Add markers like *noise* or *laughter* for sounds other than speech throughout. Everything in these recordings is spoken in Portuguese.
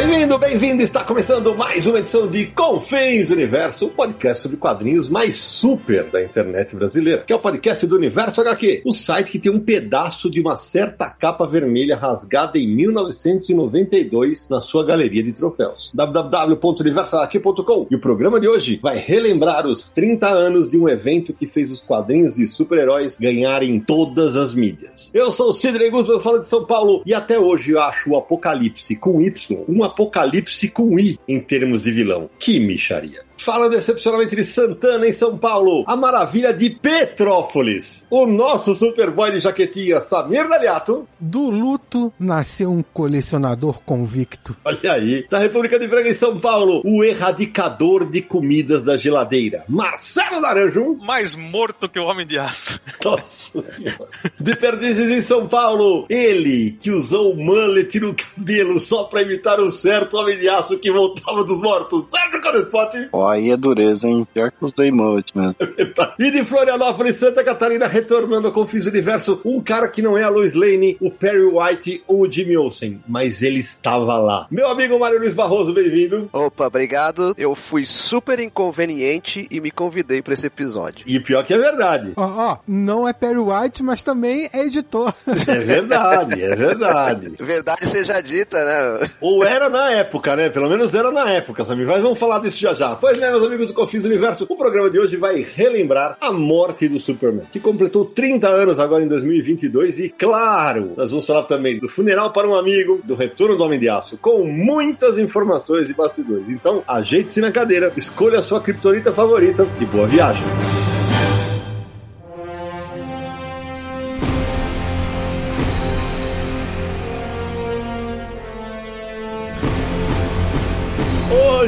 Bem-vindo, bem-vindo! Está começando mais uma edição de Confins Universo, o podcast sobre quadrinhos mais super da internet brasileira, que é o podcast do Universo HQ, o site que tem um pedaço de uma certa capa vermelha rasgada em 1992 na sua galeria de troféus. www.universohq.com E o programa de hoje vai relembrar os 30 anos de um evento que fez os quadrinhos de super-heróis ganharem todas as mídias. Eu sou o Sidney Guzman, falo de São Paulo, e até hoje eu acho o Apocalipse com Y um apocalipse com I em termos de vilão. Que micharia. Fala decepcionalmente de Santana, em São Paulo. A maravilha de Petrópolis. O nosso Superboy de jaquetinha, Samir Daliato. Do luto nasceu um colecionador convicto. Olha aí. Da República de Braga, em São Paulo. O erradicador de comidas da geladeira, Marcelo Naranjo. Mais morto que o Homem de Aço. *laughs* Nossa senhora. De Perdizes, em São Paulo. Ele, que usou o mullet no cabelo só pra imitar um certo Homem de Aço que voltava dos mortos. Sérgio Codespot. Ó, aí é dureza, hein? Pior que os Day Mullet mesmo. *laughs* E de Florianópolis, Santa Catarina, retornando ao Confis Universo, um cara que não é a Lois Lane, o Perry White ou o Jimmy Olsen, mas ele estava lá. Meu amigo Mário Luiz Barroso, bem-vindo. Opa, obrigado. Eu fui super inconveniente e me convidei pra esse episódio. E pior que é verdade. Ó, ó, não é Perry White, mas também é editor. É verdade, é verdade. *laughs* Verdade seja dita, né? Ou era na época, né? Pelo menos era na época, Samir. Mas vamos falar disso já já. Pois né, meus amigos do Confins Universo, o programa de hoje vai relembrar a morte do Superman, que completou 30 anos agora em 2022 e, claro, nós vamos falar também do funeral para um amigo, do retorno do Homem de Aço, com muitas informações e bastidores. Então, ajeite-se na cadeira, escolha a sua criptonita favorita e boa viagem.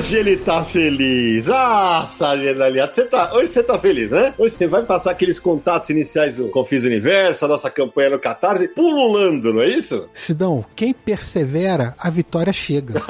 Hoje ele tá feliz. Ah, Sargento Aliado, você tá, hoje você tá feliz, né? Hoje você vai passar aqueles contatos iniciais do Confis Universo, a nossa campanha no Catarse, pululando, não é isso? Sidão, quem persevera, a vitória chega. *laughs*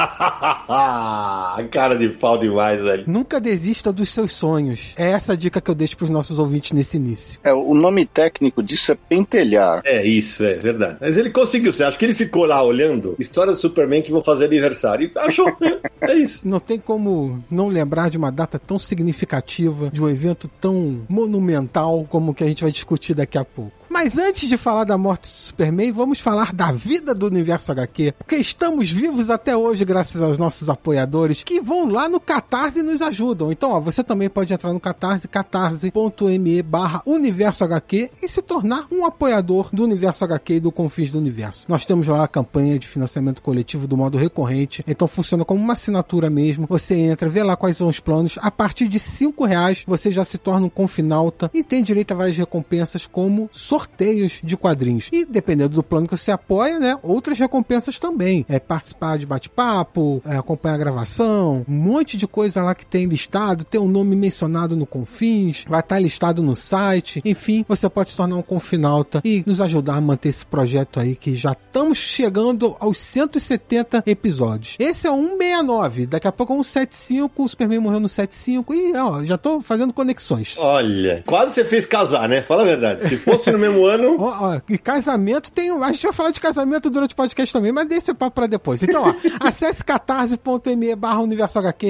Cara de pau demais, velho. Nunca desista dos seus sonhos. É essa a dica que eu deixo pros nossos ouvintes nesse início. É, o nome técnico disso é pentelhar. É isso, é verdade. Mas ele conseguiu, você acha que ele ficou lá olhando história do Superman que vão fazer aniversário e achou, é, *laughs* é isso. Não tem como não lembrar de uma data tão significativa, de um evento tão monumental como o que a gente vai discutir daqui a pouco. Mas antes de falar da morte do Superman, vamos falar da vida do universo HQ. Porque estamos vivos até hoje graças aos nossos apoiadores que vão lá no Catarse e nos ajudam. Então, ó, você também pode entrar no Catarse, catarse.me barra universo HQ e se tornar um apoiador do universo HQ e do Confins do Universo. Nós temos lá a campanha de financiamento coletivo do modo recorrente, então funciona como uma assinatura mesmo. Você entra, vê lá quais são os planos. A partir de cinco reais você já se torna um confinalta e tem direito a várias recompensas como sorteio sorteios de quadrinhos. E dependendo do plano que você apoia, né, outras recompensas também. É participar de bate-papo, é, acompanhar a gravação, um monte de coisa lá que tem listado, tem um nome mencionado no Confins, vai estar listado no site. Enfim, você pode se tornar um confinalta e nos ajudar a manter esse projeto aí que já estamos chegando aos 170 episódios. Esse é o 169, daqui a pouco é um 75, o Superman morreu no 75 e ó, já tô fazendo conexões. Olha, quase você fez casar, né? Fala a verdade. Se fosse no mesmo ano. Ó, ó, e casamento tem. A gente vai falar de casamento durante o podcast também, mas deixa o papo pra depois. Então, ó, *laughs* acesse catarse.me barra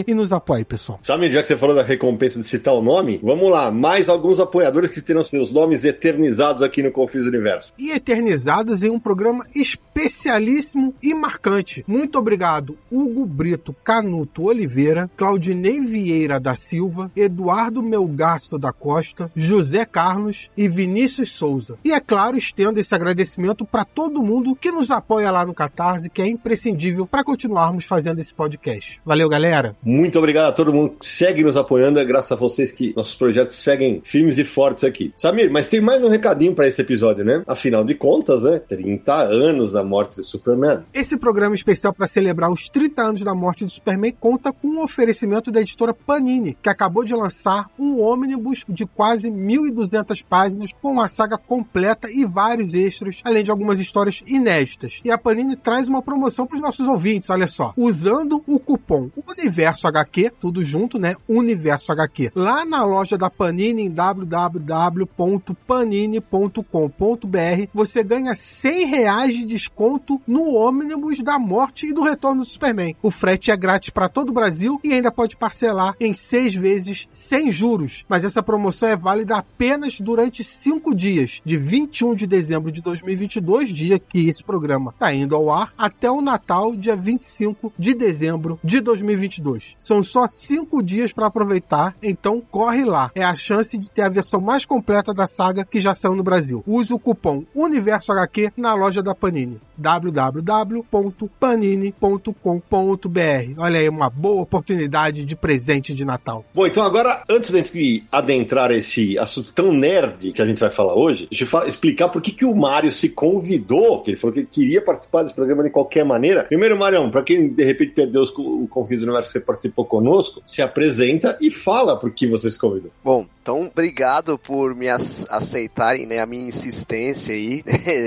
e nos apoie, pessoal. Sabe, já que você falou da recompensa de citar o nome, vamos lá, mais alguns apoiadores que terão seus nomes eternizados aqui no Confis Universo. E eternizados em um programa especialíssimo e marcante. Muito obrigado, Hugo Brito Canuto Oliveira, Claudinei Vieira da Silva, Eduardo Melgasto da Costa, José Carlos e Vinícius Souza. E é claro, estendo esse agradecimento para todo mundo que nos apoia lá no Catarse, que é imprescindível para continuarmos fazendo esse podcast. Valeu, galera! Muito obrigado a todo mundo que segue nos apoiando. É graças a vocês que nossos projetos seguem firmes e fortes aqui. Samir, mas tem mais um recadinho para esse episódio, né? Afinal de contas, né? 30 anos da morte do Superman. Esse programa especial para celebrar os 30 anos da morte do Superman conta com um oferecimento da editora Panini, que acabou de lançar um ônibus de quase 1.200 páginas com uma saga completa e vários extras, além de algumas histórias inéditas. E a Panini traz uma promoção para os nossos ouvintes, olha só. Usando o cupom Universo HQ, tudo junto, né? Universo HQ. Lá na loja da Panini em www.panini.com.br você ganha 100 reais de desconto no ônibus da morte e do retorno do Superman. O frete é grátis para todo o Brasil e ainda pode parcelar em seis vezes sem juros. Mas essa promoção é válida apenas durante cinco dias, de 21 de dezembro de 2022, dia que esse programa está indo ao ar, até o Natal, dia 25 de dezembro de 2022. São só cinco dias para aproveitar, então corre lá. É a chance de ter a versão mais completa da saga que já saiu no Brasil. Use o cupom Universo HQ na loja da Panini www.panini.com.br. Olha aí, uma boa oportunidade de presente de Natal. Bom, então agora, antes de adentrar esse assunto tão nerd que a gente vai falar hoje, eu explicar por que, que o Mário se convidou, que ele falou que ele queria participar desse programa de qualquer maneira. Primeiro, Marião, para quem de repente perdeu o Confis do Universo que você participou conosco, se apresenta e fala por que você se convidou. Bom, então obrigado por me aceitarem, né, a minha insistência aí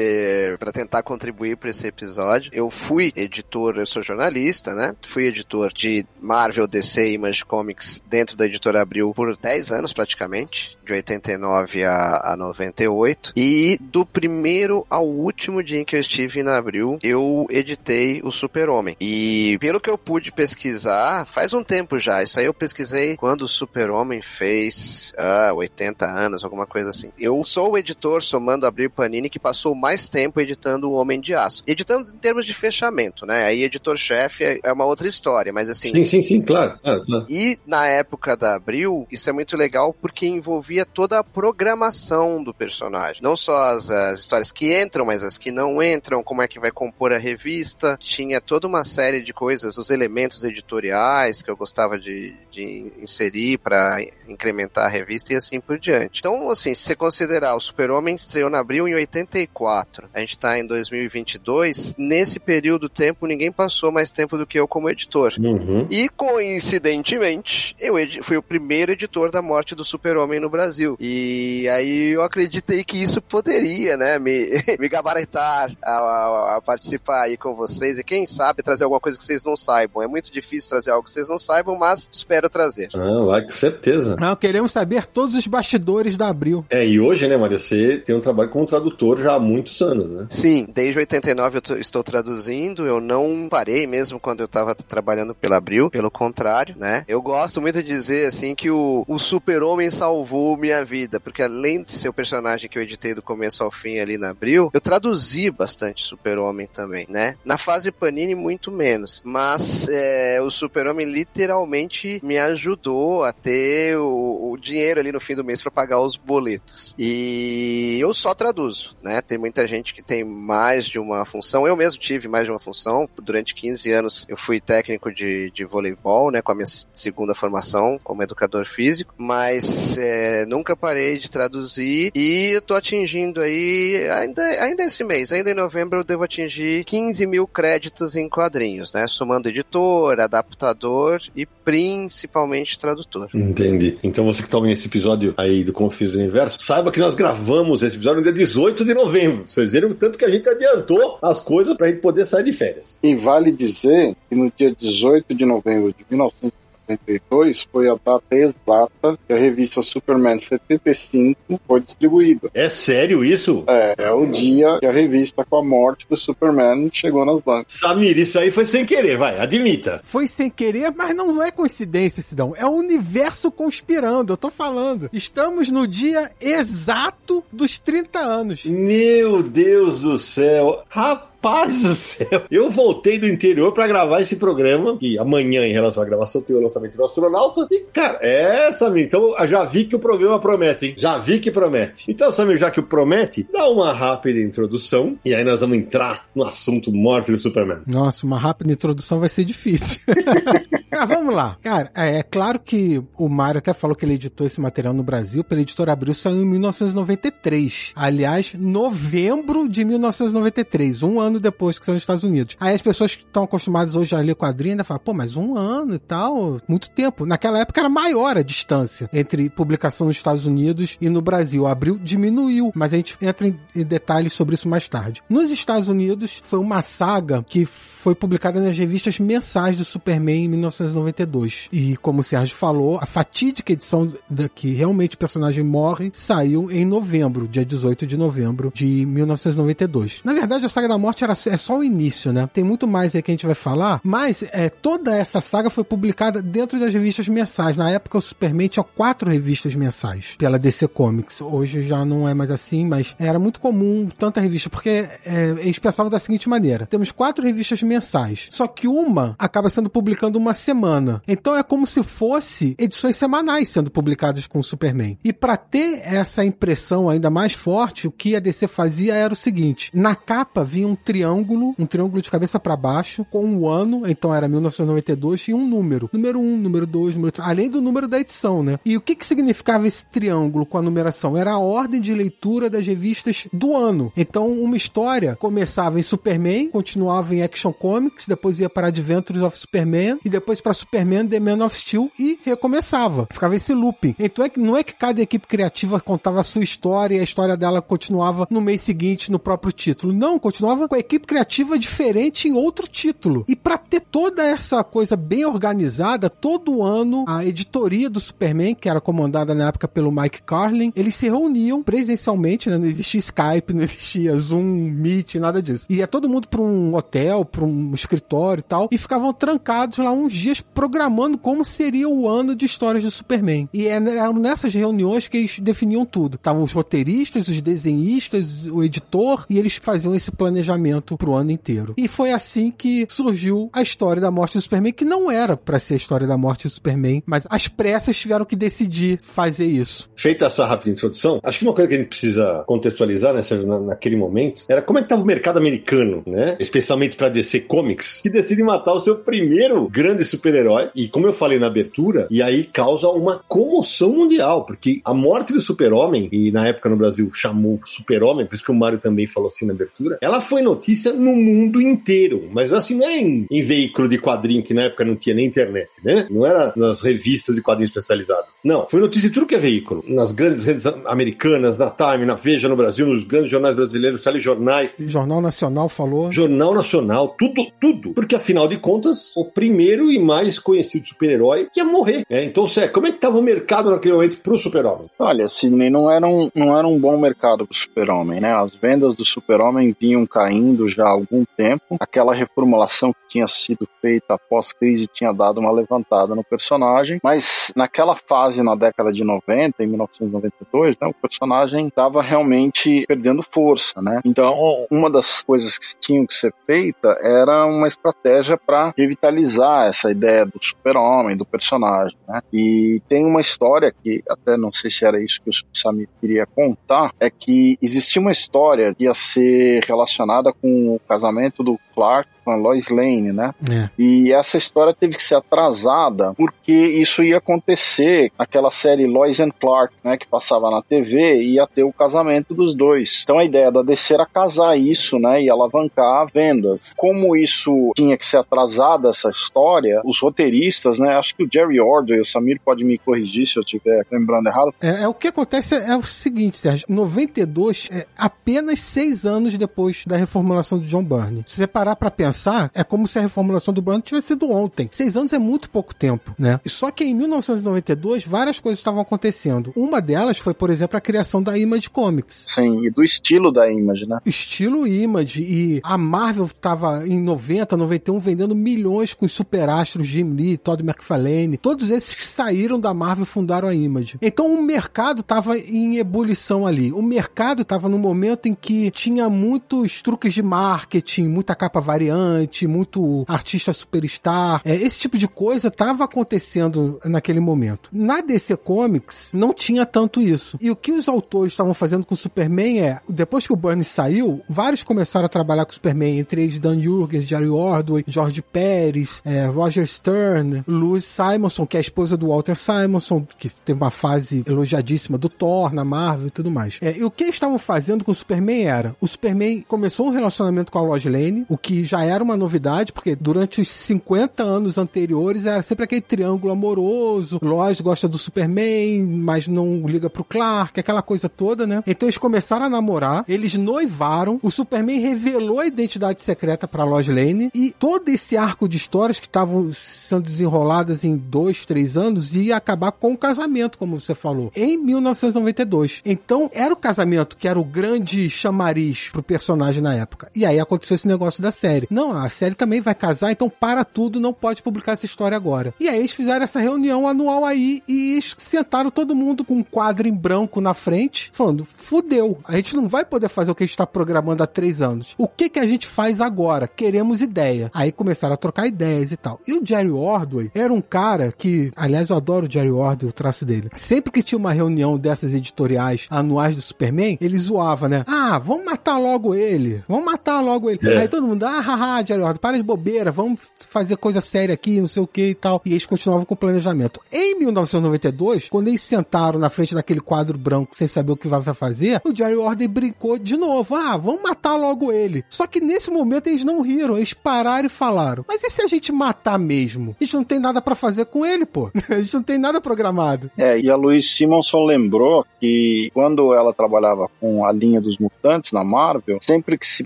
*laughs* para tentar contribuir para esse episódio. Eu fui editor, eu sou jornalista, né? Fui editor de Marvel, DC e Image Comics dentro da editora Abril por 10 anos praticamente, de 89 a, a 98. E do primeiro ao último dia em que eu estive na Abril, eu editei o Super-Homem. E pelo que eu pude pesquisar, faz um tempo já. Isso aí eu pesquisei quando o Super-Homem fez ah, 80 anos, alguma coisa assim. Eu sou o editor, somando Abril Panini, que passou mais tempo editando o Homem de Aço. Editando em termos de fechamento, né? Aí editor-chefe é, é uma outra história, mas assim. Sim, sim, sim, claro, claro, claro. E na época da Abril, isso é muito legal porque envolvia toda a programação do personagem. Não só as, as histórias que entram, mas as que não entram, como é que vai compor a revista. Tinha toda uma série de coisas, os elementos editoriais que eu gostava de, de inserir para incrementar a revista e assim por diante. Então, assim, se você considerar o Super-Homem estreou na Abril em 84, a gente tá em 2022, nesse período tempo ninguém passou mais tempo do que eu como editor. Uhum. E coincidentemente, eu fui o primeiro editor da morte do Super-Homem no Brasil. E aí eu acreditei que isso poderia, né, me, *laughs* me gabaritar a, a, a, participar aí com vocês e quem sabe trazer alguma coisa que vocês não saibam. É muito difícil trazer algo que vocês não saibam, mas espero trazer. Ah, vai, com certeza. Não, queremos saber todos os bastidores da Abril. É, e hoje, né, Maria, você tem um trabalho como tradutor já há muitos anos, né? Sim, desde 89 eu estou traduzindo, eu não parei mesmo quando eu estava trabalhando pela Abril, pelo contrário, né? Eu gosto muito de dizer, assim, que o, o super-homem salvou minha vida, porque além de ser o personagem que eu editei do começo ao fim ali na Abril, eu traduzi bastante super-homem também, né? Na fase Panini, muito menos, mas é, o super-homem literalmente me ajudou a ter o, o dinheiro ali no fim do mês para pagar os boletos. E eu só traduzo, né? Tem muita gente que tem mais de uma função. Eu mesmo tive mais de uma função. Durante 15 anos eu fui técnico de, de voleibol, né? Com a minha segunda formação como educador físico. Mas é, nunca parei de traduzir e eu tô atingindo aí, ainda, ainda esse mês, ainda em novembro eu devo atingir 15 mil créditos em quadrinhos, né? Somando editor, adaptador e principalmente tradutor. Entendi. Então você que tá ouvindo esse episódio aí do Confis Universo, saiba que nós gravamos esse episódio no dia 18 de novembro. Vocês viram o tanto que a gente adiantou as coisas pra gente poder sair de férias. E vale dizer que no dia 18 de novembro de 1990 1992 foi a data exata que a revista Superman 75 foi distribuída. É sério isso? É, é o dia que a revista com a morte do Superman chegou nas bancas. Samir, isso aí foi sem querer, vai, admita. Foi sem querer, mas não é coincidência, Sidão. É o universo conspirando, eu tô falando. Estamos no dia exato dos 30 anos. Meu Deus do céu. Rapaz Rapaz do céu! Eu voltei do interior pra gravar esse programa, que amanhã, em relação à gravação, tem o lançamento do astronauta. E, cara, é, Samir, então já vi que o programa promete, hein? Já vi que promete. Então, Samir, já que o promete, dá uma rápida introdução e aí nós vamos entrar no assunto morte do Superman. Nossa, uma rápida introdução vai ser difícil. *laughs* ah, vamos lá. Cara, é, é, claro que o Mário até falou que ele editou esse material no Brasil, pela editora Abril saiu em 1993. Aliás, novembro de 1993, um ano depois que saiu nos Estados Unidos. Aí as pessoas que estão acostumadas hoje a ler quadrinho ainda falam, pô, mas um ano e tal, muito tempo. Naquela época era maior a distância entre publicação nos Estados Unidos e no Brasil. Abril diminuiu, mas a gente entra em, em detalhes sobre isso mais tarde. Nos Estados Unidos foi uma saga que foi publicada nas revistas mensais do Superman em 1992. E como o Sérgio falou, a fatídica edição da que realmente o personagem morre saiu em novembro, dia 18 de novembro de 1992. Na verdade, a saga da morte era, é só o início, né? Tem muito mais aí que a gente vai falar, mas é, toda essa saga foi publicada dentro das revistas mensais. Na época, o Superman tinha quatro revistas mensais pela DC Comics. Hoje já não é mais assim, mas era muito comum tanta revista, porque é, eles pensavam da seguinte maneira: temos quatro revistas mensais mensais. Só que uma acaba sendo publicando uma semana. Então é como se fosse edições semanais sendo publicadas com o Superman. E para ter essa impressão ainda mais forte, o que a DC fazia era o seguinte: na capa vinha um triângulo, um triângulo de cabeça para baixo, com um ano, então era 1992, e um número. Número 1, um, número 2, número 3, além do número da edição, né? E o que, que significava esse triângulo com a numeração? Era a ordem de leitura das revistas do ano. Então, uma história começava em Superman, continuava em Action Comics, depois ia para Adventures of Superman e depois para Superman The Man of Steel e recomeçava. Ficava esse looping. Então é que não é que cada equipe criativa contava a sua história e a história dela continuava no mês seguinte no próprio título. Não, continuava com a equipe criativa diferente em outro título. E para ter toda essa coisa bem organizada, todo ano a editoria do Superman, que era comandada na época pelo Mike Carlin, eles se reuniam presencialmente, né? Não existia Skype, *laughs* não existia Zoom, Meet, nada disso. Ia todo mundo para um hotel, para um um escritório e tal, e ficavam trancados lá uns dias programando como seria o ano de histórias do Superman. E é, eram nessas reuniões que eles definiam tudo. Estavam os roteiristas, os desenhistas, o editor, e eles faziam esse planejamento pro ano inteiro. E foi assim que surgiu a história da morte do Superman, que não era para ser a história da morte do Superman, mas as pressas tiveram que decidir fazer isso. Feita essa rápida introdução, acho que uma coisa que a gente precisa contextualizar nessa, naquele momento era como é que estava o mercado americano, né? Especialmente para DC Comics, que decide matar o seu primeiro grande super-herói. E como eu falei na abertura, e aí causa uma comoção mundial, porque a morte do super-homem, e na época no Brasil chamou super-homem, por isso que o Mário também falou assim na abertura, ela foi notícia no mundo inteiro. Mas assim, não é em, em veículo de quadrinho, que na época não tinha nem internet, né? Não era nas revistas de quadrinhos especializadas. Não, foi notícia de tudo que é veículo. Nas grandes redes americanas, na Time, na Veja no Brasil, nos grandes jornais brasileiros, telejornais. Jornal Nacional falou. Jornal Nacional, tudo tudo, tudo. Porque afinal de contas, o primeiro e mais conhecido super-herói ia morrer. É, então, Sé, como é que estava o mercado naquele momento pro super-homem? Olha, Sidney, não era um, não era um bom mercado pro super-homem, né? As vendas do super-homem vinham caindo já há algum tempo. Aquela reformulação que tinha sido feita após crise tinha dado uma levantada no personagem, mas naquela fase na década de 90, em 1992, né, o personagem estava realmente perdendo força, né? Então, uma das coisas que tinham que ser feita era uma estratégia para revitalizar essa ideia do super-homem, do personagem. Né? E tem uma história que, até não sei se era isso que o Samir queria contar, é que existia uma história que ia ser relacionada com o casamento do Clark com a Lois Lane, né? É. E essa história teve que ser atrasada porque isso ia acontecer naquela série Lois and Clark, né? Que passava na TV e ia ter o casamento dos dois. Então a ideia da DC era casar isso, né? E alavancar a venda. Como isso tinha que ser atrasada, essa história, os roteiristas, né? Acho que o Jerry Ordway, o Samir pode me corrigir se eu estiver lembrando errado. É, é, o que acontece é o seguinte, Sérgio. 92 é apenas seis anos depois da reformulação do John Byrne. Se você parar pra pensar, é como se a reformulação do Byrne tivesse sido ontem. Seis anos é muito pouco tempo, né? Só que em 1992, várias coisas estavam acontecendo. Uma delas foi, por exemplo, a criação da Image Comics. Sim, e do estilo da Image, né? Estilo Image. E a Marvel tava em 90, 91 vendendo milhões com os superastros Jim Lee, Todd McFarlane. Todos esses que saíram da Marvel fundaram a Image. Então o mercado tava em ebulição ali. O mercado tava no momento em que tinha muitos truques de marketing, muita capa variante, muito artista superstar. É, esse tipo de coisa tava acontecendo naquele momento. Na DC Comics não tinha tanto isso. E o que os autores estavam fazendo com o Superman é, depois que o Burns saiu, vários começaram a trabalhar com o Superman, entre eles Dan Jurgens, Jerry Ordway, George Pérez, é, Roger Stern, Louis Simonson, que é a esposa do Walter Simonson, que tem uma fase elogiadíssima do Thor na Marvel e tudo mais. É, e o que eles estavam fazendo com o Superman era, o Superman começou um relacionamento com a Lois Lane, o que já era uma novidade, porque durante os 50 anos anteriores era sempre aquele triângulo amoroso, Lois gosta do Superman, mas não liga pro Clark, aquela coisa toda, né? Então eles começaram a namorar, eles noivaram, o Superman revelou a identidade secreta pra Lois Lane e todo esse arco de histórias que estavam sendo desenroladas em dois, três anos ia acabar com o casamento, como você falou, em 1992. Então era o casamento que era o grande chamariz pro personagem na época. E aí aconteceu esse negócio da série. Não, a série também vai casar, então para tudo, não pode publicar essa história agora. E aí eles fizeram essa reunião anual aí e sentaram todo mundo com um quadro em branco na frente, falando: fudeu, a gente não vai poder fazer o que a gente tá programando há três anos. O que que a gente faz agora? Queremos ideia. Aí começaram a trocar ideias e tal. E o Jerry Ordway era um cara que, aliás, eu adoro o Jerry Ordway, o traço dele. Sempre que tinha uma reunião dessas editoriais anuais do Superman, ele zoava, né? Ah, vamos matar logo ele. Vamos matar logo ele. É. Aí todo mundo, ah, haha, Ordway, para de bobeira, vamos fazer coisa séria aqui, não sei o que e tal. E eles continuavam com o planejamento. Em 1992, quando eles sentaram na frente daquele quadro branco sem saber o que vai fazer, o Jerry Ordway brincou de novo. Ah, vamos matar logo ele. Só que nesse momento eles não riram, eles pararam e falaram: Mas e se a gente matar mesmo? A gente não tem nada pra fazer com ele, pô. *laughs* A gente não tem nada programado. É, e a Louise Simonson lembrou que quando ela trabalhava com a linha dos mutantes na Marvel, sempre que se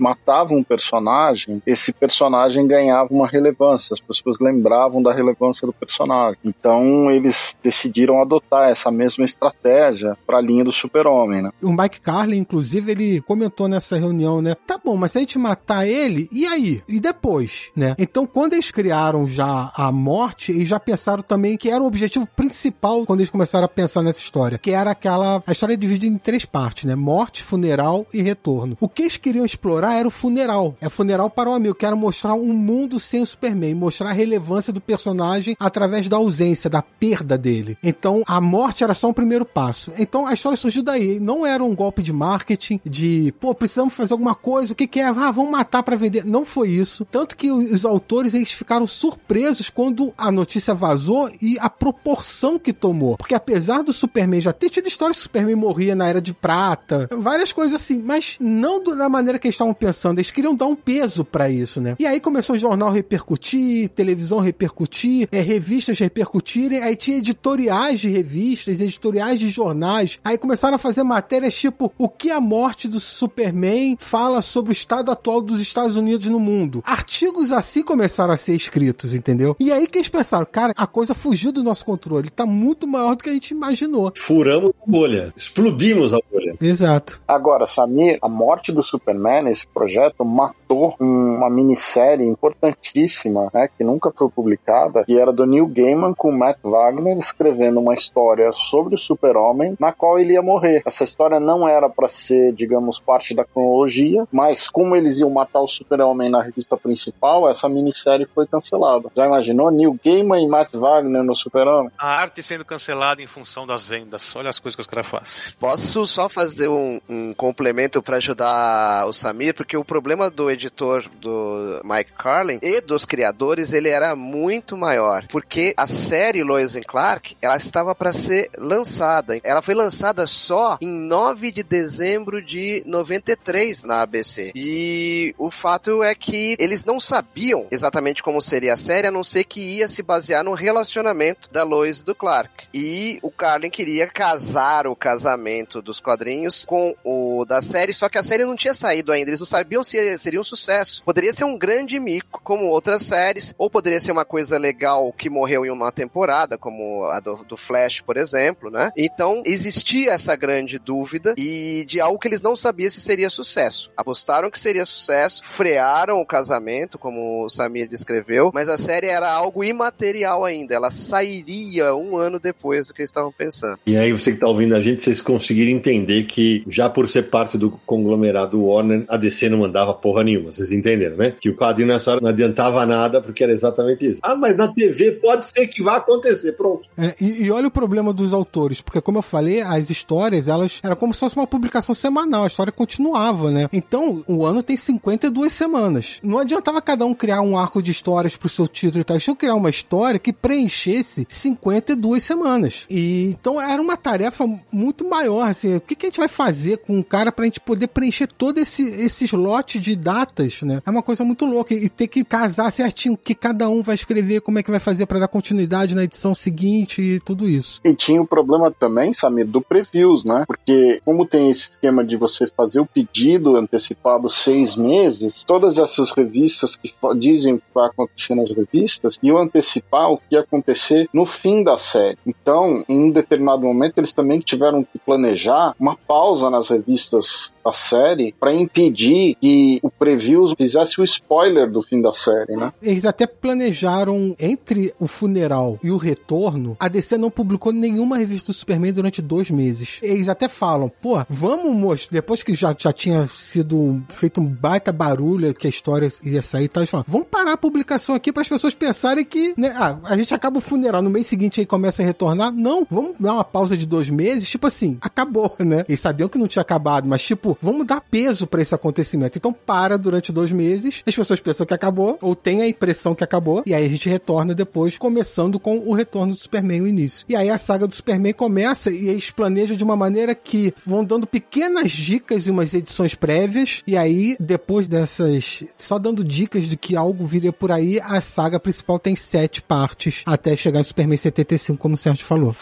matava um personagem, esse personagem ganhava uma relevância, as pessoas lembravam da relevância do personagem. Então eles decidiram adotar essa mesma estratégia para a linha do Super-Homem, né? O Mike Carlin, inclusive, ele comentou nessa reunião, né? Tá bom, mas se a gente matar ele, e aí? E depois, né? Então, quando eles criaram já a morte, eles já pensaram também que era o objetivo principal quando eles começaram a pensar nessa história, que era aquela. A história é dividida em três partes, né? Morte, funeral e retorno. O que eles queriam explorar era o funeral. É funeral para o amigo. Quero mostrar um mundo sem o Superman, mostrar a relevância do personagem através da ausência, da perda dele. Então, a morte era só um primeiro passo. Então, a história surgiu daí. Não era um golpe de marketing, de, pô, precisamos fazer alguma coisa, o que, que é? Ah, vamos matar para vender. Não foi isso. Tanto que os autores eles ficaram surpresos quando a notícia vazou e a proporção que tomou. Porque apesar do Superman já ter tido histórias que o Superman morria na Era de Prata, várias coisas assim, mas não da maneira que eles estavam pensando. Eles queriam dar um peso para isso, né? E aí começou o jornal repercutir, televisão repercutir, é, revistas repercutirem, aí tinha editoriais de revistas, editoriais de jornais, aí começaram a fazer matérias tipo o que a morte do Superman fala sobre o estado atual dos Estados Unidos no mundo. Artigos assim começaram a ser escritos, entendeu? E aí que eles pensaram, cara, a coisa fugiu do nosso controle, tá muito maior do que a gente imaginou. Furamos a bolha. Explodimos a bolha. Exato. Agora, Samir, a morte do Superman nesse projeto matou uma minissérie importantíssima, né, que nunca foi publicada, que era do Neil Gaiman com Matt Wagner escrevendo uma história sobre o Super-Homem, na qual ele ia morrer. Essa história não era para ser, digamos, parte da cronologia, mas como eles iam matar o Super-Homem na revista principal, essa minissérie foi cancelada. Já imaginou Neil Gaiman e Matt Wagner no Super-Homem? A arte sendo cancelada em função das vendas. Olha as coisas que os caras fazem. Posso só fazer um, um complemento para ajudar o Samir, porque o problema do editor do Mike Carlin e dos criadores, ele era muito maior, porque a série Lois and Clark, ela estava para ser lançada. Ela foi lançada só em 9 de dezembro de 93 na ABC. E o fato é que eles não sabiam exatamente como seria a série, a não ser que ia se basear no relacionamento da Lois e do Clark. E o Carlin queria casar o casamento dos quadrinhos com o da série, só que a série não tinha saído ainda, eles não sabiam se seria um sucesso. Poderia ser um grande mico, como outras séries, ou poderia ser uma coisa legal que morreu em uma temporada, como a do, do Flash, por exemplo, né? Então, existia essa grande dúvida e de algo que eles não sabiam se seria sucesso. Apostaram que seria sucesso, frearam o casamento, como o Samir descreveu, mas a série era algo imaterial ainda, ela sairia um ano depois do que eles estavam pensando. E aí, você que tá ouvindo a gente, vocês conseguiram entender que, já por ser parte do conglomerado Warner, a DC não mandava porra nenhuma. Vocês entenderam, né? Que o quadrinho nessa hora não adiantava nada, porque era exatamente isso. Ah, mas na TV pode ser que vá acontecer, pronto. É, e, e olha o problema dos autores, porque como eu falei, as histórias, elas era como se fosse uma publicação semanal, a história continuava, né? Então, o ano tem 52 semanas. Não adiantava cada um criar um arco de histórias pro seu título e tal. Deixa eu criar uma história que preenchesse 52 semanas. E então era uma tarefa muito maior, assim. O que, que a gente vai fazer com um cara pra gente poder preencher todo esse, esse slot de datas, né? É uma coisa muito louca. E ter que casar certinho o que cada um vai escrever, como é que vai fazer para dar continuidade na edição seguinte e tudo isso. E tinha o problema também, Samir, do previews, né? Porque como tem esse esquema de você fazer o pedido antecipado seis meses, todas essas revistas que dizem o que vai acontecer nas revistas iam antecipar o que ia acontecer no fim da série. Então, em um determinado momento, eles também tiveram que planejar uma pausa nas revistas da série para impedir que o preview fizesse o spoiler do fim da série, né? Eles até planejaram entre o funeral e o retorno, a DC não publicou nenhuma revista do Superman durante dois meses. Eles até falam, pô, vamos mostrar, depois que já, já tinha sido feito um baita barulho que a história ia sair e tal, eles falam, vamos parar a publicação aqui para as pessoas pensarem que, né, ah, a gente acaba o funeral, no mês seguinte aí começa a retornar. Não, vamos dar uma pausa de dois meses, tipo assim, acabou, *laughs* né? Eles sabiam que não tinha acabado, mas tipo, vamos dar peso para esse acontecimento. Então para durante dois meses, as pessoas pensam que acabou, ou tem a impressão que acabou, e aí a gente retorna depois, começando com o retorno do Superman, o início. E aí a saga do Superman começa e eles planejam de uma maneira que vão dando pequenas dicas em umas edições prévias, e aí depois dessas, só dando dicas de que algo viria por aí, a saga principal tem sete partes até chegar no Superman 75, como o Sérgio falou.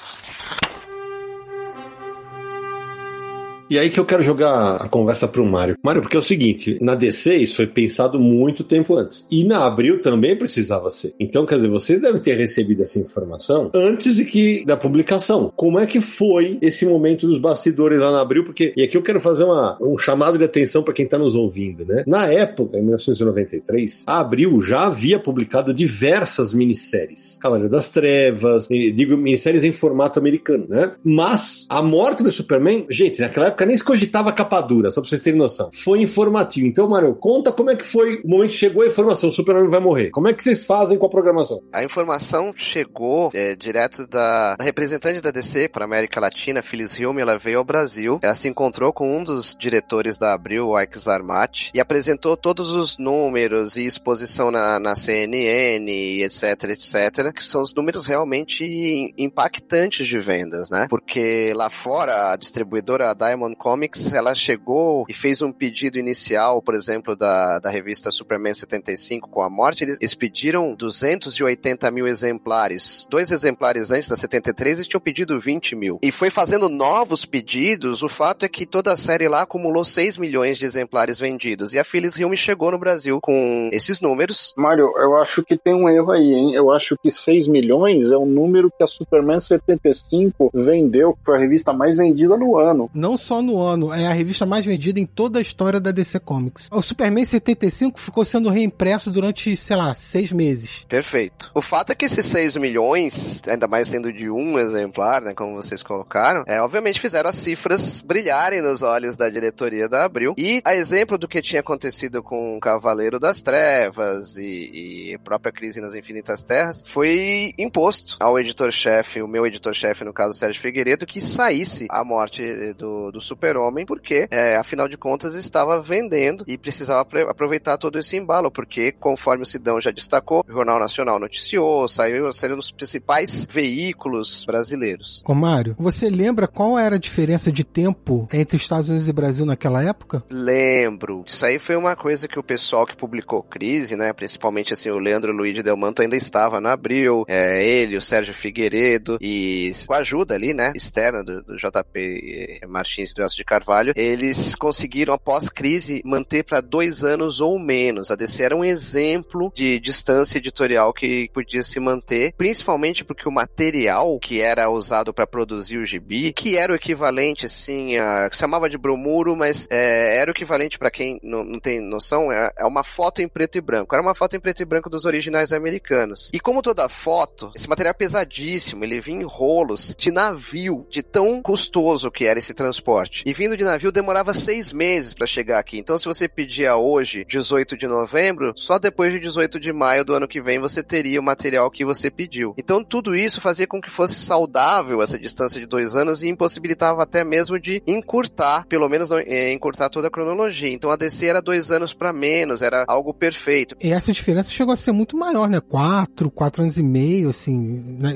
E aí que eu quero jogar a conversa pro Mário. Mário, porque é o seguinte, na DC isso foi pensado muito tempo antes. E na Abril também precisava ser. Então, quer dizer, vocês devem ter recebido essa informação antes de que da publicação. Como é que foi esse momento dos bastidores lá na Abril? Porque, e aqui eu quero fazer uma, um chamado de atenção para quem tá nos ouvindo, né? Na época, em 1993, a Abril já havia publicado diversas minisséries. Cavaleiro das Trevas, digo minisséries em formato americano, né? Mas a morte do Superman, gente, naquela época época nem se cogitava capa dura, só pra vocês terem noção. Foi informativo. Então, Mário, conta como é que foi o momento que chegou a informação, o Super-Homem vai morrer. Como é que vocês fazem com a programação? A informação chegou é, direto da, da, representante da DC para América Latina, Phyllis Hume, ela veio ao Brasil, ela se encontrou com um dos diretores da Abril, o Ike Zarmati, e apresentou todos os números e exposição na, na CNN, etc, etc, que são os números realmente impactantes de vendas, né? Porque lá fora, a distribuidora Diamond Comics, ela chegou e fez um pedido inicial, por exemplo, da, da revista Superman 75 com a morte, eles, eles pediram 280 mil exemplares. Dois exemplares antes da 73, eles tinham pedido 20 mil. E foi fazendo novos pedidos, o fato é que toda a série lá acumulou 6 milhões de exemplares vendidos. E a Phyllis Hume chegou no Brasil com esses números. Mário, eu acho que tem um erro aí, hein? Eu acho que 6 milhões é o número que a Superman 75 vendeu, que foi a revista mais vendida no ano. Não só no ano. É a revista mais vendida em toda a história da DC Comics. O Superman 75 ficou sendo reimpresso durante, sei lá, seis meses. Perfeito. O fato é que esses 6 milhões, ainda mais sendo de um exemplar, né, como vocês colocaram, é, obviamente fizeram as cifras brilharem nos olhos da diretoria da Abril. E a exemplo do que tinha acontecido com o Cavaleiro das Trevas e, e própria crise nas Infinitas Terras, foi imposto ao editor-chefe, o meu editor-chefe, no caso Sérgio Figueiredo, que saísse a morte do, do Super-Homem, porque, é, afinal de contas, estava vendendo e precisava aproveitar todo esse embalo, porque, conforme o Sidão já destacou, o Jornal Nacional noticiou, saiu, saiu nos principais veículos brasileiros. Ô Mário, você lembra qual era a diferença de tempo entre Estados Unidos e Brasil naquela época? Lembro. Isso aí foi uma coisa que o pessoal que publicou Crise, né, principalmente assim, o Leandro Luiz Delmanto ainda estava no Abril, é, ele, o Sérgio Figueiredo, e com a ajuda ali, né, externa do, do JP Martins Delcio de Carvalho, eles conseguiram, após crise, manter para dois anos ou menos. A DC era um exemplo de distância editorial que podia se manter, principalmente porque o material que era usado para produzir o gibi, que era o equivalente, assim, a, chamava de bromuro, mas é, era o equivalente para quem não, não, tem noção, é, é uma foto em preto e branco. Era uma foto em preto e branco dos originais americanos. E como toda foto, esse material é pesadíssimo, ele vinha em rolos de navio, de tão custoso que era esse transporte. E vindo de navio demorava seis meses para chegar aqui. Então, se você pedia hoje, 18 de novembro, só depois de 18 de maio do ano que vem você teria o material que você pediu. Então, tudo isso fazia com que fosse saudável essa distância de dois anos e impossibilitava até mesmo de encurtar, pelo menos é, encurtar toda a cronologia. Então, a DC era dois anos para menos, era algo perfeito. E essa diferença chegou a ser muito maior, né? Quatro, quatro anos e meio, assim,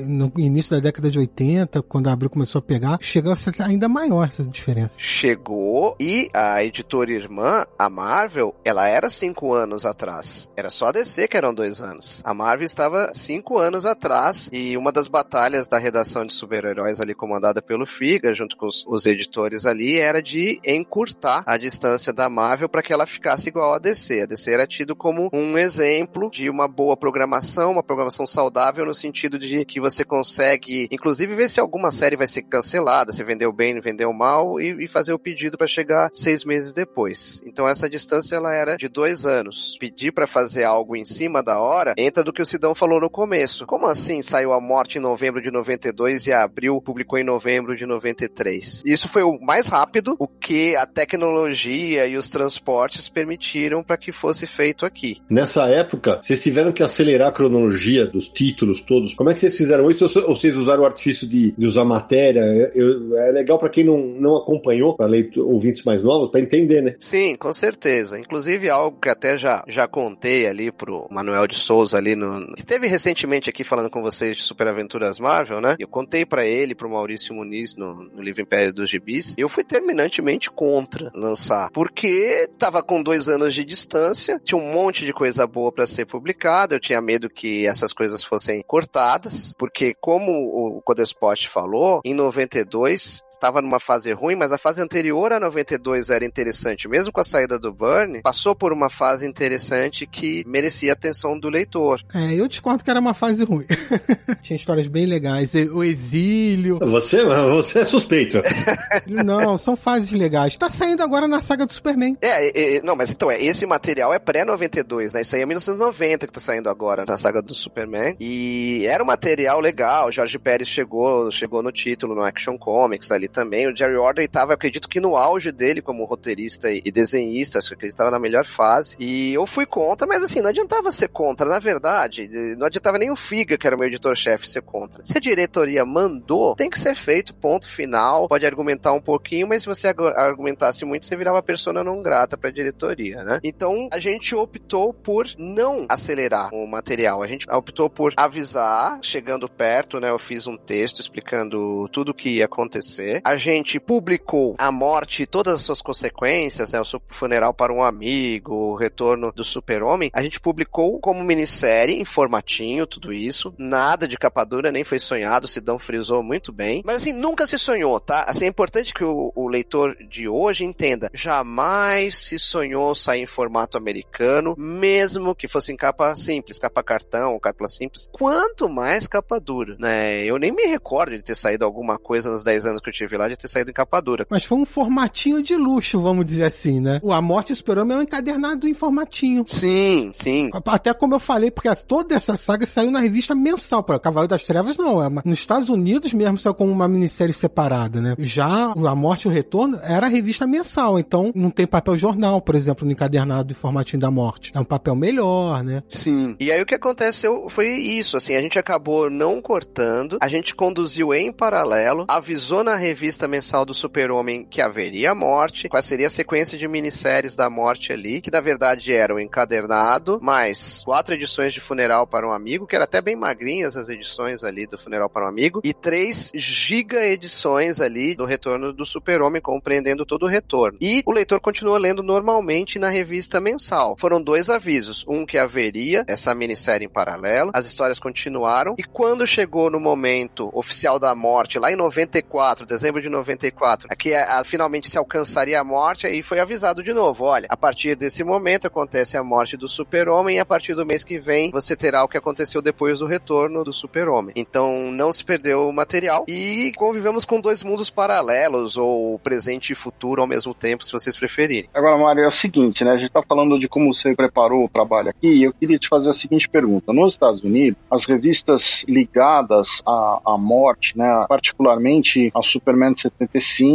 no início da década de 80, quando a Abril começou a pegar, chegou a ser ainda maior essa diferença. Chegou e a editora irmã, a Marvel, ela era cinco anos atrás. Era só a DC que eram dois anos. A Marvel estava cinco anos atrás e uma das batalhas da redação de super-heróis ali comandada pelo Figa, junto com os, os editores ali, era de encurtar a distância da Marvel para que ela ficasse igual a DC. A DC era tido como um exemplo de uma boa programação, uma programação saudável no sentido de que você consegue, inclusive, ver se alguma série vai ser cancelada, se vendeu bem, vendeu mal e, e fazer o pedido para chegar seis meses depois. Então essa distância ela era de dois anos. Pedir para fazer algo em cima da hora entra do que o Sidão falou no começo. Como assim saiu a morte em novembro de 92 e a Abril publicou em novembro de 93? Isso foi o mais rápido, o que a tecnologia e os transportes permitiram para que fosse feito aqui. Nessa época, vocês tiveram que acelerar a cronologia dos títulos todos. Como é que vocês fizeram isso? Ou vocês usaram o artifício de, de usar matéria? Eu, é legal para quem não, não acompanhou, para ouvintes mais novos, para entender, né? Sim, com certeza. Inclusive algo que até já, já contei ali pro Manuel de Souza ali no que teve recentemente aqui falando com vocês de Super Aventuras Marvel, né? Eu contei para ele, pro Maurício Muniz no, no livro Império dos Gibis. Eu fui terminantemente contra lançar, porque tava com dois anos de distância, tinha um monte de coisa boa para ser publicada. Eu tinha medo que essas coisas fossem cortadas, porque como o Codespot falou, em 92 estava numa fase ruim, mas a fase anterior a 92 era interessante, mesmo com a saída do Burn, passou por uma fase interessante que merecia a atenção do leitor. É, eu discordo que era uma fase ruim. *laughs* Tinha histórias bem legais, o exílio. Você, você é suspeito. *laughs* não, são fases legais. Tá saindo agora na saga do Superman. É, é não, mas então, é, esse material é pré-92, né? Isso aí é 1990 que tá saindo agora na saga do Superman. E era um material legal, o Jorge Pérez chegou, chegou no título, no Action Comics ali também. O Jerry Order estava, acredito que no auge dele como roteirista e desenhista, acho que ele estava na melhor fase. E eu fui contra, mas assim, não adiantava ser contra. Na verdade, não adiantava nem o Figa, que era o meu editor-chefe, ser contra. Se a diretoria mandou, tem que ser feito, ponto final. Pode argumentar um pouquinho, mas se você argumentasse muito, você virava persona não grata para a diretoria, né? Então, a gente optou por não acelerar o material. A gente optou por avisar, chegando perto, né? Eu fiz um texto explicando tudo o que ia acontecer. A gente publicou a morte e todas as suas consequências, né? O funeral para um amigo, o retorno do super-homem. A gente publicou como minissérie, em formatinho, tudo isso. Nada de capa dura, nem foi sonhado. O Sidão frisou muito bem. Mas assim, nunca se sonhou, tá? Assim, é importante que o, o leitor de hoje entenda. Jamais se sonhou sair em formato americano, mesmo que fosse em capa simples, capa cartão, capa simples. Quanto mais capa dura, né? Eu nem me recordo de ter saído alguma coisa nos 10 anos que eu tive lá, de ter saído em capa dura. Mas foi um formatinho de luxo, vamos dizer assim, né? O A Morte Super-Homem é um encadernado em formatinho. Sim, sim. Até como eu falei, porque toda essa saga saiu na revista mensal. Para Cavaleiro das Trevas, não. É uma... Nos Estados Unidos mesmo saiu como uma minissérie separada, né? Já A Morte e o Retorno era revista mensal, então não tem papel jornal, por exemplo, no encadernado em formatinho da morte. É um papel melhor, né? Sim. E aí o que aconteceu foi isso, assim, a gente acabou não cortando, a gente conduziu em paralelo, avisou na revista mensal do Super-Homem que haveria morte, qual seria a sequência de minisséries da morte ali, que na verdade era o encadernado, mais quatro edições de Funeral para um Amigo, que era até bem magrinhas as edições ali do Funeral para um Amigo, e três giga edições ali do Retorno do Super-Homem, compreendendo todo o retorno. E o leitor continua lendo normalmente na revista mensal. Foram dois avisos, um que haveria essa minissérie em paralelo, as histórias continuaram, e quando chegou no momento oficial da morte, lá em 94, dezembro de 94, 4. Aqui a, a, finalmente se alcançaria a morte, aí foi avisado de novo: olha, a partir desse momento acontece a morte do Super-Homem e a partir do mês que vem você terá o que aconteceu depois do retorno do Super-Homem. Então não se perdeu o material e convivemos com dois mundos paralelos, ou presente e futuro ao mesmo tempo, se vocês preferirem. Agora, Mário, é o seguinte, né? A gente tá falando de como você preparou o trabalho aqui e eu queria te fazer a seguinte pergunta. Nos Estados Unidos, as revistas ligadas à, à morte, né? Particularmente a Superman 75,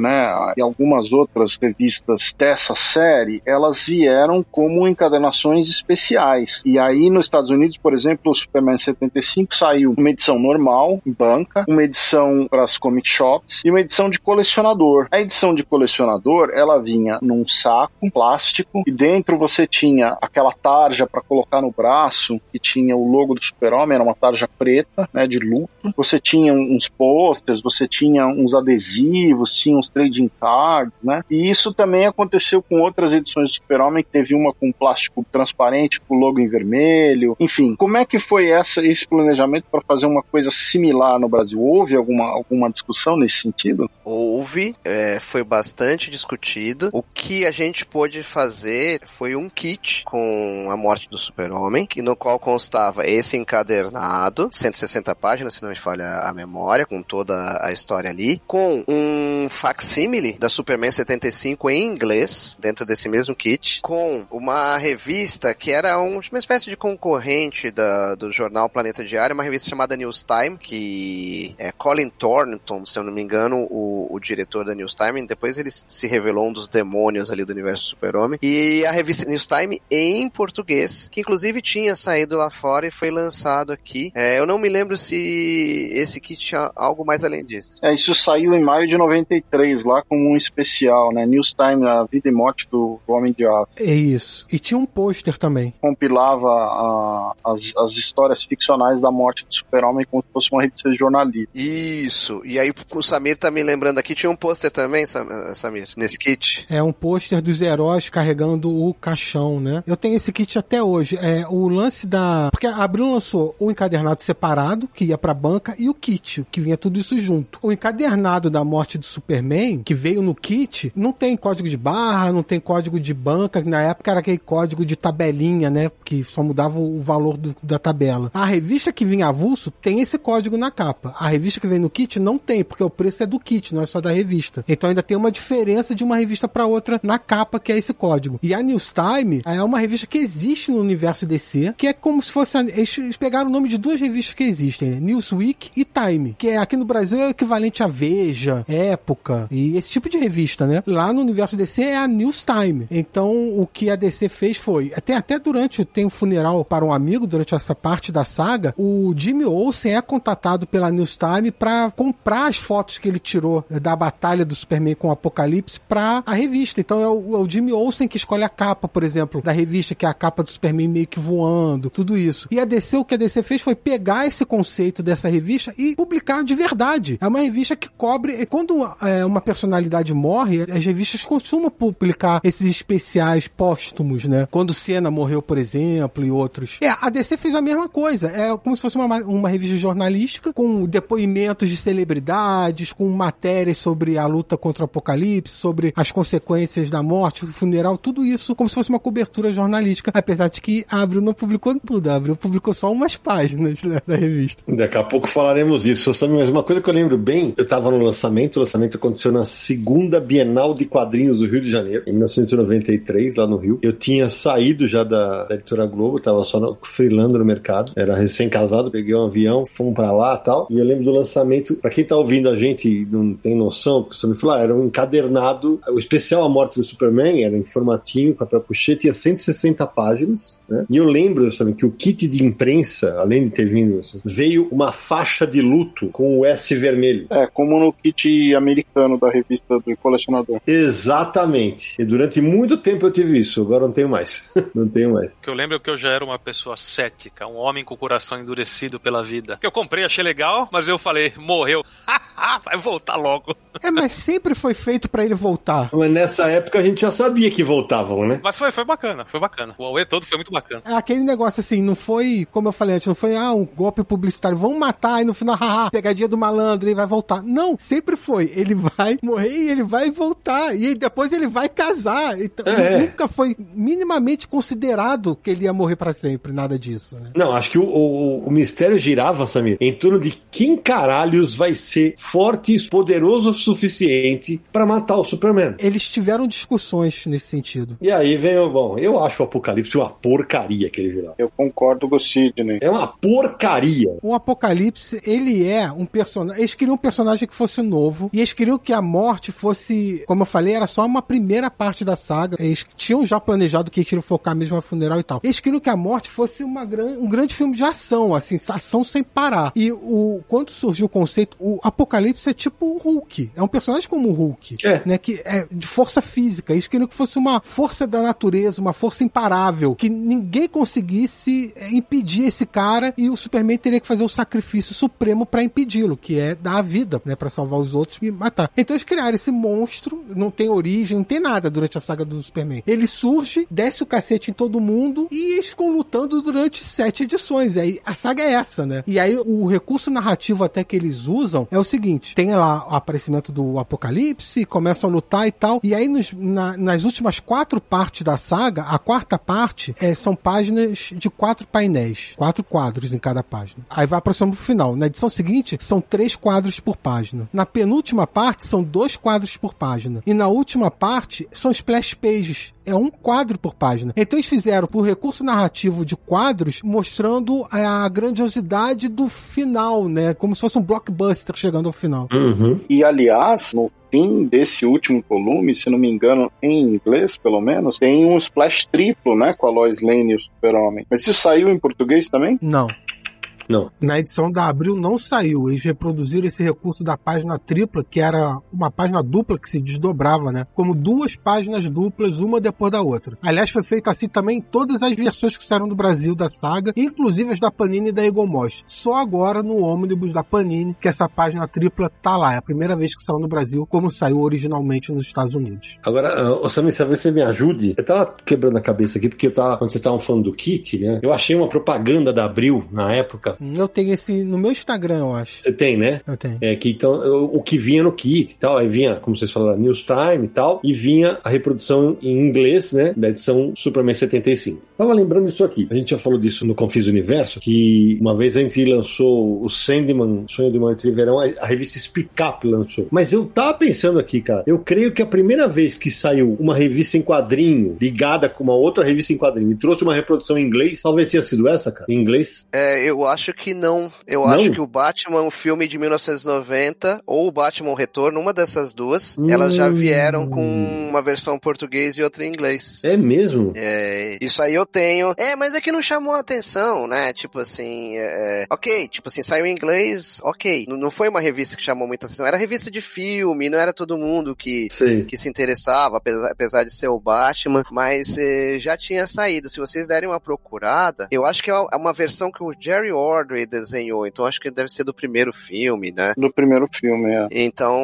né? E algumas outras revistas dessa série, elas vieram como encadernações especiais. E aí, nos Estados Unidos, por exemplo, o Superman 75 saiu uma edição normal, em banca, uma edição para as comic shops e uma edição de colecionador. A edição de colecionador, ela vinha num saco plástico e dentro você tinha aquela tarja para colocar no braço que tinha o logo do Super-Homem, era uma tarja preta, né, de luto. Você tinha uns posters, você tinha uns adesivos, tinha uns trading cards, né? E isso também aconteceu com outras edições do Super-Homem, que teve uma com plástico transparente, com logo em vermelho. Enfim, como é que foi essa, esse planejamento para fazer uma coisa similar no Brasil? Houve alguma, alguma discussão nesse sentido? Houve, é, foi bastante discutido. O que a gente pôde fazer foi um kit com a morte do Super-Homem, no qual constava esse encadernado, 160 páginas, se não me falha a memória, com toda a história ali, com um facsímile da Superman 75 em inglês, dentro desse mesmo kit, com uma revista que era um, uma espécie de concorrente da, do jornal Planeta Diário, uma revista chamada News Time, que é Colin Thornton, se eu não me engano, o, o diretor da News Time, depois ele se revelou um dos demônios ali do universo Super-Homem, e a revista News Time em português, que inclusive tinha saído lá fora e foi lançado aqui. É, eu não me lembro se esse kit tinha algo mais além disso. É, isso saiu em maio de 93, lá como um especial, né? News Time, a vida e morte do Homem de Aço. É isso. E tinha um pôster também. Compilava a, as, as histórias ficcionais da morte do Super-Homem como se fosse uma revista jornalista. Isso. E aí o Samir tá me lembrando aqui, tinha um pôster também, Samir, nesse kit. É um pôster dos heróis carregando o caixão, né? Eu tenho esse kit até hoje. É o lance da. Porque a Abril lançou o encadernado separado, que ia pra banca, e o kit, que vinha tudo isso junto. O encadernado da morte do Superman, que veio no kit, não tem código de barra, não tem código de banca, na época era aquele código de tabelinha, né? Que só mudava o valor do, da tabela. A revista que vinha avulso tem esse código na capa. A revista que vem no kit não tem, porque o preço é do kit, não é só da revista. Então ainda tem uma diferença de uma revista para outra na capa, que é esse código. E a News Time é uma revista que existe no universo DC, que é como se fosse. Eles pegaram o nome de duas revistas que existem, né? Newsweek e Time, que é aqui no Brasil é o equivalente a Veja, Época e esse tipo de revista, né? Lá no universo DC é a News Time. Então o que a DC fez foi, até, até durante tem um funeral para um amigo, durante essa parte da saga, o Jimmy Olsen é contatado pela News Time para comprar as fotos que ele tirou da batalha do Superman com o Apocalipse para a revista. Então é o, é o Jimmy Olsen que escolhe a capa, por exemplo, da revista, que é a capa do Superman meio que voando, tudo isso. E a DC, o que a DC fez foi pegar esse conceito dessa revista e publicar de verdade. É uma revista que cobre. Quando é, uma personalidade morre, as revistas costumam publicar esses especiais póstumos, né? Quando Senna morreu, por exemplo, e outros. É, a DC fez a mesma coisa. É como se fosse uma, uma revista jornalística com depoimentos de celebridades, com matérias sobre a luta contra o apocalipse, sobre as consequências da morte, o funeral, tudo isso como se fosse uma cobertura jornalística, apesar de que a Abril não publicou tudo, a Abril publicou só umas páginas né, da revista. Daqui a pouco falaremos disso, mas uma coisa que eu lembro bem, eu estava no lançamento, lançamento aconteceu na segunda Bienal de Quadrinhos do Rio de Janeiro, em 1993, lá no Rio. Eu tinha saído já da, da editora Globo, estava só no, freelando no mercado, era recém-casado, peguei um avião, fomos para lá e tal, e eu lembro do lançamento, para quem tá ouvindo a gente não tem noção, porque você me falou, ah, era um encadernado, o especial A Morte do Superman era em formatinho, papel couchê, tinha 160 páginas, né? E eu lembro, sabe, que o kit de imprensa, além de ter vindo, veio uma faixa de luto com o S vermelho. É, como no kit americano da revista do colecionador. Exatamente. E durante muito tempo eu tive isso, agora não tenho mais. *laughs* não tenho mais. O que eu lembro é que eu já era uma pessoa cética, um homem com o coração endurecido pela vida. Que eu comprei, achei legal, mas eu falei, morreu. *laughs* Vai voltar logo. É, mas sempre foi feito para ele voltar. Mas nessa época a gente já sabia que voltavam, né? Mas foi, foi bacana, foi bacana. O Aue todo foi muito bacana. É aquele negócio assim, não foi, como eu falei antes, não foi, ah, um golpe publicitário, vão matar e no final, *laughs* haha, pegadinha do malandro e vai voltar. Não, sempre foi. Ele vai morrer e ele vai voltar. E depois ele vai casar. Então, É. nunca foi minimamente considerado que ele ia morrer pra sempre, nada disso, né? Não, acho que o, o, o mistério girava, Samir, em torno de quem caralhos vai ser forte e poderoso o suficiente pra matar o Superman. Eles tiveram discussões nesse sentido. E aí veio, bom, eu acho o Apocalipse uma porcaria que ele virou. Eu concordo com o Sidney. É uma porcaria. O Apocalipse, ele é um personagem. Eles queriam um personagem que fosse novo. E eles queriam que a morte fosse. Como eu falei, era só uma primeira parte da saga. Eles tinham já planejado que eles queriam focar mesmo no funeral e tal. Eles queriam que a morte fosse uma gran, um grande filme de ação, assim, ação sem parar. E o quando surgiu o conceito, o Apocalipse é tipo o Hulk. É um personagem como o Hulk. É. Né, que é de força física. Eles queriam que fosse uma força da natureza, uma força imparável. Que ninguém conseguisse é, impedir esse cara e o Superman teria que fazer o sacrifício supremo pra impedi-lo, que é dar a vida, né, para salvar os outros matar. Então eles criaram esse monstro, não tem origem, não tem nada durante a saga do Superman. Ele surge, desce o cacete em todo mundo e eles ficam lutando durante sete edições. E aí a saga é essa, né? E aí o recurso narrativo até que eles usam é o seguinte: tem lá o aparecimento do Apocalipse, começam a lutar e tal. E aí nos- na- nas últimas quatro partes da saga, a quarta parte é, são páginas de quatro painéis, quatro quadros em cada página. Aí vai aproximando pro final. Na edição seguinte, são três quadros por página. Na penúltima parte, são dois quadros por página. E na última parte, são splash pages. É um quadro por página. Então eles fizeram por recurso narrativo de quadros, mostrando a grandiosidade do final, né? Como se fosse um blockbuster chegando ao final. Uhum. E aliás, no fim desse último volume, se não me engano, em inglês pelo menos, tem um splash triplo, né? Com a Lois Lane e o Super-Homem. Mas isso saiu em português também? Não. Não. Na edição da Abril não saiu. Eles reproduziram esse recurso da página tripla, que era uma página dupla que se desdobrava, né? Como duas páginas duplas, uma depois da outra. Aliás, foi feito assim também em todas as versões que saíram do Brasil da saga, inclusive as da Panini e da Eagle Moss. Só agora no ônibus da Panini que essa página tripla tá lá. É a primeira vez que saiu no Brasil, como saiu originalmente nos Estados Unidos. Agora, ô Samir, talvez você me ajude. Eu tava quebrando a cabeça aqui, porque eu tava, quando você tava falando do kit, né? Eu achei uma propaganda da Abril na época. Eu tenho esse no meu Instagram, eu acho. Você tem, né? Eu tenho. É, que então, eu- o que vinha no kit e tal, aí vinha, como vocês falaram, News Time e tal, e vinha a reprodução em inglês, né, da edição Superman 75. Tava lembrando disso aqui, a gente já falou disso no Confis Universo, que uma vez a gente lançou o Sandman, Sonho do Manhã de Verão, a, a revista Speak Up lançou. Mas eu tava pensando aqui, cara, eu creio que a primeira vez que saiu uma revista em quadrinho, ligada com uma outra revista em quadrinho, e trouxe uma reprodução em inglês, talvez tenha sido essa, cara, em inglês. É, eu acho que não. Eu Não? acho que o Batman, o filme de 1990, ou o Batman Retorno, uma dessas duas, elas já vieram com uma versão português e outra em inglês. É mesmo? É, isso aí eu tenho. É, mas é que não chamou a atenção, né? Tipo assim, é, ok, tipo assim, saiu em inglês, ok. Não, não foi uma revista que chamou muita atenção. Era revista de filme, não era todo mundo que, que se interessava, apesar, apesar de ser o Batman, mas eh, já tinha saído. Se vocês derem uma procurada, eu acho que é uma versão que o Jerry Ordway desenhou, então acho que deve ser do primeiro filme, né? Do primeiro filme, é. Então,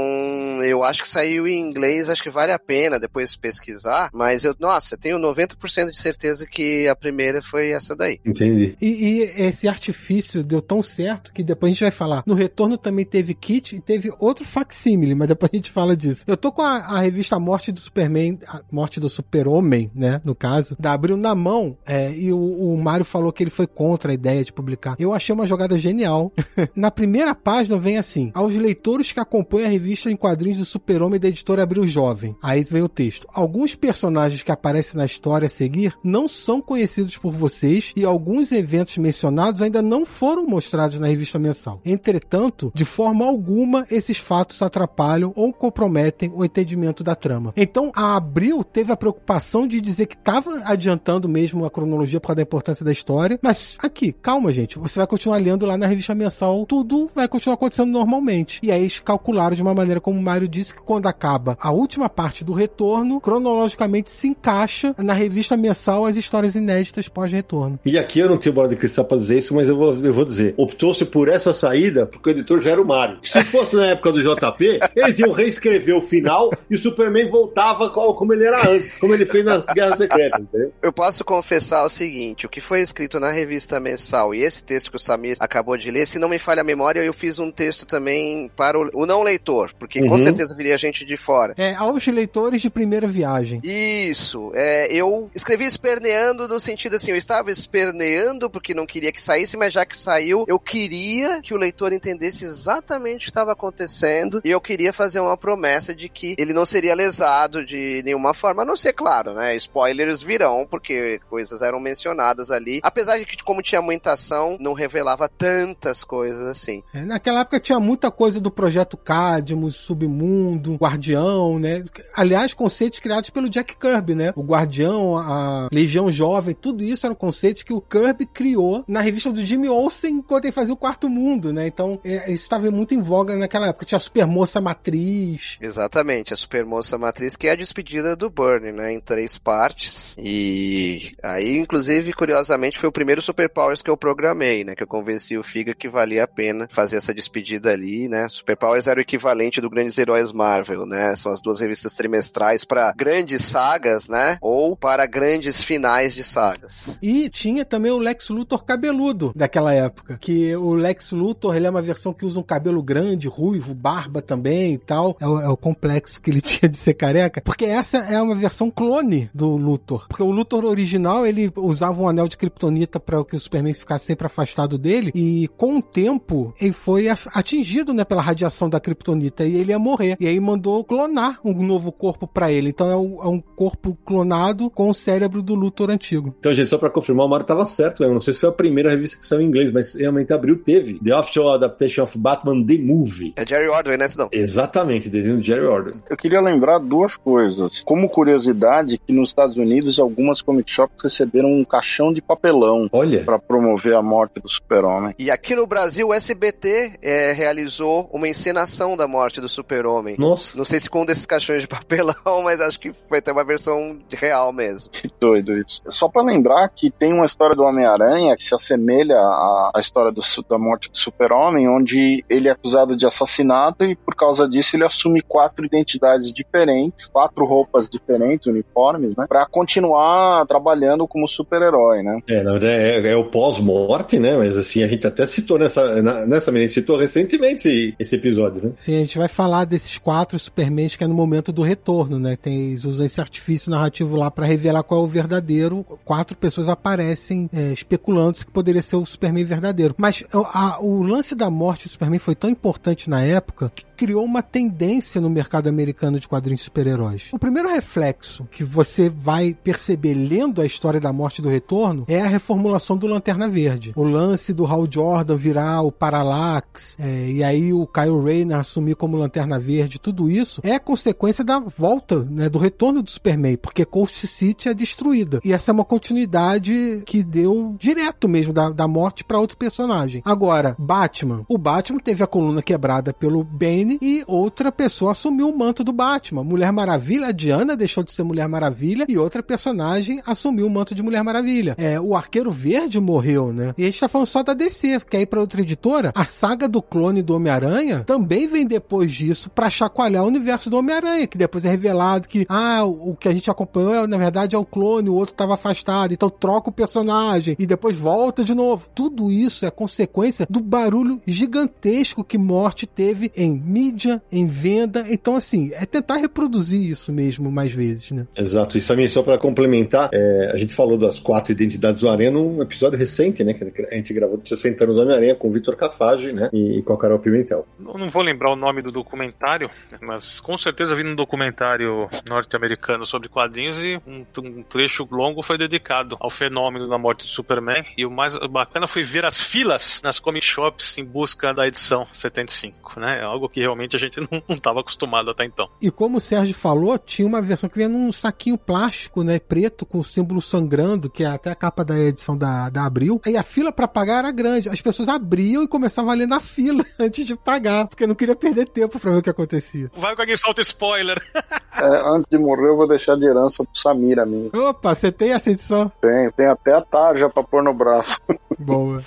eu acho que saiu em inglês, acho que vale a pena depois pesquisar, mas eu, nossa, eu tenho 90% de certeza que a primeira foi essa daí. Entendi. E, e esse artifício deu tão certo que depois a gente vai falar. No retorno também teve kit e teve outro facsímile, mas depois a gente fala disso. Eu tô com a, a revista Morte do Superman, a Morte do Super-Homem, né, no caso, da Abril na mão, é, e o, o Mário falou que ele foi contra a ideia de publicar. Eu achei uma jogada genial. *laughs* na primeira página vem assim, aos leitores que acompanham a revista em quadrinhos do Super-Homem da editora Abril Jovem. Aí vem o texto. Alguns personagens que aparecem na história a seguir não são conhecidos por vocês e alguns eventos mencionados ainda não foram mostrados na revista mensal. Entretanto, de forma alguma, esses fatos atrapalham ou comprometem o entendimento da trama. Então, a Abril teve a preocupação de dizer que estava adiantando mesmo a cronologia por causa da importância da história, mas aqui, calma, gente, você vai continuar lendo lá na revista mensal, tudo vai continuar acontecendo normalmente. E aí eles calcularam de uma maneira como o Mário disse que quando acaba a última parte do retorno, cronologicamente se encaixa na revista mensal as histórias inéditas pós-retorno. E aqui eu não tenho bola de cristal pra dizer isso, mas eu vou, eu vou dizer. Optou-se por essa saída porque o editor já era o Mário. Se fosse na época do JP, eles iam reescrever o final e o Superman voltava co- como ele era antes, como ele fez nas Guerras Secretas, entendeu? Eu posso confessar o seguinte, o que foi escrito na revista mensal e esse texto que o Samir acabou de ler, se não me falha a memória, eu fiz um texto também para o, o não leitor, porque Uhum. com certeza viria gente de fora. É, aos leitores de primeira viagem. Isso, é, eu escrevi esperneando no sentido assim, eu estava esperneando porque não queria que saísse, mas já que saiu, eu queria que o leitor entendesse exatamente o que estava acontecendo e eu queria fazer uma promessa de que ele não seria lesado de nenhuma forma, a não ser claro, né? Spoilers virão, porque coisas eram mencionadas ali, apesar de que, como tinha muita ação, não revelava tantas coisas assim. É, naquela época tinha muita coisa do projeto Cadmus, Submundo, Guardião, né? Aliás, conceitos criados pelo Jack Kirby, né? O Guardião, a Legião Jovem, tudo isso eram conceitos que o Kirby criou na revista do Jimmy Olsen enquanto ele fazia o Quarto Mundo, né? Então, é, isso estava muito em voga naquela época. Tinha a Supermoça Matriz. Exatamente, a Supermoça Matriz, que é a despedida do Burnie, né? Em três partes. E aí, inclusive, curiosamente, foi o primeiro Superpowers que eu programei, né? Que eu convenci o Figa que valia a pena fazer essa despedida ali, né? Superpowers era o equivalente do Grandes Heróis Marvel, né? São as duas revistas trimestrais para grandes sagas, né? Ou para grandes finais de sagas. E tinha também o Lex Luthor cabeludo daquela época. Que o Lex Luthor, ele é uma versão que usa um cabelo grande, ruivo, barba também e tal. É o, é o complexo que ele *laughs* tinha de ser careca. Porque essa é uma versão clone do Luthor. Porque o Luthor original, ele usava um anel de kryptonita para que o Superman ficasse sempre afastado dele. E com o tempo, ele foi atingido, né, pela radiação da kryptonita e ele ia morrer. E aí mandou clonar um novo corpo para ele. Então é um, é um corpo clonado com o cérebro do Luthor antigo. Então, gente, só pra confirmar, o Mário tava certo. Eu não sei se foi a primeira revista que saiu em inglês, mas realmente abriu, teve. The Official Adaptation of Batman The Movie. É Jerry Ordway, né, Sidão? Exatamente, desenho de Jerry Order. Eu queria lembrar duas coisas. Como curiosidade, que nos Estados Unidos algumas comic shops receberam um caixão de papelão Olha, para promover a morte do super-homem. E aqui no Brasil, o SBT é, realizou uma encenação da morte do super-homem. nossa. Não sei se com um desses caixões de papelão, *laughs* mas acho que foi até uma versão real mesmo. Que doido isso. Só pra lembrar que tem uma história do Homem-Aranha que se assemelha à, à história do da morte do Super-Homem, onde ele é acusado de assassinato e por causa disso ele assume quatro identidades diferentes, quatro roupas diferentes, uniformes, né? Pra continuar trabalhando como super-herói, né? É, na verdade é, é o pós-morte, né? Mas assim, a gente até citou nessa, na- nessa, a gente citou recentemente esse, episódio, né? Sim, a gente vai falar desses quatro Supermans que é no momento do retorno, né? Tem, eles usam esse artifício narrativo lá pra revelar qual é o verdadeiro. Quatro pessoas aparecem é, especulando se que poderia ser o Superman verdadeiro. Mas a- o lance da morte do Superman foi tão importante na época que criou uma tendência no mercado americano de quadrinhos de super-heróis. O primeiro reflexo que você vai perceber lendo a história da morte do retorno é a reformulação do Lanterna Verde. O lance do Hal Jordan virar o Parallax, é, e aí o Kyle Rayner assumir como Lanterna Verde, tudo isso é consequência da volta, né, do retorno do Superman, porque Coast City é destruída. E essa é uma continuidade que deu direto mesmo da, da morte para outro personagem. Agora, Batman. O Batman teve a coluna quebrada pelo Bane e outra pessoa assumiu o manto do Batman. Mulher Maravilha, a Diana deixou de ser Mulher Maravilha e outra personagem assumiu o manto de Mulher Maravilha. É, o Arqueiro Verde morreu, né? E a gente tá falando só da DC, que aí pra outra editora, a saga do clone do Homem-Aranha também vem depois disso pra chacoalhar o universo do Homem-Aranha, que depois é revelado que, ah, o que a gente acompanhou, é, na verdade, é o clone, o outro tava afastado, então troca o personagem e depois volta de novo. Tudo isso é consequência do barulho gigantesco que Morte teve em mídia, em venda. Então, assim, é tentar reproduzir isso mesmo mais vezes, né? Exato. E também, só pra complementar, é, a gente falou das quatro identidades do Aranha num episódio recente, né? Que a gente gravou de 60 anos do Homem-Aranha com o Vitor Cafage, né? E com a Carol Pimentel. Eu não vou lembrar o nome do documentário, mas com certeza vi num documentário norte-americano sobre quadrinhos e um, um trecho longo foi dedicado ao fenômeno da morte do Superman. E o mais bacana foi ver as filas nas comic shops em busca da edição 75, né? É algo que realmente a gente *laughs* não estava acostumado até então. E como o Sérgio falou, tinha uma versão que vinha num saquinho plástico, né, preto, com o símbolo sangrando, que é até a capa da edição da, da Abril. E a fila pra pagar era grande. As pessoas abriam e começavam a ler na fila *laughs* antes de pagar, porque não queria perder tempo pra ver o que acontecia. Vai com alguém solta spoiler. *laughs* É, antes de morrer, eu vou deixar de herança pro Samir, a mim. Opa, você tem essa edição? Tem, tem até a tarja pra pôr no braço. Boa.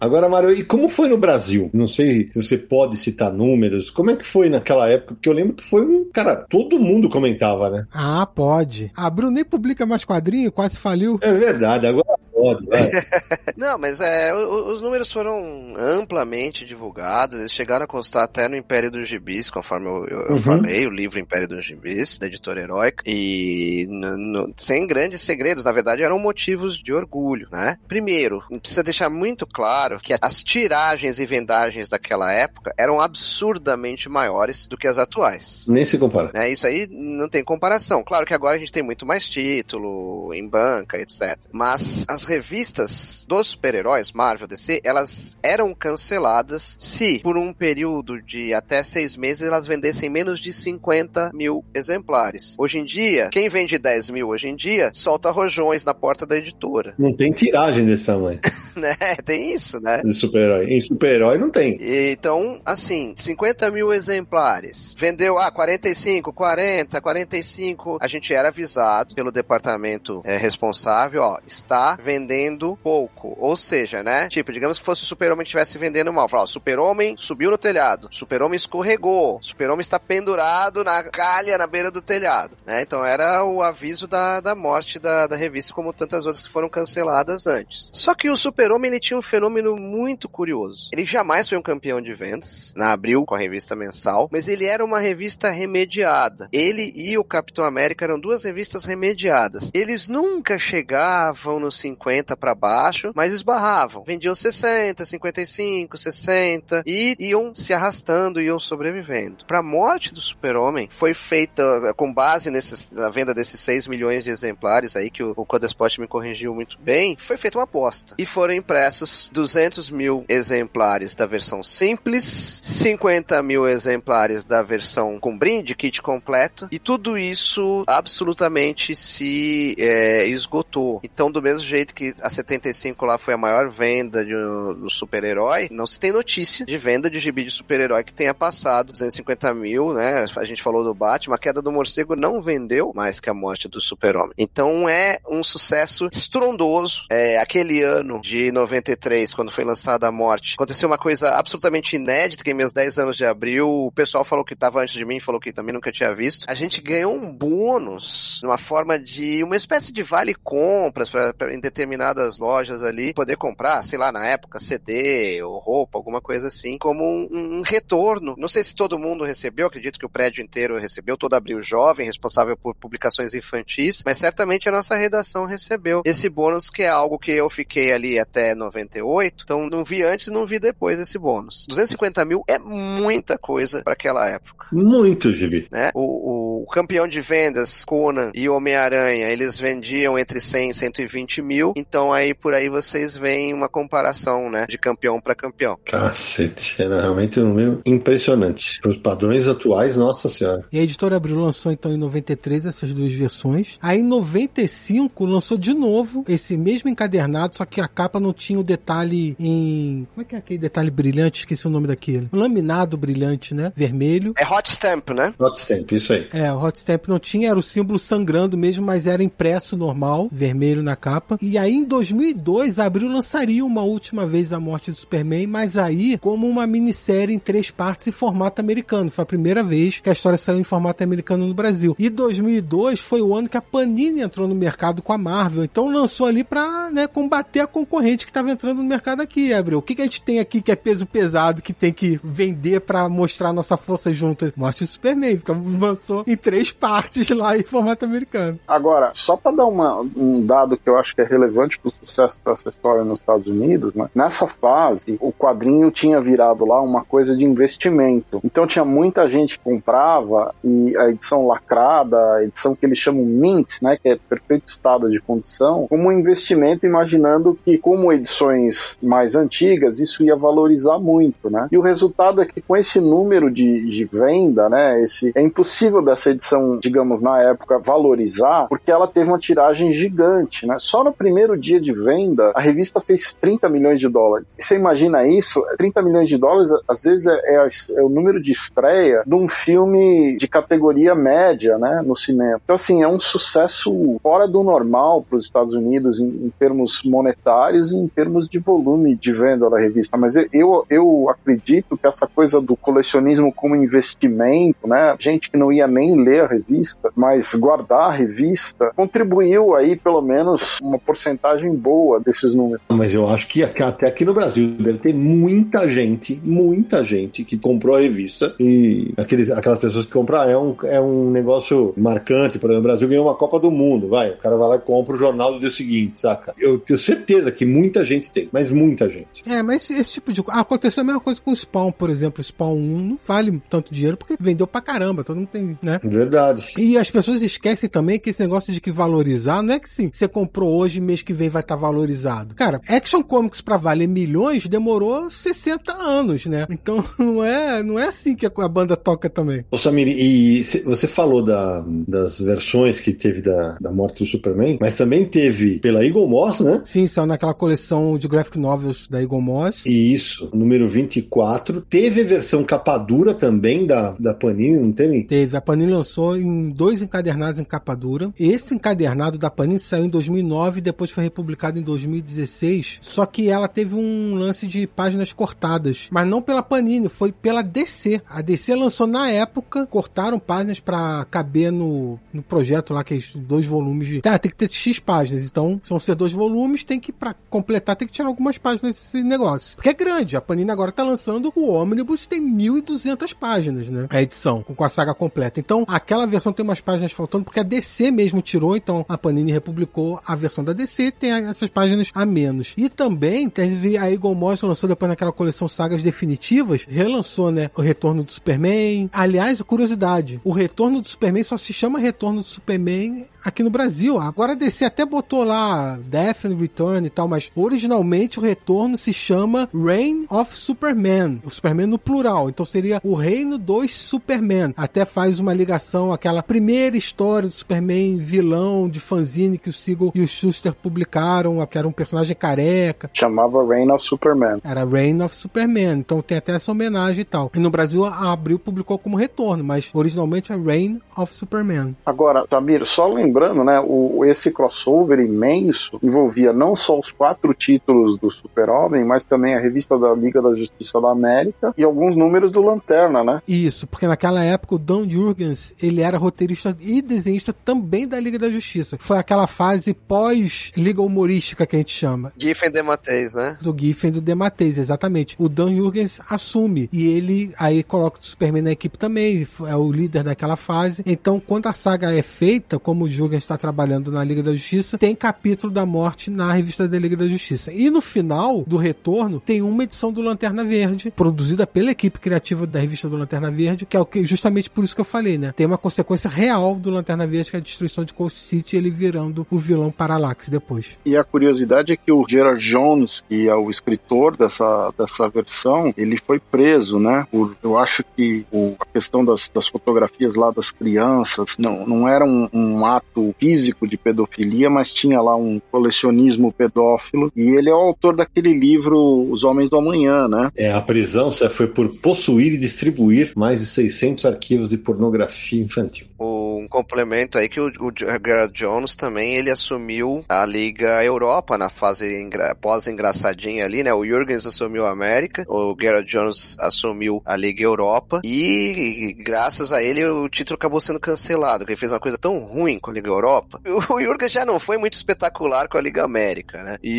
Agora, Mário, e como foi no Brasil? Não sei se você pode citar números. Como é que foi naquela época? Porque eu lembro que foi um. Cara, todo mundo comentava, né? Ah, pode. A Brunet publica mais quadrinho, quase faliu. É verdade, agora pode. *laughs* Não, mas é, os números foram amplamente divulgados, eles chegaram a constar até no Império dos Gibis, conforme eu, eu- eu Uhum. falei, o livro Império dos Gibis, da editora Heróica, e no- no- sem grandes segredos, na verdade eram motivos de orgulho, né? Primeiro, precisa deixar muito claro que as tiragens e vendagens daquela época eram absurdamente maiores do que as atuais. Nem se compara. né? Isso aí não tem comparação. Claro que agora a gente tem muito mais título em banca, etc. Mas as revistas dos super-heróis, Marvel, DC, elas eram canceladas se por um período de até seis meses elas vendessem menos de 50 mil exemplares. Hoje em dia, quem vende 10 mil hoje em dia solta rojões na porta da editora, Não tem tiragem desse tamanho *laughs* *laughs* né? Tem isso, né? de super-herói. Em super-herói não tem. Então, assim, 50 mil exemplares. Vendeu, ah, 45, 40, 45. A gente era avisado pelo departamento eh, responsável, ó, está vendendo pouco. Ou seja, né? Tipo, digamos que fosse o Super-Homem que estivesse vendendo mal. Falar, Super-Homem subiu no telhado. Super-Homem escorregou. Super-Homem está pendurado na calha na beira do telhado. Né? Então era o aviso da, da morte da, da revista, como tantas outras que foram canceladas antes. Só que o Super-Homem tinha um fenômeno muito curioso. Ele jamais foi um campeão de vendas, na Abril, com a revista mensal, mas ele era uma revista remediada. Ele e o Capitão América eram duas revistas remediadas. Eles nunca chegavam nos 50 para baixo, mas esbarravam. Vendiam 60, 55, 60 e iam se arrastando, iam sobrevivendo. Para a morte do Super-Homem foi feita com base na venda desses 6 milhões de exemplares aí que o, o Codespot me corrigiu muito bem, foi feita uma aposta. E foram impressos 200 mil exemplares da versão simples, 50 mil exemplares da versão com brinde, kit completo, e tudo isso absolutamente se é, esgotou. Então, do mesmo jeito que a 75 lá foi a maior venda de, do super-herói, não se tem notícia de venda de gibi de super-herói que tenha passado 250 mil, né? A gente falou do Batman, a queda do morcego não vendeu mais que a morte do super-homem. Então é um sucesso estrondoso. É, aquele ano de 93, quando foi lançada a morte, aconteceu uma coisa absolutamente inédita, que em meus 10 anos de abril, o pessoal falou que estava antes de mim, falou que também nunca tinha visto. A gente ganhou um bônus, numa forma de uma espécie de vale compras pra, pra- em determinadas lojas ali, poder comprar, sei lá, na época, CD ou roupa, alguma coisa assim, como um, um retorno. Não sei se todo mundo recebeu, acredito que o prédio inteiro recebeu, todo abril jovem, responsável por publicações infantis, mas certamente a nossa redação recebeu esse bônus, que é algo que eu fiquei ali até 98, então não vi antes e não vi depois esse bônus. 250 mil é muita coisa para aquela época Muito, Gibi. né? O, o campeão de vendas, Conan e Homem-Aranha, eles vendiam entre 100 e 120 mil, então aí por aí vocês veem uma comparação, né, de campeão para campeão. Cacete, era realmente um número impressionante. Para os padrões atuais, nossa senhora. E a editora Abril lançou então em 93 essas duas versões. Aí em 95 lançou de novo esse mesmo encadernado, só que a capa não tinha o detalhe em. Como é que é aquele detalhe brilhante? Esqueci o nome daquele. Laminado brilhante, né? Vermelho. É hot stamp, né? Hot Stamp, isso aí. É, o Hot Stamp não tinha, era o símbolo sangrando mesmo, mas era impresso normal, vermelho na capa. E aí em 2002, a Abril lançaria uma última vez a morte do Superman, mas aí como uma minissérie em três partes em formato americano. Foi a primeira vez que a história saiu em formato americano no Brasil. E 2002 foi o ano que a Panini entrou no mercado com a Marvel. Então lançou ali pra né, combater a concorrente que estava entrando no mercado aqui, Abril. O que, que a gente tem aqui que é peso pesado, que tem que vender pra mostrar nossa força junto? Morte do Superman. Então *laughs* lançou em três partes lá em formato americano. Agora, só para dar uma- um dado que eu acho que é relevante para o sucesso dessa história nos Estados Unidos, né? nessa fase, o quadrinho tinha virado lá uma coisa de investimento. Então tinha muita gente que comprava e a edição lacrada, a edição que eles chamam mint, né, que é perfeito estado de condição, como um investimento, imaginando que, como edições mais antigas, isso ia valorizar muito, né? E o resultado é que com esse número de, de venda, né, esse, é impossível dessa essa edição, digamos, na época, valorizar, porque ela teve uma tiragem gigante, né? Só no primeiro dia de venda, a revista fez 30 milhões de dólares. E você imagina isso? 30 milhões de dólares, às vezes, é, é, é o número de estreia de um filme de categoria média, né? No cinema. Então, assim, é um sucesso fora do normal para os Estados Unidos em, em, termos monetários em termos de volume de venda da revista. Mas eu, eu acredito que essa coisa do colecionismo como investimento, né? Gente que não ia nem ler a revista, mas guardar a revista, contribuiu aí pelo menos uma porcentagem boa desses números. Mas eu acho que até aqui no Brasil deve ter muita gente, muita gente que comprou a revista e aqueles, aquelas pessoas que compram ah, é um, é um negócio marcante. Por exemplo, o Brasil ganhou uma Copa do Mundo, vai, o cara vai lá e compra o jornal do dia seguinte, saca? Eu tenho certeza que muita gente tem, mas muita gente. É, mas esse tipo de coisa. Ah, aconteceu a mesma coisa com o Spawn, por exemplo. O Spawn 1 não vale tanto dinheiro porque vendeu pra caramba, todo mundo tem, né? Verdade. E as pessoas esquecem também que esse negócio de que valorizar não é que sim, você comprou hoje, mês que vem vai estar tá valorizado. Cara, Action Comics pra valer milhões demorou 60 anos, né? Então *laughs* não é, não é assim que a banda toca também. Ô Samir, e você falou da, das versões que teve da, da morte do Superman, mas também teve pela Eagle Moss, né? Sim, saiu naquela coleção de graphic novels da Eagle Moss. Isso, número 24. Teve versão capa dura também da, da Panini, não teve? Teve. A Panini lançou em dois encadernados em capa dura. Esse encadernado da Panini saiu em 2009 e depois foi republicado em 2016. Só que ela teve um lance de páginas cortadas, mas não pela Panini, foi pela DC. A DC lançou na época, cortaram páginas para caber no, no projeto lá, que é dois volumes de. Tá, tem que ter X páginas. Então, se vão ser dois volumes, tem que, para completar, tem que tirar algumas páginas desse negócio. Porque é grande. A Panini agora tá lançando o Omnibus, tem 1.200 páginas, né? A edição, com a saga completa. Então, aquela versão tem umas páginas faltando, porque a DC mesmo tirou, então a Panini republicou a versão da DC, tem essas páginas a menos. E também teve a Eagle Moss lançou depois naquela coleção Sagas Definitivas, relançou, né, o Retorno do Superman. Aliás, curiosidade, o Retorno do Superman só se chama Retorno do Superman aqui no Brasil. Agora a DC até botou lá Death and Return e tal, mas originalmente o retorno se chama Reign of Superman. O Superman no plural. Então seria o Reino dos Superman. Até faz uma ligação àquela primeira história do Superman vilão de fanzine que o Siegel e o Schuster publicaram, que era um personagem careca. Chamava Reign of Superman. Era Reign of Superman. Então tem até essa homenagem e tal. E no Brasil a Abril publicou como retorno, mas originalmente é Reign of Superman. Agora, Samir, só lembrando lembrando, né, o, esse crossover imenso envolvia não só os quatro títulos do Super-Homem, mas também a revista da Liga da Justiça da América e alguns números do Lanterna, né? Isso, porque naquela época o Dan Jurgens, ele era roteirista e desenhista também da Liga da Justiça. Foi aquela fase pós-liga humorística que a gente chama. Giffen Dematteis, né? Do Giffen do Dematteis, exatamente. O Dan Jurgens assume e ele aí coloca o Superman na equipe também, é o líder daquela fase. Então, quando a saga é feita, como o Jurgens está trabalhando na Liga da Justiça, tem capítulo da morte na revista da Liga da Justiça. E no final do retorno, tem uma edição do Lanterna Verde, produzida pela equipe criativa da revista do Lanterna Verde, que é o que justamente por isso que eu falei, né? Tem uma consequência real do Lanterna Verde, que é a destruição de Coast City, ele virando o vilão Parallax depois. E a curiosidade é que o Gerard Jones, que é o escritor dessa, dessa versão, ele foi preso, né? Por, eu acho que o, a questão das, das fotografias lá das crianças não, não era um, um ato físico de pedofilia, mas tinha lá um colecionismo pedófilo. E ele é o autor daquele livro Os Homens do Amanhã, né? É, a prisão foi por possuir e distribuir mais de 600 arquivos de pornografia infantil. Um complemento aí que o, o Gerard Jones também ele assumiu a Liga Europa na fase pós-engraçadinha ali, né? O Jürgens assumiu a América, o Gerard Jones assumiu a Liga Europa e graças a ele o título acabou sendo cancelado, porque ele fez uma coisa tão ruim com a Liga Europa, *laughs* o Jurgen já não foi muito espetacular com a Liga América, né? E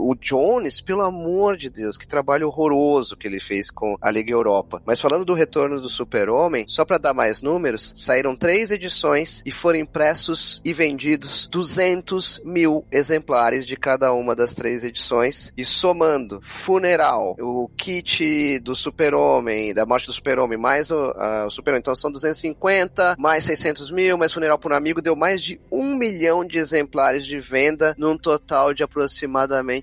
o Jones, pelo amor de Deus, que trabalho horroroso que ele fez com a Liga Europa. Mas falando do retorno do Super-Homem, só para dar mais números, saíram três edições e foram impressos e vendidos 200 mil exemplares de cada uma das três edições. E somando Funeral, o kit do Super-Homem, da morte do Super-Homem, mais o, o Super-Homem, então são 250, mais 600 mil, mais Funeral por um amigo, deu mais de um milhão de exemplares de venda, num total de aproximadamente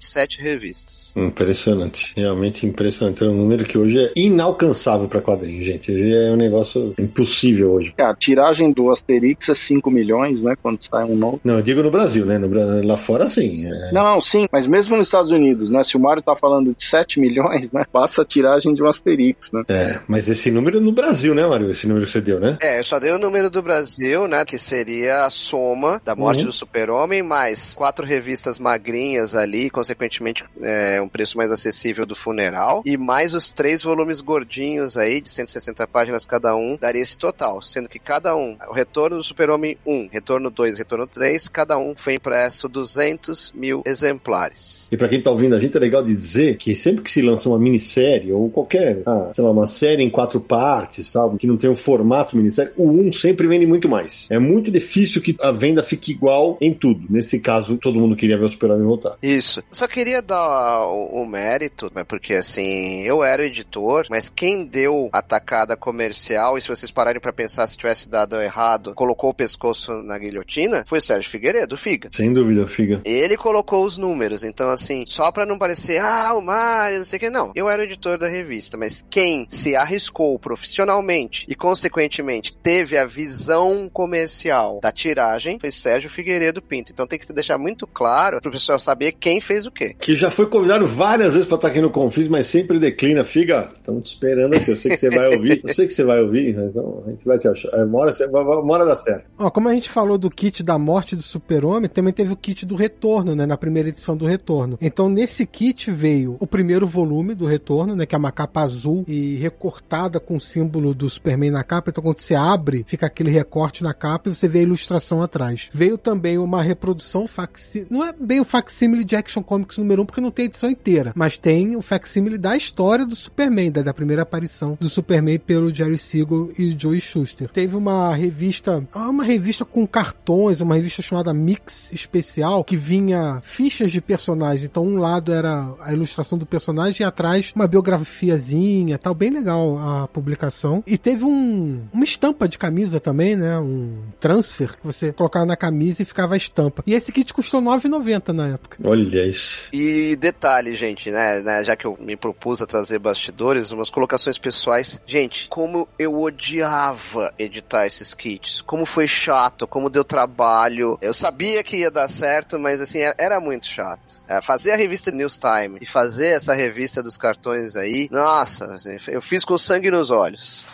sete revistas. Impressionante, realmente impressionante. É um número que hoje é inalcançável para quadrinhos, gente. Hoje é um negócio impossível hoje. É, a tiragem do Asterix é 5 milhões, né? Quando sai um novo. Não, eu digo no Brasil, né? No, lá fora sim. É... Não, não, sim, mas mesmo nos Estados Unidos, né? Se o Mário tá falando de 7 milhões, né? Passa a tiragem de um Asterix, né? É, mas esse número é no Brasil, né, Mário? Esse número que você deu, né? É, eu só dei o número do Brasil, né? Que seria a soma da morte uhum. do Super-Homem, mais quatro revistas magrinhas ali, consequentemente é, um preço mais acessível do funeral, e mais os três volumes gordinhos aí, de 160 páginas cada um, daria esse total, sendo que cada um, o retorno do Super-Homem 1, retorno 2, retorno 3, cada um foi impresso 200 mil exemplares. E para quem tá ouvindo a gente, é legal de dizer que sempre que se lança uma minissérie, ou qualquer, ah, sei lá, uma série em quatro partes, sabe, que não tem um formato minissérie, o 1 sempre vende muito mais. É muito difícil que a venda fique igual em tudo. Nesse caso, todo mundo queria ver o Super-Homem voltar. Isso. Só queria dar o, o mérito, né, porque assim, eu era o editor, mas quem deu a tacada comercial, e se vocês pararem para pensar se tivesse dado errado, colocou o pescoço na guilhotina, foi o Sérgio Figueiredo, Figa. Sem dúvida, Figa. Ele colocou os números, então assim, só para não parecer, ah, o Mário, não sei o que, não. Eu era o editor da revista, mas quem se arriscou profissionalmente e, consequentemente, teve a visão comercial da tiragem foi Sérgio Figueiredo Pinto. Então tem que deixar muito claro pro pessoal saber quem fez o quê. Que já foi convidado várias vezes para estar aqui no Confis, mas sempre declina. Figa, estamos te esperando aqui. Eu sei que você vai ouvir. Eu sei que você vai ouvir, então a gente vai te achar. É, uma, hora, uma hora dá certo. Ó, como a gente falou do kit da morte do super-homem, também teve o kit do retorno, né? Na primeira edição do retorno. Então nesse kit veio o primeiro volume do retorno, né? Que é uma capa azul e recortada com o símbolo do Superman na capa. Então quando você abre, fica aquele recorte na capa e você vê a ilustração atrás. Veio também uma reprodução facsímile, não é bem o facsímile de Action Comics número 1, porque não tem edição inteira, mas tem o facsímile da história do Superman, da, da primeira aparição do Superman pelo Jerry Siegel e Joe Schuster. Teve uma revista, uma revista com cartões, uma revista chamada Mix Especial, que vinha fichas de personagens. Então, um lado era a ilustração do personagem e atrás uma biografiazinha, tal, bem legal a publicação. E teve um, uma estampa de camisa também, né? Um transfer que você colocava na camisa e ficava a estampa. E esse kit custou 9,90 na época. Olha isso. E detalhe, gente, né, né, Já que eu me propus a trazer bastidores, umas colocações pessoais. Gente, como eu odiava editar esses kits. Como foi chato, como deu trabalho. Eu sabia que ia dar certo, mas assim, era muito chato. É, fazer a revista News Time e fazer essa revista dos cartões aí, nossa, assim, eu fiz com sangue nos olhos.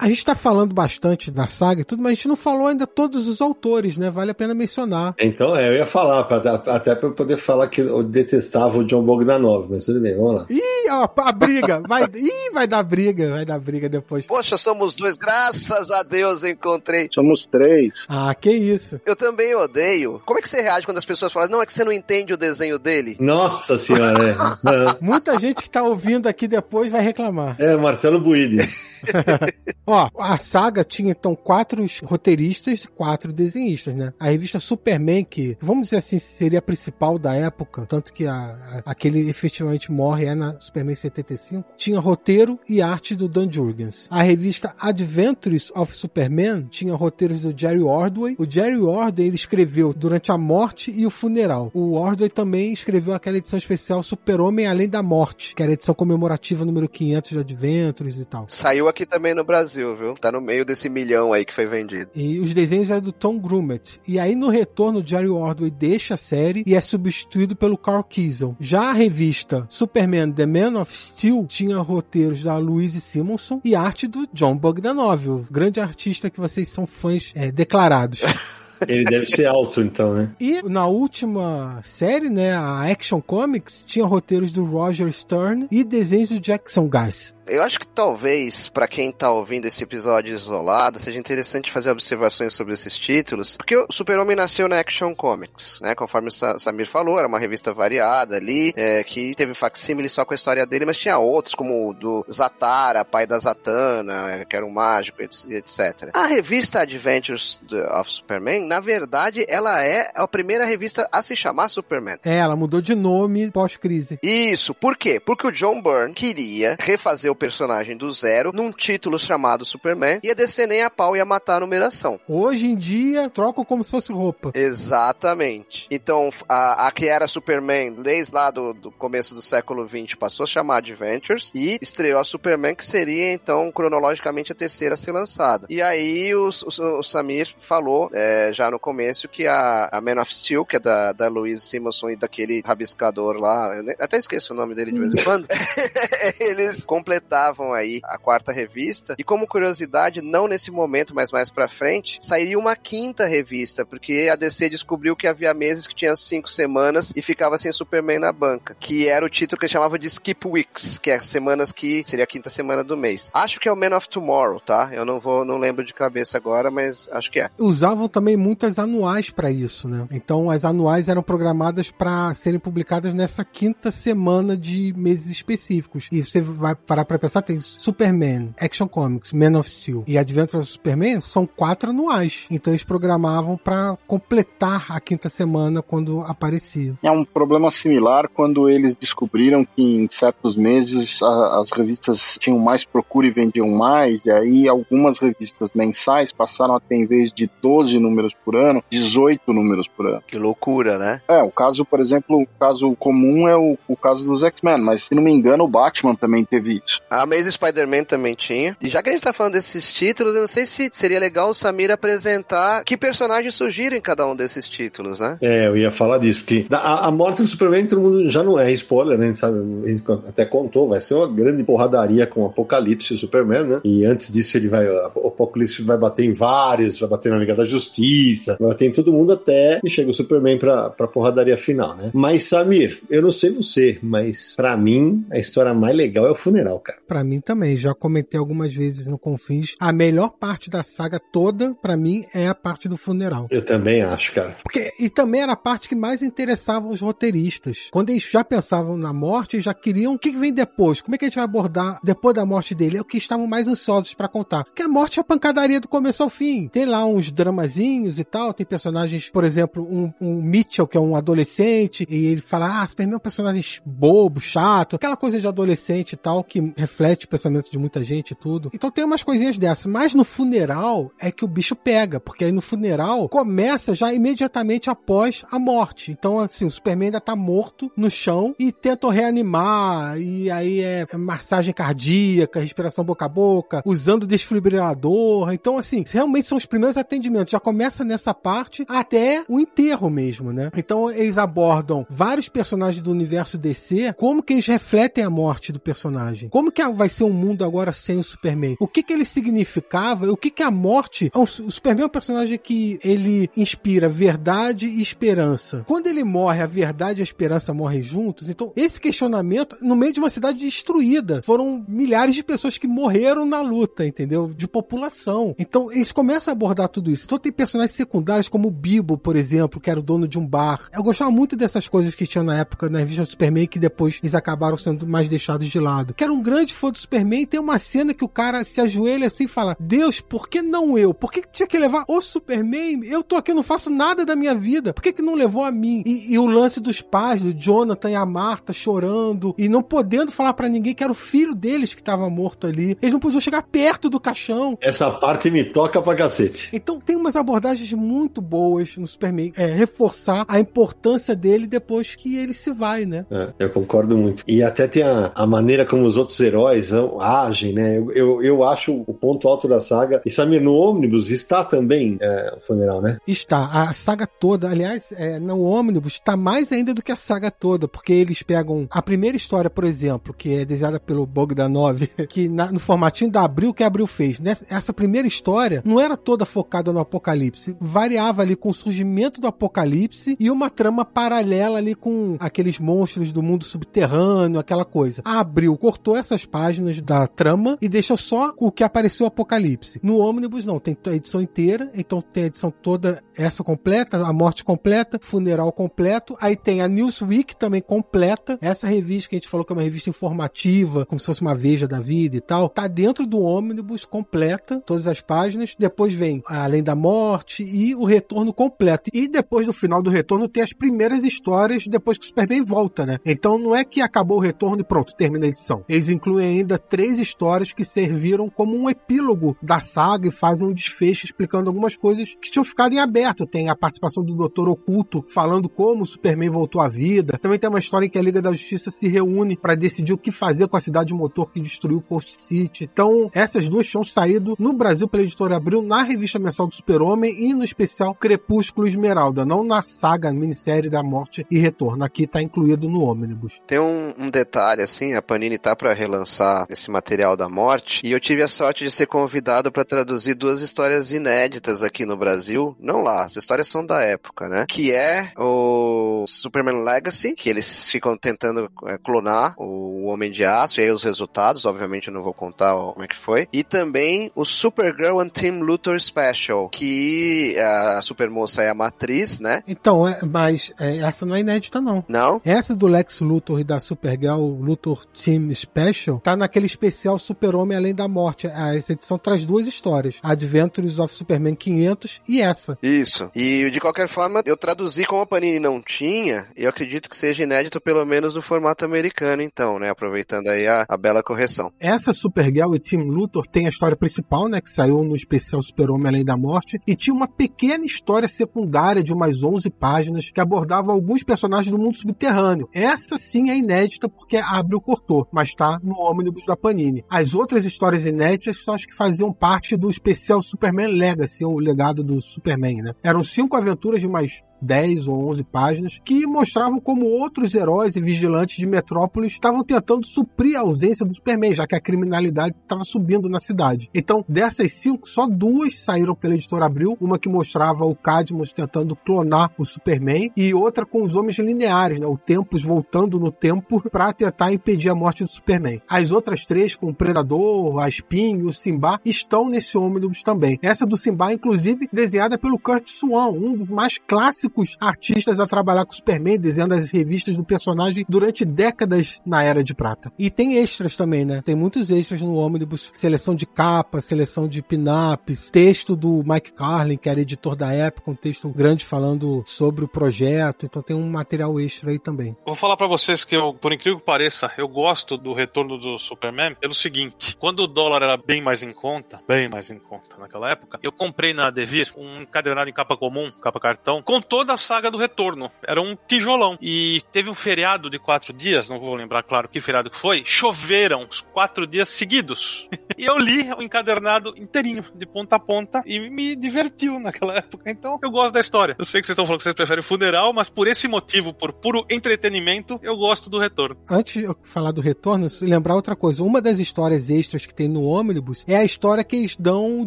A gente tá falando bastante da saga e tudo, mas a gente não falou ainda todos os autores, né? Vale a pena mencionar. Então, é, eu ia falar, pra, até pra eu poder falar que eu detestava o John Bogdanov, mas tudo bem, vamos lá. Ih, ó, a briga! Vai, ih, vai dar briga, vai dar briga depois. Poxa, somos dois, graças a Deus encontrei. Somos três. Ah, que isso. Eu também odeio. Como é que você reage quando as pessoas falam, não, é que você não entende o desenho dele? Nossa senhora, é. *laughs* Muita gente que tá ouvindo aqui depois vai reclamar. É, Marcelo Buide. *laughs* Ó, a saga tinha então quatro roteiristas e quatro desenhistas, né? A revista Superman, que, vamos dizer assim, seria a principal da época, tanto que a, a, aquele efetivamente morre é na Superman 75, tinha roteiro e arte do Dan Jurgens. A revista Adventures of Superman tinha roteiros do Jerry Ordway. O Jerry Ordway ele escreveu durante a morte e o funeral. O Ordway também escreveu aquela edição especial Super-Homem Além da Morte, que era a edição comemorativa número 500 de Adventures e tal. Saiu aqui também no Brasil. Brasil, viu? Tá no meio desse milhão aí que foi vendido. E os desenhos é do Tom Grummett. E aí no retorno, Jerry Ordway deixa a série e é substituído pelo Carl Kiesel. Já a revista Superman The Man of Steel tinha roteiros da Louise Simonson e arte do John Bogdanov, o grande artista que vocês são fãs é, declarados. *laughs* Ele deve ser alto, então, né? E na última série, né, a Action Comics, tinha roteiros do Roger Stern e desenhos do Jackson Guys. Eu acho que talvez, para quem tá ouvindo esse episódio isolado, seja interessante fazer observações sobre esses títulos, porque o Super-Homem nasceu na Action Comics, né? Conforme o Samir falou, era uma revista variada ali, é, que teve facsímile só com a história dele, mas tinha outros, como o do Zatara, pai da Zatanna, que era um mágico, etc. A revista Adventures of Superman, na verdade, ela é a primeira revista a se chamar Superman. É, ela mudou de nome pós-crise. Isso, por quê? Porque o John Byrne queria refazer o personagem do zero num título chamado Superman, ia descer nem a pau e ia matar a numeração. Hoje em dia, trocam como se fosse roupa. Exatamente. Então, a, a que era Superman, desde lá do, do começo do século XX, passou a chamar Adventures e estreou a Superman, que seria, então, cronologicamente a terceira a ser lançada. E aí o, o, o Samir falou, é, já no começo, que a, a Man of Steel, que é da, da Louise Simonson e daquele rabiscador lá, eu até esqueço o nome dele de vez em quando, *laughs* *laughs* eles completavam aí a quarta revista. E como curiosidade, não nesse momento, mas mais pra frente, sairia uma quinta revista, porque a DC descobriu que havia meses que tinha cinco semanas e ficava sem Superman na banca, que era o título que chamava de Skip Weeks, que é semanas que seria a quinta semana do mês. Acho que é o Man of Tomorrow, tá? Eu não vou, não lembro de cabeça agora, mas acho que é. Usavam também muitas anuais para isso, né? Então as anuais eram programadas para serem publicadas nessa quinta semana de meses específicos. E você vai parar para pensar, tem Superman, Action Comics, Man of Steel e Adventures of Superman são quatro anuais. Então eles programavam para completar a quinta semana quando aparecia. É um problema similar quando eles descobriram que em certos meses a, as revistas tinham mais procura e vendiam mais, e aí algumas revistas mensais passaram a ter, em vez de 12 números por ano, 18 números por ano. Que loucura, né? É, o caso, por exemplo, o caso comum é o, o caso dos X-Men, mas se não me engano, o Batman também teve isso. A Amazing Spider-Man também tinha. E já que a gente tá falando desses títulos, eu não sei se seria legal o Samir apresentar que personagens surgiram em cada um desses títulos, né? É, eu ia falar disso, porque a, a morte do Superman já não é spoiler, né? A gente sabe, a gente até contou, vai ser uma grande porradaria com o Apocalipse e o Superman, né? E antes disso ele vai, o Apocalipse vai bater em vários, vai bater na Liga da Justiça, vai bater em todo mundo até e chega o Superman pra, pra porradaria final, né? Mas, Samir, eu não sei você, mas para mim a história mais legal é o funeral, cara. Para mim também, já comentei algumas vezes no Confins, a melhor parte da saga toda, para mim, é a parte do funeral. Eu também acho, cara. Porque, e também era a parte que mais interessava os roteiristas. Quando eles já pensavam na morte, já queriam o que vem depois, como é que a gente vai abordar depois da morte dele, é o que estavam mais ansiosos para contar. Porque a morte é a pancadaria do começo ao fim. Tem lá uns dramazinhos e tal, tem personagens, por exemplo, um, um Mitchell, que é um adolescente, e ele fala, ah, Superman é um personagem bobo, chato, aquela coisa de adolescente e tal, que reflete o pensamento de muita gente e tudo. Então tem umas coisinhas dessas. Mas no funeral é que o bicho pega, porque aí no funeral começa já imediatamente após a morte. Então, assim, o Superman ainda tá morto no chão e tentam reanimar, e aí é massagem cardíaca, respiração boca a boca, usando desfibrilador. Então, assim, realmente são os primeiros atendimentos. Já começa nessa parte até o enterro mesmo, né? Então, eles abordam vários personagens do universo DC, como que eles refletem a morte do personagem. Como que vai ser um mundo agora sem o Superman? O que que ele significava? O que que a morte... O Superman é um personagem que ele inspira verdade e esperança. Quando ele morre, a verdade e a esperança morrem juntos. Então, esse questionamento, no meio de uma cidade destruída, foram milhares de pessoas que morreram na luta, entendeu? De população. Então, eles começam a abordar tudo isso. Então, tem personagens secundários como o Bibo, por exemplo, que era o dono de um bar. Eu gostava muito dessas coisas que tinham na época na revista do Superman, que depois eles acabaram sendo mais deixados de lado. Que era um grande fã do Superman. Tem uma cena que o cara se ajoelha assim e fala: Deus, por que não eu? Por que tinha que levar o Superman? Eu tô aqui, não faço nada da minha vida. Por que, que não levou a mim? E, e o lance dos pais, do Jonathan e a Marta chorando e não podendo falar para ninguém que era o filho deles que estava morto ali. Eles não podiam chegar perto do caixão. Essa parte me toca pra cacete. Então tem umas abordagens muito boas no Superman. É, reforçar a importância dele depois que ele se vai, né? É, eu concordo muito. E até tem a, a maneira como os outros heróis agem, né? Eu, eu, eu, acho o ponto alto da saga. E Samir, no ônibus está também é, o funeral, né? Está. A saga toda, aliás, é, no ônibus está mais ainda do que a saga toda, porque eles pegam a primeira história, por exemplo, que é desenhada pelo Bogdanov, *laughs* que na, no formatinho da Abril, que a Abril fez. Nessa, essa primeira história não era toda focada no apocalipse, variava ali com o surgimento do apocalipse e uma trama paralela ali com aqueles monstros do mundo subterrâneo, aquela coisa. A Abril cortou essa, as páginas da trama e deixa só o que apareceu Apocalipse. No ônibus não, tem a edição inteira, então tem a edição toda essa completa, a morte completa, funeral completo, aí tem a Newsweek também completa, essa revista que a gente falou que é uma revista informativa, como se fosse uma veja da vida e tal, tá dentro do ônibus completa, todas as páginas, depois vem Além da Morte e o Retorno completo. E depois do final do Retorno tem as primeiras histórias depois que o Superman volta, né? Então não é que acabou o Retorno e pronto, termina a edição. Eles incluem ainda três histórias que serviram como um epílogo da saga e fazem um desfecho explicando algumas coisas que tinham ficado em aberto. Tem a participação do Doutor Oculto falando como o Superman voltou à vida. Também tem uma história em que a Liga da Justiça se reúne para decidir o que fazer com a cidade motor que destruiu Coast City. Então, essas duas tinham saído no Brasil pela editora Abril, na revista mensal do Super-Homem e no especial Crepúsculo Esmeralda, não na saga, minissérie da Morte e Retorno. Aqui tá incluído no ônibus. Tem um, um detalhe, assim, a Panini tá para relançar esse material da Morte e eu tive a sorte de ser convidado para traduzir duas histórias inéditas aqui no Brasil. Não lá, as histórias são da época, né? Que é o Superman Legacy, que eles ficam tentando é, clonar o Homem de Aço, e aí os resultados, obviamente eu não vou contar como é que foi. E também o Supergirl and Team Luthor Special, que a Supermoça é a matriz, né? Então, é, mas é, essa não é inédita, não. Não? Essa do Lex Luthor e da Supergirl Luthor Team Special tá naquele especial Super-Homem Além da Morte. Essa edição traz duas histórias: Adventures of Superman 500 e essa. Isso. E de qualquer forma, eu traduzi como a Panini não tinha, e eu acredito que seja inédito pelo menos no formato americano, então, né? Aproveitando aí a, a bela correção. Essa Supergirl e Team Luthor tem a história principal, né? Que saiu no especial Super-Homem Além da Morte, e tinha uma pequena história secundária de umas 11 páginas que abordava alguns personagens do mundo subterrâneo. Essa sim é inédita porque abre o cortou, mas tá no ônibus da Panini. As outras histórias inéditas são as que faziam parte do especial Superman Legacy, o legado do Superman, né? Eram cinco aventuras de mais 10 ou 11 páginas, que mostravam como outros heróis e vigilantes de Metrópolis estavam tentando suprir a ausência do Superman, já que a criminalidade estava subindo na cidade. Então, dessas cinco, só duas saíram pela editora Abril, uma que mostrava o Cadmus tentando clonar o Superman e outra com os homens lineares, né, o Tempos voltando no tempo para tentar impedir a morte do Superman. As outras três, com o Predador, a Spin e o Simba, estão nesse ônibus também. Essa do Simba, inclusive, desenhada pelo Kurt Swan, um dos mais clássicos artistas a trabalhar com o Superman, desenhando as revistas do personagem durante décadas na Era de Prata. E tem extras também, né? Tem muitos extras no ônibus, seleção de capa, seleção de pin-ups, texto do Mike Carlin, que era editor da época, um texto grande falando sobre o projeto, então tem um material extra aí também. Vou falar para vocês que eu, por incrível que pareça, eu gosto do retorno do Superman pelo seguinte, quando o dólar era bem mais em conta, bem mais em conta naquela época, eu comprei na Devir um encadernado em capa comum, capa cartão, com toda a saga do retorno. Era um tijolão. E teve um feriado de quatro dias, não vou lembrar, claro, que feriado que foi. Choveram os quatro dias seguidos. *laughs* e eu li o encadernado inteirinho, de ponta a ponta, e me divertiu naquela época. Então, eu gosto da história. Eu sei que vocês estão falando que vocês preferem funeral, mas por esse motivo, por puro entretenimento, eu gosto do retorno. Antes de eu falar do retorno, lembrar outra coisa. Uma das histórias extras que tem no ônibus é a história que eles dão o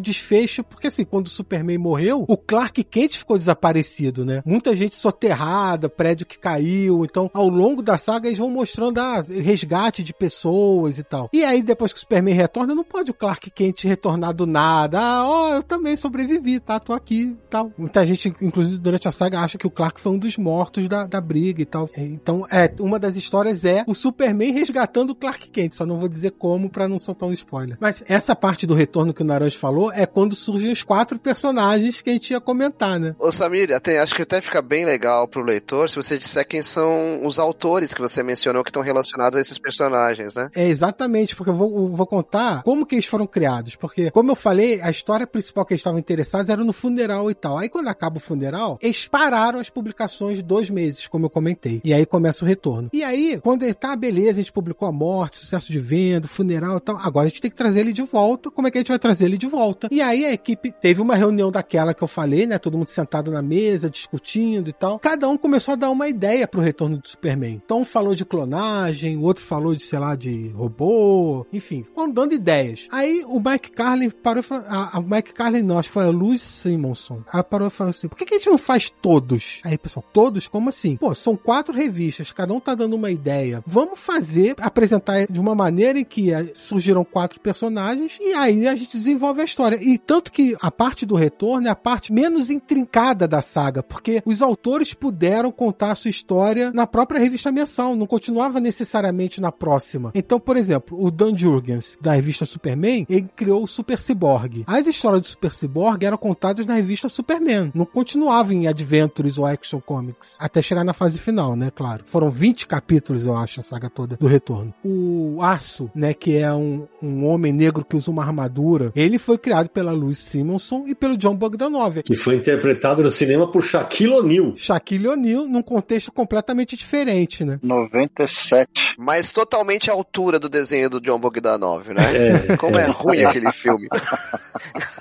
desfecho, porque assim, quando o Superman morreu, o Clark Kent ficou desaparecido, né? Muita gente soterrada, prédio que caiu. Então, ao longo da saga, eles vão mostrando ah, resgate de pessoas e tal. E aí, depois que o Superman retorna, não pode o Clark Kent retornar do nada. Ah, ó, oh, eu também sobrevivi, tá? Tô aqui tal. Muita gente, inclusive durante a saga, acha que o Clark foi um dos mortos da, da briga e tal. Então, é, uma das histórias é o Superman resgatando o Clark Kent. Só não vou dizer como pra não soltar um spoiler. Mas essa parte do retorno que o Naranjo falou é quando surgem os quatro personagens que a gente ia comentar, né? Ô Samir, até, acho que até fica bem legal pro leitor se você disser quem são os autores que você mencionou que estão relacionados a esses personagens, né? É, exatamente, porque eu vou, vou contar como que eles foram criados. Porque, como eu falei, a história principal que eles estavam interessados era no funeral e tal. Aí, quando acaba o funeral, eles pararam as publicações dois meses, como eu comentei. E aí começa o retorno. E aí, quando ele tá, beleza, a gente publicou a morte, sucesso de venda, funeral e tal. Agora a gente tem que trazer ele de volta. Como é que a gente vai trazer ele de volta? E aí a equipe teve uma reunião daquela que eu falei, né? Todo mundo sentado na mesa, discutindo discutindo e tal. Cada um começou a dar uma ideia pro retorno do Superman. Então um falou de clonagem, o outro falou de, sei lá, de robô, enfim, foram dando ideias. Aí o Mike Carlin parou e falou, a, a Mike Carlin não, acho que foi a Luz Simonson. Ela parou e falou assim, por que, que a gente não faz todos? Aí, pessoal, todos? Como assim? Pô, são quatro revistas, cada um tá dando uma ideia. Vamos fazer, apresentar de uma maneira em que eh, surgiram quatro personagens e aí a gente desenvolve a história. E tanto que a parte do retorno é a parte menos intrincada da saga, porque os autores puderam contar a sua história na própria revista mensal, não continuava necessariamente na próxima. Então, por exemplo, o Dan Jurgens, da revista Superman, ele criou o Super Cyborg. As histórias do Super Cyborg eram contadas na revista Superman, não continuavam em Adventures ou Action Comics, até chegar na fase final, né, claro. Foram 20 capítulos, eu acho, a saga toda do retorno. O Aço, né, que é um, um homem negro que usa uma armadura, ele foi criado pela Louise Simonson e pelo John Bogdanov. Que foi interpretado no cinema por Shaquille O'Neal. Shaquille O'Neal, num contexto completamente diferente, né? 97. Mas totalmente à altura do desenho do John Bogdanov, né? É, *laughs* Como é, ruim aquele filme. *laughs*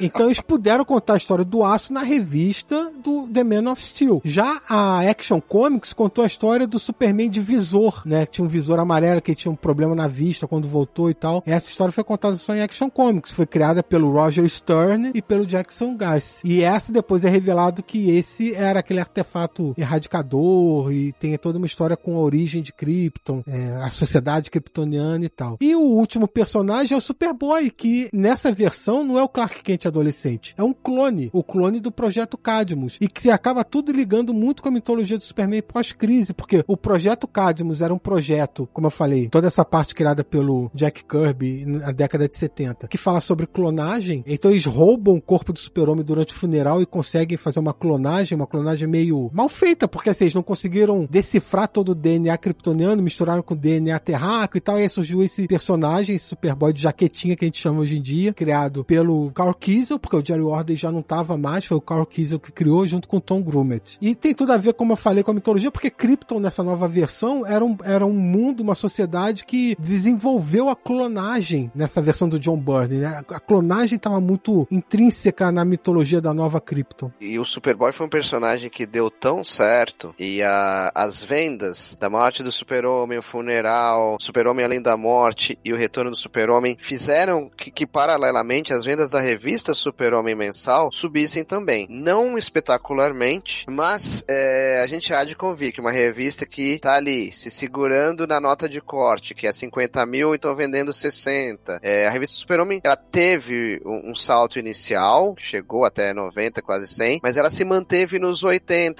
Então eles puderam contar a história do Aço na revista do The Man of Steel. Já a Action Comics contou a história do Superman de visor, né? Que tinha um visor amarelo que tinha um problema na vista quando voltou e tal. Essa história foi contada só em Action Comics. Foi criada pelo Roger Stern e pelo Jackson Guss. E essa depois é revelado que esse era aquele artefato erradicador e tem toda uma história com a origem de Krypton, é, a sociedade kryptoniana e tal. E o último personagem é o Superboy, que nessa versão não é o Clark Kent adolescente, é um clone, o clone do projeto Cadmus, e que acaba tudo ligando muito com a mitologia do Superman pós-crise, porque o projeto Cadmus era um projeto, como eu falei, toda essa parte criada pelo Jack Kirby na década de 70, que fala sobre clonagem, então eles roubam o corpo do super-homem durante o funeral e conseguem fazer uma clonagem, uma clonagem meio mal feita, porque assim, eles não conseguiram decifrar todo o DNA kryptoniano, misturaram com o DNA terráqueo e tal, e aí surgiu esse personagem, Superboy de jaquetinha que a gente chama hoje em dia, criado pelo Carl Kiesel, porque o Jerry Ordem já não tava mais, foi o Carl Kiesel que criou junto com o Tom Grummett. E tem tudo a ver, como eu falei, com a mitologia, porque Krypton nessa nova versão era um, era um mundo, uma sociedade que desenvolveu a clonagem nessa versão do John Byrne, né? A clonagem estava muito intrínseca na mitologia da nova Krypton. E o Superboy foi um personagem que deu tão certo e a, as vendas da morte do Super-Homem, o funeral, Super-Homem além da morte e o retorno do Super-Homem fizeram que, que, paralelamente as vendas da revista Super-Homem mensal subissem também. Não espetacularmente, mas é, a gente há de convir que uma revista que tá ali se segurando na nota de corte, que é 50 mil e estão vendendo 60. É, a revista Super-Homem ela teve um, um salto inicial, chegou até 90, quase 100, mas ela se manteve nos 80,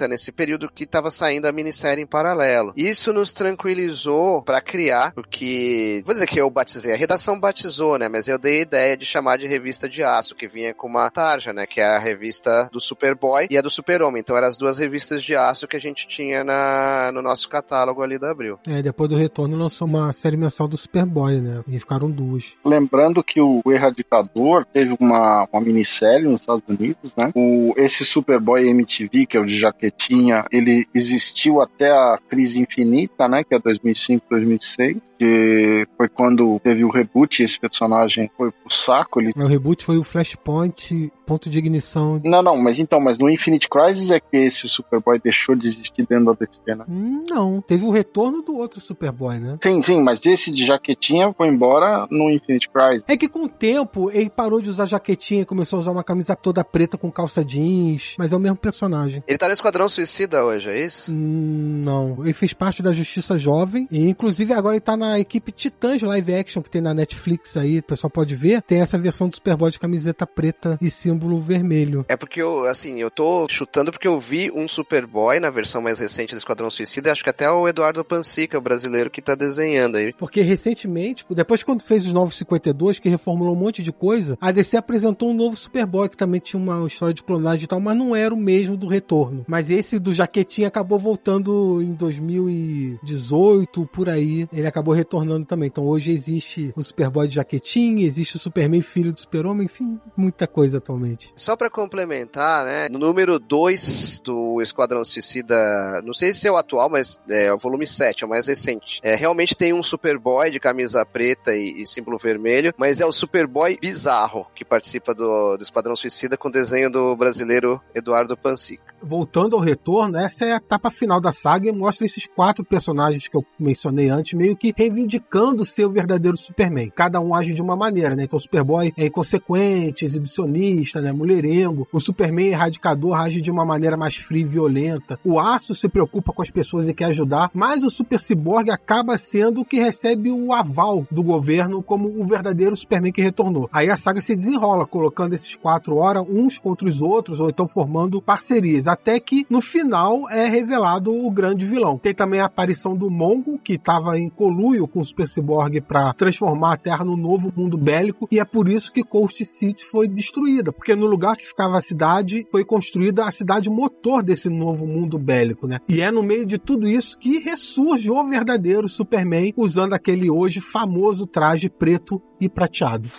nesse período que estava saindo a minissérie em paralelo. Isso nos tranquilizou para criar, porque, vou dizer que eu batizei, a redação batizou, né, mas eu dei a ideia de chamar de revista de aço, que vinha com uma tarja, né, que é a revista do Superboy e a do Super-Homem. Então eram as duas revistas de aço que a gente tinha na, no nosso catálogo ali da Abril. É, depois do retorno lançou uma série mensal do Superboy, né, e ficaram duas. Lembrando que o Erradicador teve uma, uma minissérie nos Estados Unidos, né, o, esse Superboy MTV, que é de jaquetinha, ele existiu até a Crise Infinita, né, que é 2005, 2006, que foi quando teve o reboot esse personagem foi pro saco. Ele... O reboot foi o Flashpoint, ponto de ignição. Não, não, mas então, mas no Infinite Crisis é que esse Superboy deixou de existir dentro da DC, né? Não, teve o retorno do outro Superboy, né? Sim, sim, mas esse de jaquetinha foi embora no Infinite Crisis. É que com o tempo ele parou de usar jaquetinha e começou a usar uma camisa toda preta com calça jeans, mas é o mesmo personagem. Ele tá no Esquadrão Suicida hoje, é isso? Hum, não, ele fez parte da Justiça Jovem e inclusive agora ele tá na equipe Titãs Live Action que tem na Netflix aí, o pessoal pode ver. Tem essa versão do Superboy de camiseta preta e símbolo vermelho. É porque eu, assim, eu tô chutando porque eu vi um Superboy na versão mais recente do Esquadrão Suicida, acho que até o Eduardo Pansica, o brasileiro, que tá desenhando aí. Porque recentemente, depois quando fez os novos 52, que reformulou um monte de coisa, a DC apresentou um novo Superboy que também tinha uma história de clonagem e tal, mas não era o mesmo do retorno. Mas esse do jaquetinha acabou voltando em 2018, por aí. Ele acabou retornando também. Então hoje existe o Superboy de jaquetinha, existe o Superman filho do Super-Homem, enfim, muita coisa atualmente. Só pra complementar, né? No número 2 do Esquadrão Suicida, não sei se é o atual, mas é o volume 7, é o mais recente. É, realmente tem um Superboy de camisa preta e, e símbolo vermelho, mas é o Superboy bizarro que participa do, do Esquadrão Suicida com desenho do brasileiro Eduardo Pancica. Voltando ao retorno, essa é a etapa final da saga e mostra esses quatro personagens que eu mencionei antes, meio que reivindicando ser o verdadeiro Superman. Cada um age de uma maneira, né? Então o Superboy é inconsequente, exibicionista, né? Mulherengo. O Superman erradicador age de uma maneira mais fria e violenta. O Aço se preocupa com as pessoas e quer ajudar, mas o Super Cyborg acaba sendo o que recebe o aval do governo como o verdadeiro Superman que retornou. Aí a saga se desenrola, colocando esses quatro horas uns contra os outros, ou então formando parcerias, até que no final é revelado o grande vilão. Tem também a aparição do Mongo, que estava em coluio com o Super Cyborg para transformar a Terra no novo mundo bélico, e é por isso que Coast City foi destruída, porque no lugar que ficava a cidade foi construída a cidade motor desse novo mundo bélico, né? E é no meio de tudo isso que ressurge o verdadeiro Superman usando aquele hoje famoso traje preto e prateado.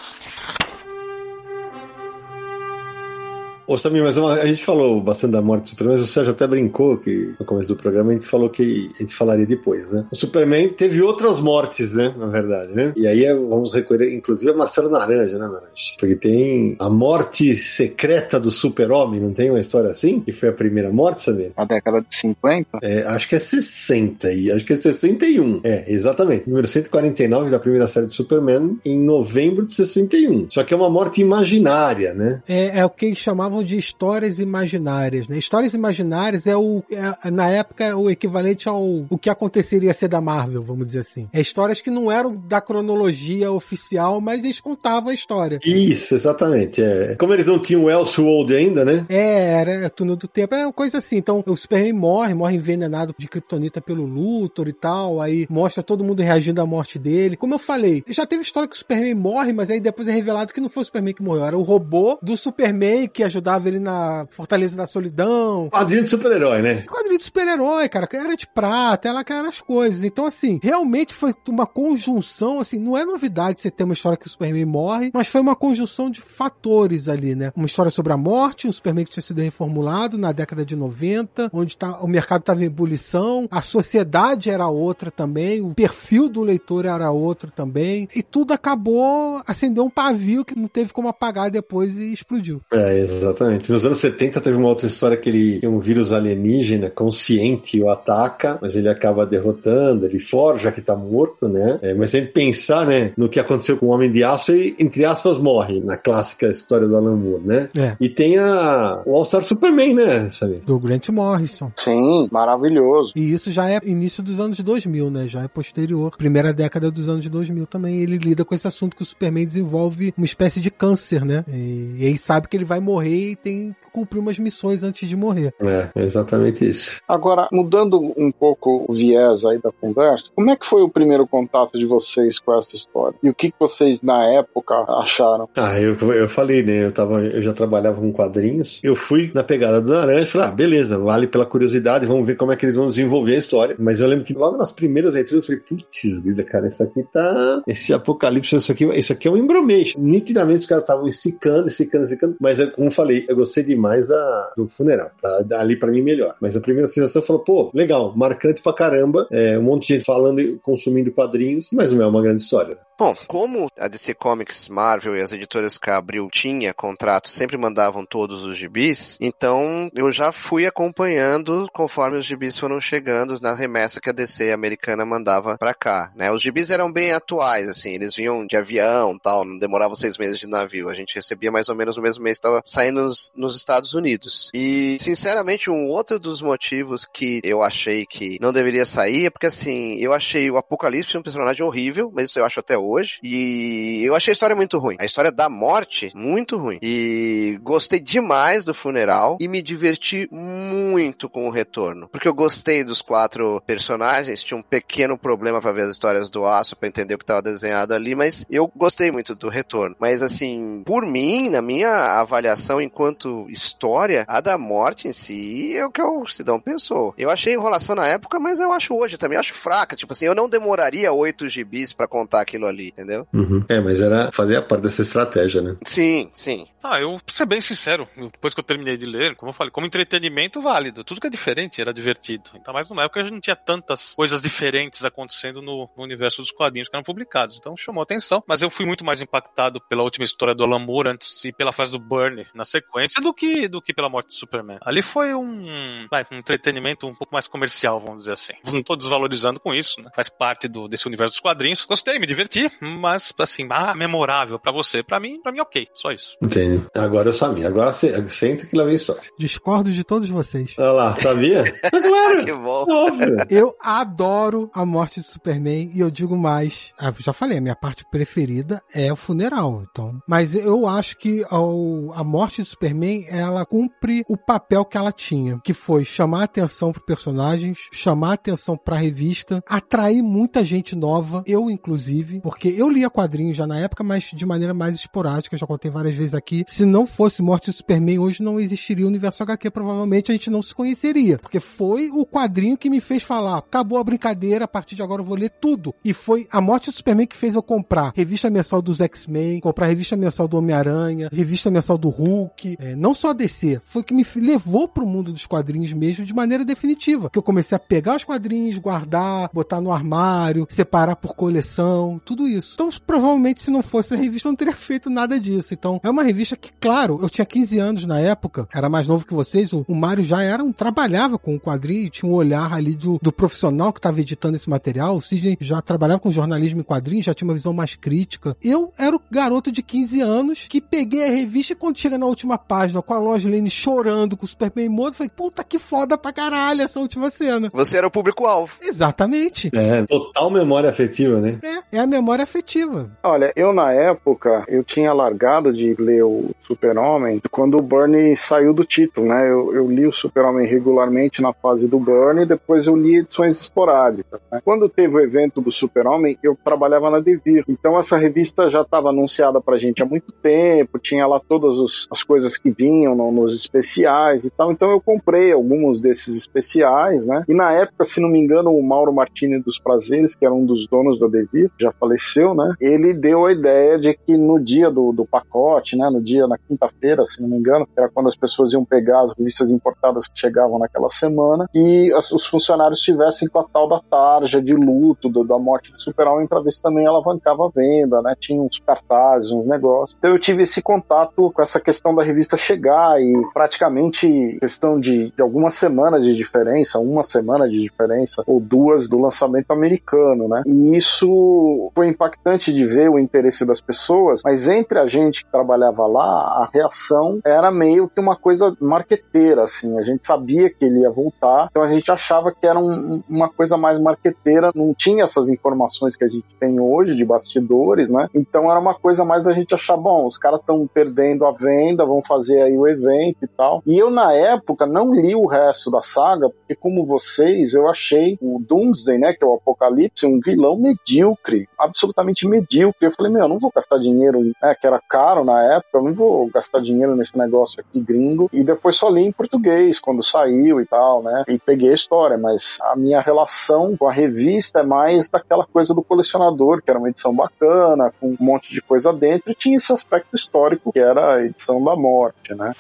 Ô Samir, mas uma, a gente falou bastante da morte do Superman, mas o Sérgio até brincou que no começo do programa a gente falou que a gente falaria depois, né? O Superman teve outras mortes, né? Na verdade, né? E aí é, vamos recorrer, inclusive, a Marcelo Naranja, né, Naranja? Porque tem a morte secreta do Super-Homem, não tem uma história assim? Que foi a primeira morte, Samir? Na década de 50? É, acho que é 60, e acho que é 61. É, exatamente. Número 149 da primeira série do Superman, em novembro de 61. Só que é uma morte imaginária, né? É, é o que eles chamavam de histórias imaginárias, né? Histórias imaginárias é o, é, na época, o equivalente ao o que aconteceria ser da Marvel, vamos dizer assim. É histórias que não eram da cronologia oficial, mas eles contavam a história. Isso, exatamente. É. Como eles não tinham o Elseworld ainda, né? É, era túnel do tempo, era uma coisa assim. Então, o Superman morre, morre envenenado de kryptonita pelo Luthor e tal, aí mostra todo mundo reagindo à morte dele. Como eu falei, já teve história que o Superman morre, mas aí depois é revelado que não foi o Superman que morreu, era o robô do Superman que ajudava ajudava ele na Fortaleza da Solidão. Quadrinho de super-herói, né? Quadrinho de super-herói, cara. Era de prata, ela era as coisas. Então, assim, realmente foi uma conjunção, assim, não é novidade você ter uma história que o Superman morre, mas foi uma conjunção de fatores ali, né? Uma história sobre a morte, um Superman que tinha sido reformulado na década de 90, onde tá, o mercado estava em ebulição, a sociedade era outra também, o perfil do leitor era outro também, e tudo acabou, acendeu um pavio que não teve como apagar depois e explodiu. É, exatamente. Exatamente. Nos anos 70 teve uma outra história que ele tem um vírus alienígena consciente o ataca, mas ele acaba derrotando, ele forja que tá morto, né? É, mas se a gente pensar, né, no que aconteceu com o Homem de Aço, ele, entre aspas, morre, na clássica história do Alan Moore, né? É. E tem a, o All-Star Superman, né, sabe? Do Grant Morrison. Sim, maravilhoso. E isso já é início dos anos 2000, né? Já é posterior. Primeira década dos anos 2000 também. Ele lida com esse assunto que o Superman desenvolve uma espécie de câncer, né? E, e aí sabe que ele vai morrer e tem que cumprir umas missões antes de morrer. É, exatamente isso. Agora, mudando um pouco o viés aí da conversa, como é que foi o primeiro contato de vocês com essa história? E o que, que vocês, na época, acharam? Ah, eu, eu falei, né? Eu, tava, eu já trabalhava com quadrinhos. Eu fui na pegada do Aranha e falei, ah, beleza, vale pela curiosidade, vamos ver como é que eles vão desenvolver a história. Mas eu lembro que logo nas primeiras leituras eu falei, putz, vida, cara, isso aqui tá. Esse apocalipse, isso aqui, isso aqui é um embromation. Nitidamente os caras estavam esticando, esticando, esticando. Mas, como eu falei, eu gostei demais da, do funeral. Pra, ali para mim melhor. Mas a primeira sensação falou, pô, legal, marcante pra caramba. É, um monte de gente falando e consumindo quadrinhos, mas não é uma grande história. Bom, como a DC Comics, Marvel e as editoras que abriu tinha contrato, sempre mandavam todos os gibis, então eu já fui acompanhando conforme os gibis foram chegando na remessa que a DC americana mandava para cá, né? Os gibis eram bem atuais, assim, eles vinham de avião tal, não demoravam seis meses de navio, a gente recebia mais ou menos no mesmo mês que estava saindo nos, nos Estados Unidos. E, sinceramente, um outro dos motivos que eu achei que não deveria sair é porque, assim, eu achei o Apocalipse um personagem horrível, mas isso eu acho até hoje. E eu achei a história muito ruim. A história da morte, muito ruim. E gostei demais do funeral e me diverti muito com o retorno. Porque eu gostei dos quatro personagens, tinha um pequeno problema para ver as histórias do aço, para entender o que estava desenhado ali, mas eu gostei muito do retorno. Mas assim, por mim, na minha avaliação enquanto história, a da morte em si é o que o Sidão pensou. Eu achei enrolação na época, mas eu acho hoje também, acho fraca. Tipo assim, eu não demoraria oito gibis para contar aquilo ali, entendeu? Uhum. É, mas era fazer a parte dessa estratégia, né? Sim, sim. Ah, eu, pra ser bem sincero, depois que eu terminei de ler, como eu falei, como entretenimento válido. Tudo que é diferente era divertido. Então, mais numa época a gente não tinha tantas coisas diferentes acontecendo no, no, universo dos quadrinhos que eram publicados. Então chamou atenção. Mas eu fui muito mais impactado pela última história do Alan Moore antes e pela fase do Burn na sequência do que, do que pela morte do Superman. Ali foi um, vai, um entretenimento um pouco mais comercial, vamos dizer assim. Não tô desvalorizando com isso, né? Faz parte do, desse universo dos quadrinhos. Gostei, me diverti, mas assim, ah, memorável para você. para mim, para mim ok, só isso. Entendi. Agora eu sabia. Agora senta que lá vem a história. Discordo de todos vocês. Olha lá, sabia? *laughs* claro. que bom. Óbvio. Eu adoro a morte de Superman e eu digo mais, ah, já falei, a minha parte preferida é o funeral, então. Mas eu acho que ao, a morte de Superman, ela cumpre o papel que ela tinha, que foi chamar atenção pro personagens, chamar atenção pra revista, atrair muita gente nova, eu inclusive, porque eu lia quadrinhos já na época, mas de maneira mais esporádica, já contei várias vezes aqui. Se não fosse Morte de Superman, hoje não existiria o universo HQ, provavelmente a gente não se conheceria, porque foi o quadrinho que me fez falar, acabou a brincadeira, a partir de agora eu vou ler tudo. E foi a Morte de Superman que fez eu comprar revista mensal dos X-Men, comprar revista mensal do Homem-Aranha, revista mensal do Hulk, é, não só DC, foi que me levou pro mundo dos quadrinhos mesmo de maneira definitiva, que eu comecei a pegar os quadrinhos, guardar, botar no armário, separar por coleção, tudo isso. Então, provavelmente, se não fosse a revista, eu não teria *laughs* feito nada disso. Então, é uma revista que, claro, eu tinha 15 anos na época, era mais novo que vocês, o, o Mário já era um, trabalhava com o quadrinho, tinha um olhar ali do, do profissional que estava editando esse material, o Sidney já trabalhava com jornalismo em quadrinhos, já tinha uma visão mais crítica. Eu era o garoto de 15 anos que peguei a revista e quando chega na última página com a Lois Lane chorando com o Superman morto, falei, puta que foda pra caralho essa última cena. Você era o público-alvo. Exatamente. É, total memória afetiva, né? É, é a memória afetiva. Olha, eu na época, eu tinha largado de ler o Super-Homem quando o Burnie saiu do título, né? Eu, eu li o Super-Homem regularmente na fase do Burnie e depois eu li edições esporádicas. Né? Quando teve o evento do Super-Homem, eu trabalhava na Devir. Então essa revista já estava anunciada pra gente há muito tempo, tinha lá todas os, as coisas que vinham no, nos especiais e tal. Então eu comprei alguns desses especiais, né? E na época, se não me engano, o Mauro Martini dos Prazeres, que era um dos donos da Devir, já faleceu, né? Ele deu a ideia de que no dia do, do pacote, né? No dia, na quinta-feira, se não me engano, era quando as pessoas iam pegar as revistas importadas que chegavam naquela semana, e os funcionários estivessem com a tal da tarja de luto do, da morte do Super-Homem para ver se também alavancava a venda, né? Tinha uns cartazes, uns negócios. Então eu tive esse contato com essa questão da revista chegar e praticamente questão de, de algumas semanas de diferença, uma semana de diferença, ou duas do lançamento americano, né? E isso foi impactante de ver o interesse das pessoas, mas entre a gente que trabalhava lá, a reação era meio que uma coisa marqueteira, assim. A gente sabia que ele ia voltar, então a gente achava que era um, uma coisa mais marqueteira, não tinha essas informações que a gente tem hoje de bastidores, né? Então era uma coisa mais a gente achar, bom, os caras estão perdendo a venda, vão fazer aí o evento e tal. E eu, na época, não li o resto da saga, porque como vocês, eu achei o Doomsday, né, que é o Apocalipse, um vilão medíocre, absolutamente medíocre. Eu falei, meu, eu não vou gastar dinheiro, né, que era caro na época, não vou gastar dinheiro nesse negócio aqui gringo. E depois só li em português, quando saiu e tal, né, e peguei a história, mas a minha relação com a revista é mais daquela coisa do colecionador, que era uma edição bacana, com um monte de coisa dentro, e tinha esse aspecto histórico, que era a edição da morte, né.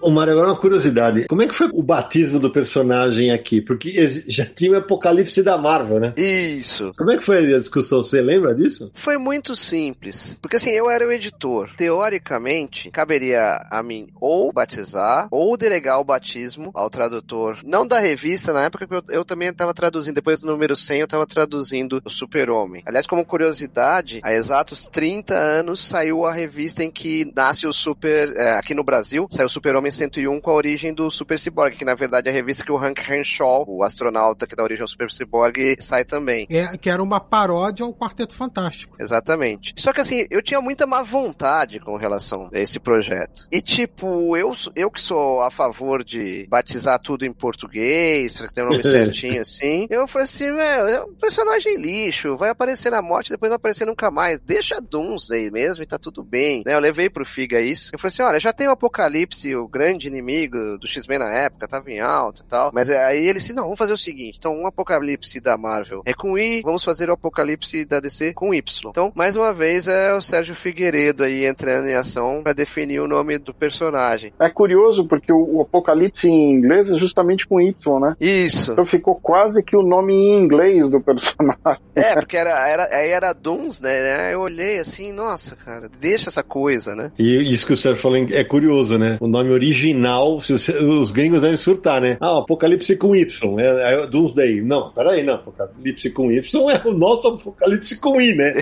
Ô, Mário, agora uma curiosidade. Como é que foi o batismo do personagem aqui? Porque *laughs* já tinha o apocalipse da Marvel, né? Isso. Como é que foi a discussão? Você lembra disso? Foi muito simples. Porque assim, eu era o editor. Teoricamente, caberia a mim ou batizar, ou delegar o batismo ao tradutor. Não da revista, na época eu, eu também estava traduzindo. Depois do número 100, eu estava traduzindo o Super-Homem. Aliás, como curiosidade, há exatos 30 anos saiu a revista em que nasce o Super. É, aqui no Brasil, saiu o Super-Homem 101 com a origem do Super Cyborg, que na verdade é a revista que o Hank Henshaw, o astronauta que dá origem ao Super Cyborg, sai também. É, que era uma paródia ao Quarteto Fantástico. Exatamente. Só que assim, eu tinha muita má vontade com relação a esse projeto. E tipo, eu, eu que sou a favor de batizar tudo em português, que tem o nome *laughs* certinho assim, eu falei assim, velho, é um personagem lixo, vai aparecer na morte, depois não aparecer nunca mais. Deixa Doomsday mesmo e tá tudo bem. Né? Eu levei pro Figa isso. Eu falei assim, olha, já tem o Apocalipse, o grande inimigo do X-Men na época, tava em alta e tal. Mas aí ele disse, não, vamos fazer o seguinte, então um apocalipse da Marvel é com I, vamos fazer o apocalipse da DC com Y. Então, mais uma vez, é o Sérgio Figueiredo aí entrando em ação para definir o nome do personagem. É curioso porque o, o apocalipse em inglês é justamente com Y, né? Isso. Então ficou quase que o nome em inglês do personagem. *laughs* É, porque era, era, aí era Dooms, né? Eu olhei assim, nossa, cara, deixa essa coisa, né? E isso que o Sérgio falou é curioso, né? O nome original, se os, os gringos devem surtar, né? Ah, Apocalipse com Y, é, é Doomsday. Não, peraí, não. Apocalipse com Y é o nosso Apocalipse com I, né?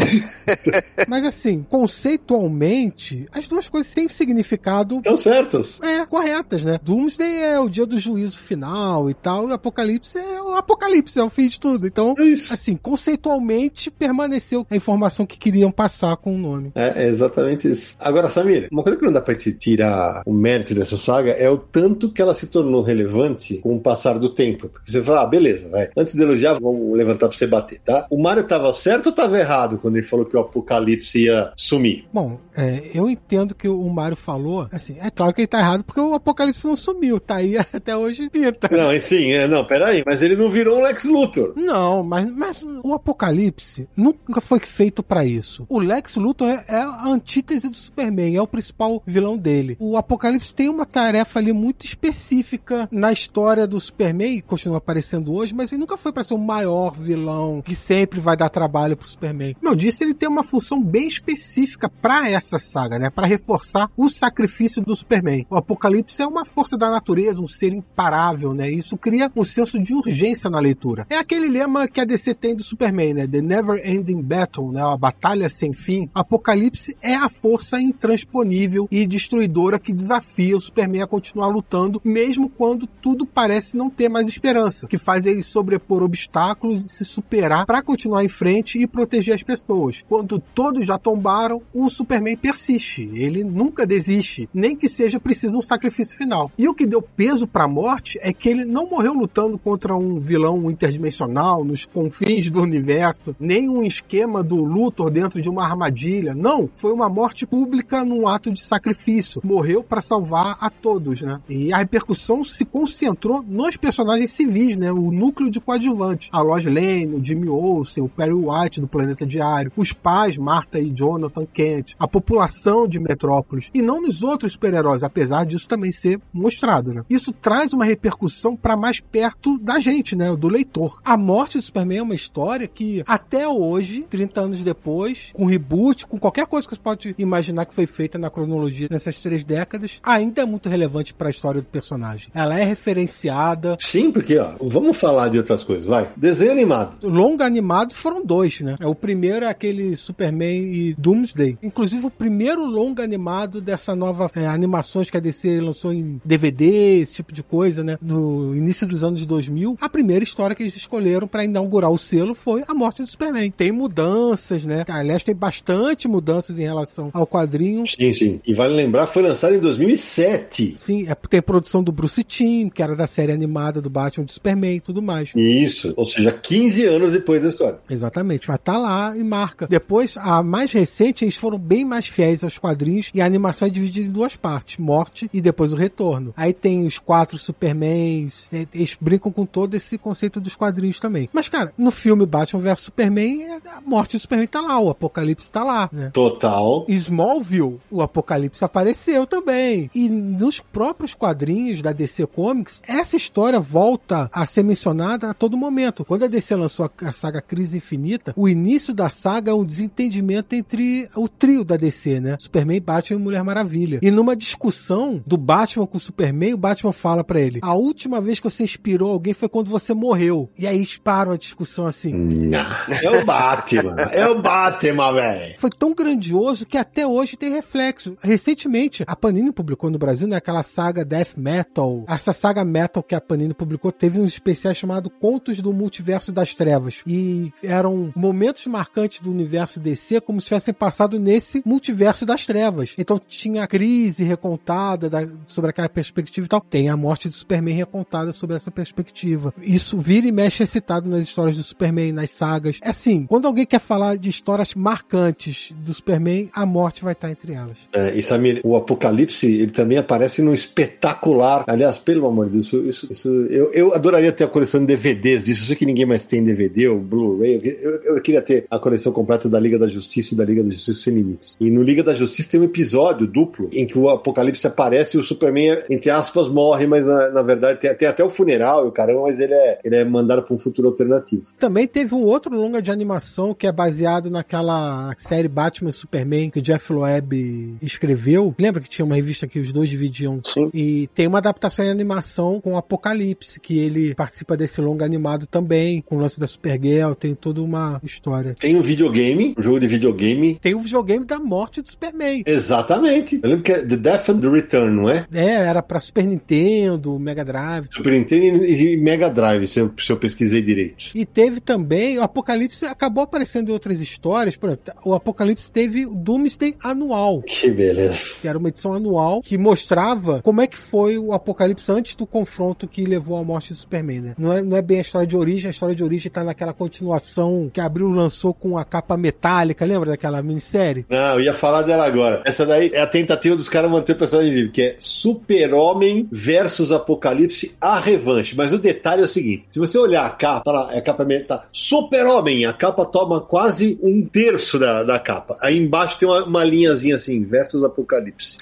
*laughs* Mas assim, conceitualmente, as duas coisas têm significado. Estão certas. É, corretas, né? Doomsday é o dia do juízo final e tal, e Apocalipse é o Apocalipse, é o fim de tudo. Então, Isso. assim, conceitualmente permaneceu a informação que queriam passar com o nome. É, é exatamente isso. Agora, Samir, uma coisa que não dá pra te tirar o mérito dessa saga é o tanto que ela se tornou relevante com o passar do tempo. Porque você fala, ah, beleza, vai. Antes de elogiar, vamos levantar pra você bater, tá? O Mario tava certo ou tava errado quando ele falou que o apocalipse ia sumir? Bom, é, eu entendo que o Mário falou, assim, é claro que ele tá errado porque o Apocalipse não sumiu, tá aí *laughs* até hoje pinta. Não, sim, é, não, peraí, mas ele não virou um Lex Luthor. Não, mas, mas o Apocalipse nunca foi feito pra isso. O Lex Luthor é, é a antítese do Superman, é o principal vilão dele. O Apocalipse tem uma tarefa ali muito específica na história do Superman, e continua aparecendo hoje, mas ele nunca foi pra ser o maior vilão que sempre vai dar trabalho pro Superman. Eu disse, ele tem uma função bem específica pra essa saga, né? Pra reforçar o sacrifício do Superman. O Apocalipse é uma força da natureza, um ser imparável, né? Isso cria um senso de urgência na leitura. É aquele lema que a DC tem do Superman, né? The Never Ending Battle, né? A batalha sem fim. Apocalipse é a força intransponível e destruidora que desafia o Superman a continuar lutando, mesmo quando tudo parece não ter mais esperança, que faz ele sobrepor obstáculos e se superar para continuar em frente e proteger as pessoas. Quando todos já tombaram, o Superman persiste. Ele nunca desiste, nem que seja preciso um sacrifício final. E o que deu peso para a morte é que ele não morreu lutando contra um vilão interdimensional nos confins do universo, nem um esquema do Luthor dentro de uma armadilha. Não, foi uma morte pública num ato de sacrifício. Morreu para salvar a todos, né? E a repercussão se concentrou nos personagens civis, né? O núcleo de coadjuvante. A Lois Lane, o Jimmy Olsen, o Perry White do Planeta Diário, os pais Martha e Jonathan Kent, a população de Metrópolis e não nos outros super-heróis, apesar disso também ser mostrado, né? Isso traz uma repercussão para mais perto da gente, né? Do leitor. A morte do Superman é uma história que até hoje, 30 anos depois, com reboot, com qualquer coisa que você pode imaginar que foi feita na cronologia nessas três décadas, ainda é muito relevante para a história do personagem. Ela é referenciada. Sim, porque, ó, vamos falar de outras coisas, vai. Desenho animado. Longa animado foram dois, né? É o primeiro é aquele Superman e Doomsday. Inclusive o primeiro longa animado dessa nova é, animações que a DC lançou em DVD, esse tipo de coisa, né? No início dos anos 2000. A primeira história que eles escolheram para inaugurar o selo foi a morte do Superman. Tem mudanças, né? Aliás, tem bastante mudanças em relação ao quadrinho. Sim, sim. E vale lembrar, foi lançado em 2007. Sim, é tem produção do Bruce Timm, que era da série animada do Batman do Superman e tudo mais. Isso, ou seja, 15 anos depois da história. Exatamente, mas tá lá e marca. Depois, a mais recente, eles foram bem mais fiéis aos quadrinhos e a animação é dividida em duas partes, morte e depois o retorno. Aí tem os quatro Supermans, é, eles brincam com todo esse conceito dos quadrinhos também. Mas, cara, no filme Batman vs Superman, a morte do Superman tá lá, o Apocalipse tá lá, né? Total. Smallville, o Apocalipse apareceu também. E nos próprios quadrinhos da DC Comics, essa história volta a ser mencionada a todo momento. Quando a DC lançou a, saga Crise Infinita, o início da saga é um desentendimento entre o trio da DC, né? Superman, Batman e Mulher Maravilha. E numa discussão do Batman com o Superman, o Batman fala para ele: a última vez que você inspirou alguém foi quando você morreu. E aí param a discussão assim. Não, é o Batman. é o Batman, velho. Foi tão grandioso que até hoje tem reflexo. Recentemente, a Panini publicou no Brasil, né, aquela saga Death Metal. Essa saga Metal que a Panini publicou teve um especial chamado Contos do Multiverso das Trevas. E eram momentos marcantes do universo DC como se tivessem passado nesse multiverso das trevas. Então tinha a crise recontada da, sobre aquela perspectiva e tal. Tem a morte do Superman recontada sobre essa perspectiva. Isso vira e mexe é citado nas histórias do Superman, nas sagas. É assim, quando alguém quer falar de histórias marcantes do Superman, a morte vai estar entre elas. É, e Samir, o Apocalipse, ele também Parece num espetacular. Aliás, pelo amor de Deus, isso, isso, isso eu, eu adoraria ter a coleção de DVDs disso. Eu sei que ninguém mais tem DVD ou Blu-ray. Eu, eu, eu, queria ter a coleção completa da Liga da Justiça e da Liga da Justiça Sem Limites. E no Liga da Justiça tem um episódio duplo em que o Apocalipse aparece e o Superman, entre aspas, morre, mas na, na verdade tem, tem, até o funeral e o caramba, mas ele é, ele é mandado para um futuro alternativo. Também teve um outro longa de animação que é baseado naquela série Batman Superman que o Jeff Loeb escreveu. Lembra que tinha uma revista que os dois dividiam? Sim. E tem uma adaptação em animação com o Apocalipse, que ele participa desse longa animado também, com o lance da Supergirl, tem toda uma história. Tem um videogame, um jogo de videogame. Tem o um videogame da morte do Superman. Exatamente. Eu lembro que é The Death and the Return, não é? É, era pra Super Nintendo, Mega Drive. Super Nintendo e Mega Drive, se eu, se eu pesquisei direito. E teve também, o Apocalipse acabou aparecendo em outras histórias, por exemplo, o Apocalipse teve o Doomsday anual. Que beleza. Que era uma edição anual que mostrava como é que foi o Apocalipse antes do confronto que levou à morte do Superman, né? Não é, não é bem a história de origem, a história de origem tá naquela continuação que Abril lançou com a capa metálica, lembra daquela minissérie? Não, eu ia falar dela agora. Essa daí é a tentativa dos caras manter o personagem vivo, que é Super-Homem versus Apocalipse, a revanche. Mas o detalhe é o seguinte: se você olhar a capa, a capa tá Super-Homem, a capa toma quase um terço da, da capa. Aí embaixo tem uma, uma linhazinha assim, versus Apocalipse.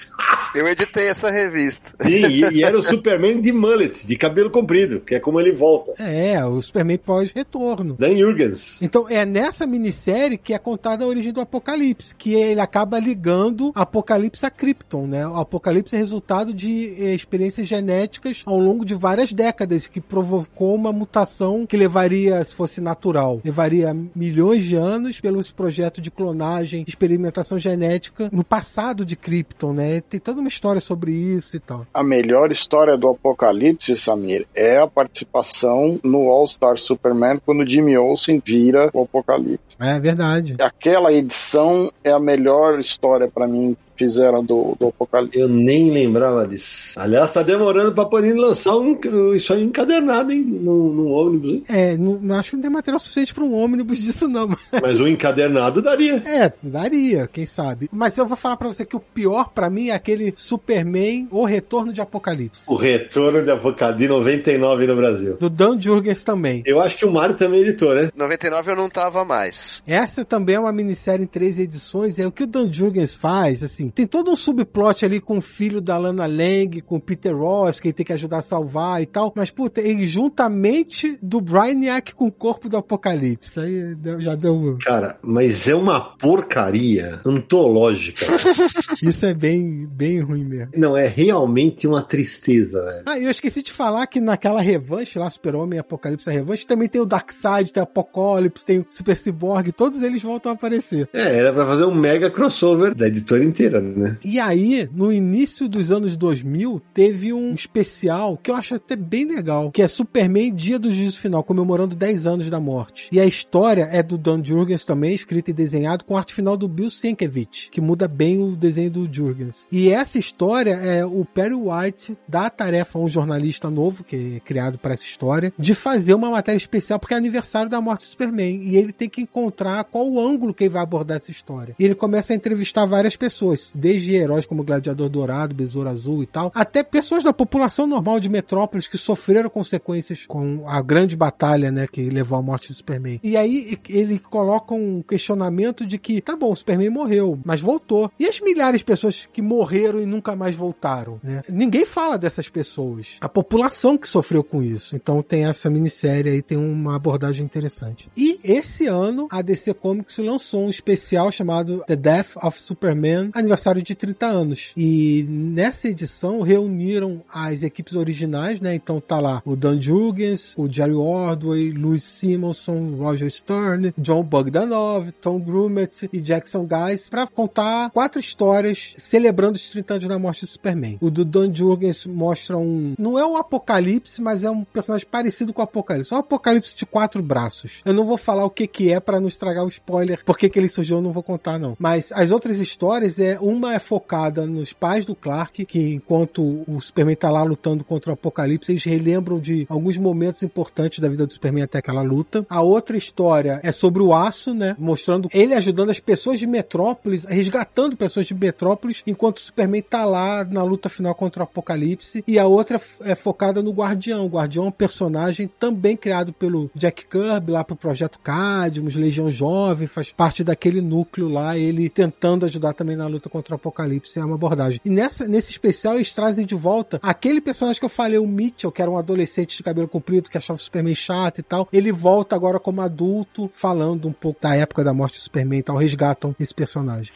Eu editei essa revista. Sim, e, e, era o Superman de mullet, de cabelo comprido, que é como ele volta. É, o Superman pós-retorno. Dan Jurgens. Então é nessa minissérie que é contada a origem do Apocalipse, que ele acaba ligando Apocalipse a Krypton, né? O Apocalipse é resultado de eh, experiências genéticas ao longo de várias décadas, que provocou uma mutação que levaria, se fosse natural, levaria milhões de anos pelos projetos de clonagem, experimentação genética no passado de Krypton, né? Tem toda uma história sobre isso e tal. A melhor história do Apocalipse, Samir, é a participação no All-Star Superman quando Jimmy Olsen vira o Apocalipse. É verdade. Aquela edição é a melhor história para mim fizeram do, do Apocalipse. Eu nem lembrava disso. Aliás, tá demorando pra Panini lançar um, isso aí encadernado, hein? Num, num ônibus, hein? É, não, acho que não tem material suficiente pra um ônibus disso, não. *laughs* Mas o um encadernado daria. É, daria, quem sabe. Mas eu vou falar pra você que o pior pra mim é aquele Superman, O Retorno de Apocalipse. O Retorno de Apocalipse, 99 no Brasil. Do Dan Jurgens também. Eu acho que o Mário também editou, né? 99 eu não tava mais. Essa também é uma minissérie em três edições. É o que o Dan Jurgens faz, assim, tem todo um subplot ali com o filho da Lana Lang, com o Peter Ross, que ele tem que ajudar a salvar e tal. Mas, puta, ele juntamente do Brainiac com o corpo do Apocalipse. Aí já deu. Cara, mas é uma porcaria antológica. *laughs* Isso é bem, bem ruim mesmo. Não, é realmente uma tristeza, velho. Ah, eu esqueci de falar que naquela revanche lá, Super-Homem Apocalipse a revanche, também tem o Darkseid, tem o Apocalipse, tem o Super Cyborg, todos eles voltam a aparecer. É, era pra fazer um mega crossover da editora inteira, né? E aí, no início dos anos 2000, teve um especial que eu acho até bem legal, que é Superman Dia do Juízo Final, comemorando 10 anos da morte. E a história é do Don Jurgens também, escrito e desenhado com arte final do Bill Sienkiewicz, que muda bem o desenho do Jurgens. E essa história é o Perry White dá a tarefa a um jornalista novo, que é criado para essa história, de fazer uma matéria especial porque é aniversário da morte do Superman. E ele tem que encontrar qual o ângulo que ele vai abordar essa história. E ele começa a entrevistar várias pessoas, desde heróis como Gladiador Dourado, Besouro Azul e tal, até pessoas da população normal de Metrópolis que sofreram consequências com a grande batalha, né, que levou à morte do Superman. E aí ele coloca um questionamento de que, tá bom, o Superman morreu, mas voltou. E as milhares de pessoas que morreram e nunca mais voltaram, né? Ninguém fala dessas pessoas. A população que sofreu com isso. Então tem essa minissérie aí, tem uma abordagem interessante. E esse ano, a DC Comics lançou um especial chamado The Death of Superman, aniversário de 30 anos. E nessa edição reuniram as equipes originais, né? Então tá lá o Dan Jurgens, o Jerry Ordway, Louis Simonson, Roger Stern, John Bogdanov, Tom Grumet e Jackson Guys para contar quatro histórias celebrando os 30 anos da morte do Superman. O do Dan Jurgens mostra um. Não é um apocalipse, mas é um personagem parecido com o apocalipse. É um apocalipse de quatro braços. Eu não vou falar o que que é para não estragar o spoiler, porque que ele surgiu, eu não vou contar não. Mas as outras histórias é Uma é focada nos pais do Clark, que enquanto o Superman tá lá lutando contra o Apocalipse, eles relembram de alguns momentos importantes da vida do Superman até aquela luta. A outra história é sobre o Aço, né? Mostrando ele ajudando as pessoas de Metrópolis, resgatando pessoas de Metrópolis, enquanto o Superman tá lá na luta final contra o Apocalipse. E a outra é focada no Guardião. O Guardião é um personagem também criado pelo Jack Kirby lá pro Projeto Cadmus, Legião Jovem, faz parte daquele núcleo lá, ele tentando ajudar também na luta contra o Apocalipse. É uma abordagem. E nessa, nesse especial eles trazem de volta aquele personagem que eu falei, o Mitchell, que era um adolescente de cabelo comprido, que achava o Superman chato e tal. Ele volta agora como adulto, falando um pouco da época da morte do Superman e tal. Resgatam esse personagem.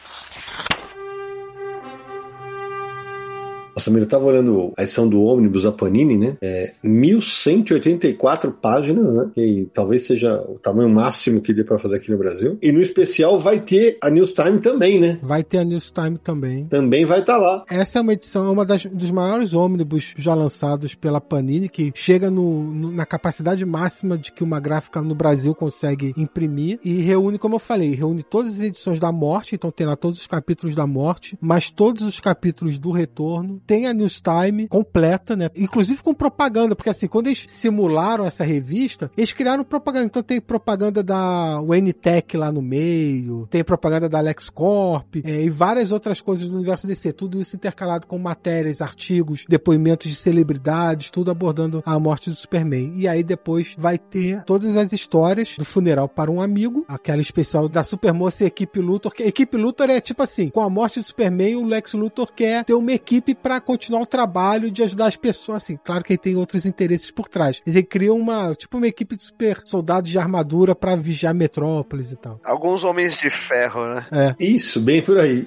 Nossa, eu tava olhando a edição do ônibus da Panini, né? É 1184 páginas, né? Que talvez seja o tamanho máximo que dê para fazer aqui no Brasil. E no especial vai ter a News Time também, né? Vai ter a News Time também. Também vai estar tá lá. Essa é uma edição, é uma das, dos maiores ônibus já lançados pela Panini, que chega no, no, na capacidade máxima de que uma gráfica no Brasil consegue imprimir e reúne, como eu falei, reúne todas as edições da morte, então tem lá todos os capítulos da morte, mas todos os capítulos do retorno tem a News Time completa, né? Inclusive com propaganda, porque assim, quando eles simularam essa revista, eles criaram propaganda. Então tem propaganda da Tech lá no meio, tem propaganda da LexCorp é, e várias outras coisas do universo DC. Tudo isso intercalado com matérias, artigos, depoimentos de celebridades, tudo abordando a morte do Superman. E aí depois vai ter todas as histórias do funeral para um amigo, aquela especial da Supermoça e equipe Luthor. Equipe Luthor é tipo assim, com a morte do Superman, o Lex Luthor quer ter uma equipe para continuar o trabalho de ajudar as pessoas, assim. Claro que ele tem outros interesses por trás. Eles criam uma, tipo, uma equipe de super soldados de armadura para vigiar Metrópolis e tal. Alguns homens de ferro, né? É. Isso, bem por aí.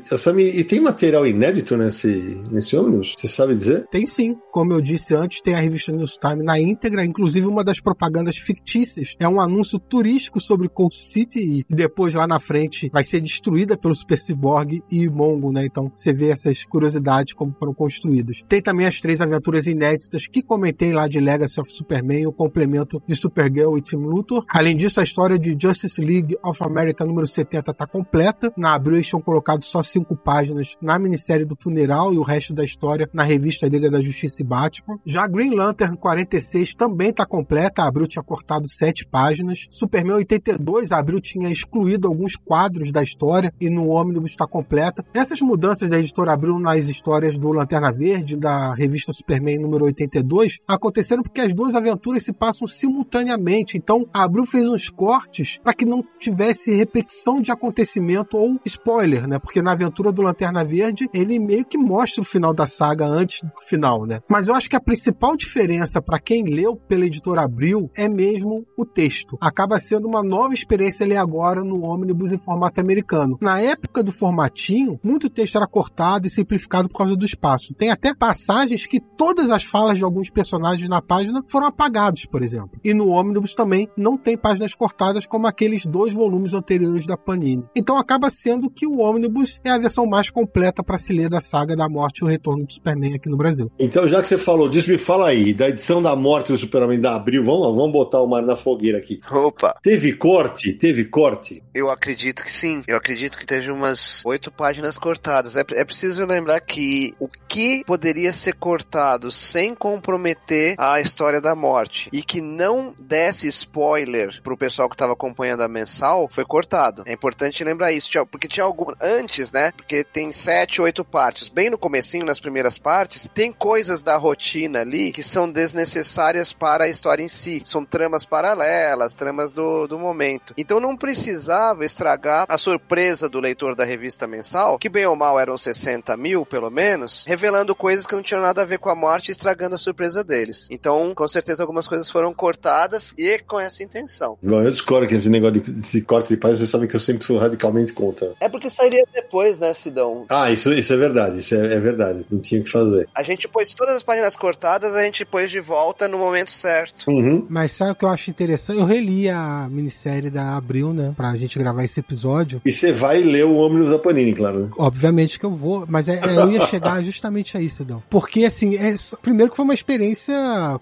E tem material inédito nesse, nesse ônibus? Você sabe dizer? Tem sim. Como eu disse antes, tem a revista News Time na íntegra, inclusive uma das propagandas fictícias. É um anúncio turístico sobre Cold City e depois lá na frente vai ser destruída pelo Super Cyborg e Mongo, né? Então você vê essas curiosidades como foram construídas construídos. Tem também as três aventuras inéditas que comentei lá de Legacy of Superman, o complemento de Supergirl e Team Luthor. Além disso, a história de Justice League of America número 70 está completa. Na Abril eles tinham colocado só cinco páginas na minissérie do funeral e o resto da história na revista Liga da Justiça e Batman. Já Green Lantern 46 também está completa. A Abril tinha cortado sete páginas. Superman 82, a Abril tinha excluído alguns quadros da história e no Omnibus está completa. Essas mudanças da editora Abril nas histórias do Lanterna Verde, da revista Superman número 82, aconteceram porque as duas aventuras se passam simultaneamente. Então, a Abril fez uns cortes para que não tivesse repetição de acontecimento ou spoiler, né? Porque na aventura do Lanterna Verde, ele meio que mostra o final da saga antes do final, né? Mas eu acho que a principal diferença para quem leu pela editora Abril é mesmo o texto. Acaba sendo uma nova experiência ler agora no ônibus em formato americano. Na época do formatinho, muito texto era cortado e simplificado por causa do espaço. Tem até passagens que todas as falas de alguns personagens na página foram apagados, por exemplo. E no Omnibus também não tem páginas cortadas como aqueles dois volumes anteriores da Panini. Então acaba sendo que o Omnibus é a versão mais completa para se ler da saga da morte e o retorno do Superman aqui no Brasil. Então, já que você falou disso, me fala aí, da edição da morte do Superman da Abril, vamos, vamos botar o mar na fogueira aqui. Opa! Teve corte? Teve corte? Eu acredito que sim. Eu acredito que teve umas oito páginas cortadas. É, é preciso lembrar que o que poderia ser cortado sem comprometer a história da morte e que não desse spoiler pro pessoal que estava acompanhando a mensal, foi cortado. É importante lembrar isso, porque tinha algum antes, né? Porque tem sete, oito partes. Bem no comecinho, nas primeiras partes, tem coisas da rotina ali que são desnecessárias para a história em si. São tramas paralelas, tramas do, do momento. Então não precisava estragar a surpresa do leitor da revista mensal, que bem ou mal eram 60 mil, pelo menos, revelando revelando coisas que não tinham nada a ver com a morte e estragando a surpresa deles. Então, com certeza, algumas coisas foram cortadas e com essa intenção. Bom, eu discordo que esse negócio de, de corte de paz, vocês sabem que eu sempre fui radicalmente contra. É porque sairia depois, né, Sidão? Ah, isso, isso é verdade, isso é, é verdade, não tinha o que fazer. A gente pôs todas as páginas cortadas, a gente pôs de volta no momento certo. Uhum. Mas sabe o que eu acho interessante? Eu reli a minissérie da Abril, né, pra gente gravar esse episódio. E você vai ler o Omnibus da Panini, claro, né? Obviamente que eu vou, mas é, é, eu ia chegar *laughs* justamente exatamente aí, Sidão. Porque, assim, é, primeiro que foi uma experiência,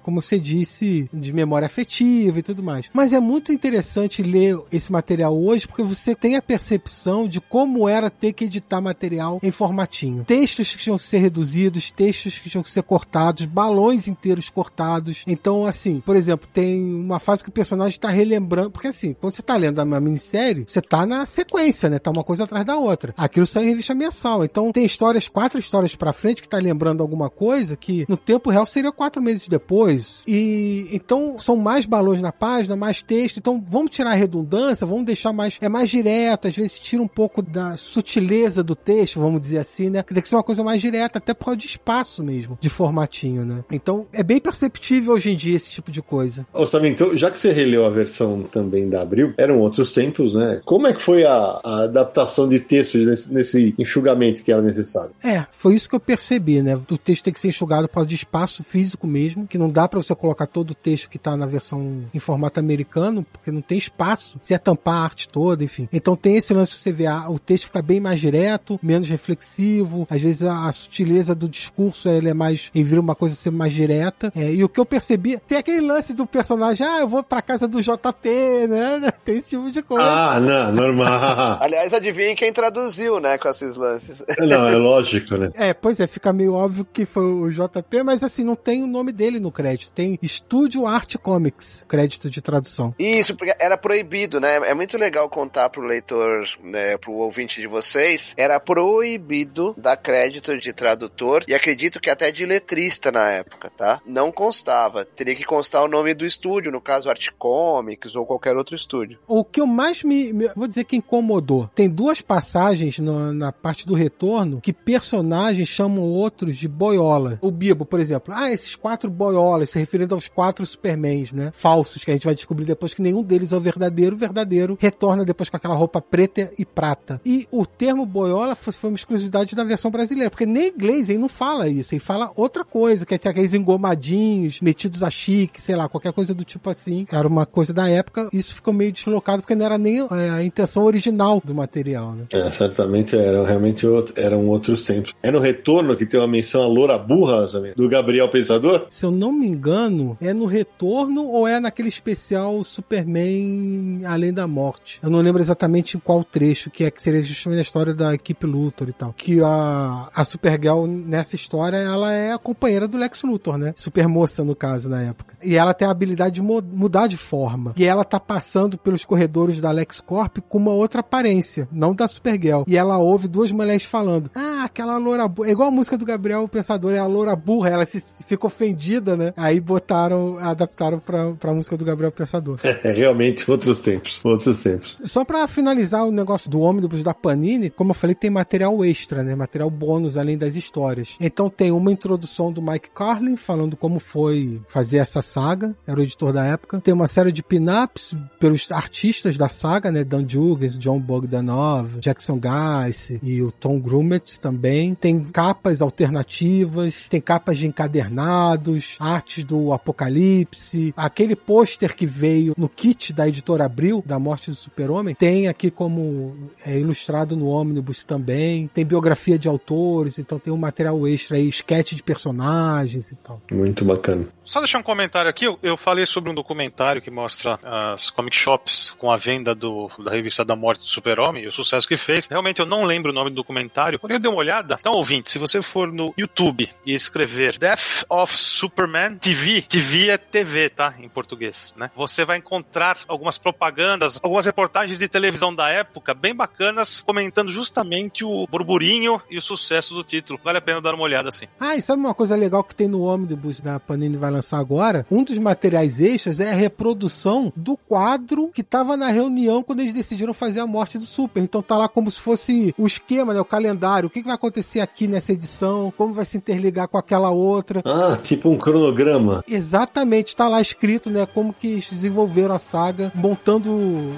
como você disse, de memória afetiva e tudo mais. Mas é muito interessante ler esse material hoje, porque você tem a percepção de como era ter que editar material em formatinho. Textos que tinham que ser reduzidos, textos que tinham que ser cortados, balões inteiros cortados. Então, assim, por exemplo, tem uma fase que o personagem está relembrando, porque assim, quando você está lendo uma minissérie, você está na sequência, né? Tá uma coisa atrás da outra. Aquilo sai em revista mensal. Então tem histórias, quatro histórias para frente que tá lembrando alguma coisa que no tempo real seria quatro meses depois. E então são mais balões na página, mais texto. Então vamos tirar a redundância, vamos deixar mais é mais direto, às vezes tira um pouco da sutileza do texto, vamos dizer assim, né? Que tem que ser uma coisa mais direta, até por causa de espaço mesmo, de formatinho, né? Então é bem perceptível hoje em dia esse tipo de coisa. Ô, Samir, então, já que você releu a versão também da Abril, eram outros tempos, né? Como é que foi a, a adaptação de texto nesse, nesse, enxugamento que era necessário? É, foi isso que eu percebi, né? O texto tem que ser enxugado por causa de espaço físico mesmo, que não dá para você colocar todo o texto que tá na versão em formato americano, porque não tem espaço. Se é tampar a arte toda, enfim. Então tem esse lance de você ver, ah, o texto fica bem mais direto, menos reflexivo, às vezes a, a sutileza do discurso ele é mais, ele vira uma coisa ser mais direta. É, e o que eu percebi, tem aquele lance do personagem, ah, eu vou pra casa do JP, né? *laughs* Tem esse tipo de coisa. Ah, não, normal. *laughs* Aliás, adivinhem quem traduziu, né, com esses lances. Não, é lógico, né? É, pois é, fica meio óbvio que foi o JP, mas assim, não tem o nome dele no crédito. Tem Studio Art Comics, crédito de tradução. Isso, porque era proibido, né? É muito legal contar pro leitor, né, pro ouvinte de vocês, era proibido dar crédito de tradutor e acredito que até de letrista na época, tá? Não constava. Teria que constar o nome do estúdio, no caso Art Comics ou qualquer outro estúdio. O que eu mais me, me vou dizer que incomodou, tem duas passagens no, na parte do retorno que personagens chamam outros de boiola. O Bibo, por exemplo, ah, esses quatro boiolas, se referindo aos quatro Supermans, né? Falsos, que a gente vai descobrir depois que nenhum deles é o verdadeiro. O verdadeiro retorna depois com aquela roupa preta e prata. E o termo boiola foi, uma exclusividade da versão brasileira, porque nem inglês ele não fala isso, ele fala outra coisa, que é aqueles engomadinhos, metidos a chique, sei lá, qualquer coisa do tipo assim. Era uma coisa da época, isso ficou meio deslocado porque não era nem é, a intenção original do material, né? É, certamente eram realmente outro, eram outros tempos. É no retorno que tem uma menção a loura burra, do Gabriel Pensador? Se eu não me engano, é no retorno ou é naquele especial Superman Além da Morte. Eu não lembro exatamente qual trecho, que é que seria justamente a história da equipe Luthor e tal. Que a, a Supergirl, nessa história, ela é a companheira do Lex Luthor, né? Super moça, no caso, na época. E ela tem a habilidade de mudar de forma. E ela tá passando pelos corredores da LexCorp com uma outra aparência, não da Supergirl. E ela ouve duas mulheres falando: Ah, aquela loura. É igual a música do Gabriel Pensador, é a loura burra. Ela se, fica ofendida, né? Aí botaram, adaptaram pra, pra música do Gabriel Pensador. *laughs* É, realmente outros tempos. Outros tempos. Só pra finalizar o negócio do ônibus da Panini, como eu falei, tem material extra, né? Material bônus além das histórias. Então tem uma introdução do Mike Carlin falando como foi fazer essa saga, era o editor da época. Tem uma série de pin-ups pelos artistas da saga, né? Dan Jurgens, John Bogdanov, Jackson Guice e o Tom Grumet também. Tem capas alternativas, tem capas de encadernados, artes do Apocalipse, aquele pôster que veio no kit da editora Abril, da morte do super-homem, tem aqui como é, ilustrado no ônibus também, tem biografia de autores, então tem um material extra aí, sketch de personagens e tal. Muito bacana. Só deixar um comentário aqui, eu, eu falei sobre um documentário que mostra as comic shops com a venda do, da revista da morte do super-homem e o sucesso que fez. Realmente eu não lembro o nome do documentário, porém eu dei uma olhada. Então, ouvinte, se você for no YouTube e escrever Death of Superman TV, TV é TV, tá? Em português, né? Você vai encontrar algumas propagandas, algumas reportagens de televisão da época bem bacanas, comentando justamente o burburinho e o sucesso do título. Vale a pena dar uma olhada assim. Ah, e sabe uma coisa legal que tem no ônibus da Panini vai lançar agora? Um dos materiais extras é a reprodução do quadro que tava na reunião quando eles decidiram fazer a morte do Super. Então tá lá como se fosse o esquema, né? O calendário. O que, que vai acontecer aqui nessa edição? Como vai se interligar com aquela outra? Ah, tipo um cronograma. Exatamente, tá lá escrito, né? Como que desenvolveram a saga, montando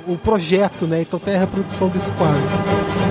o projeto, né? Então tem a reprodução desse quadro.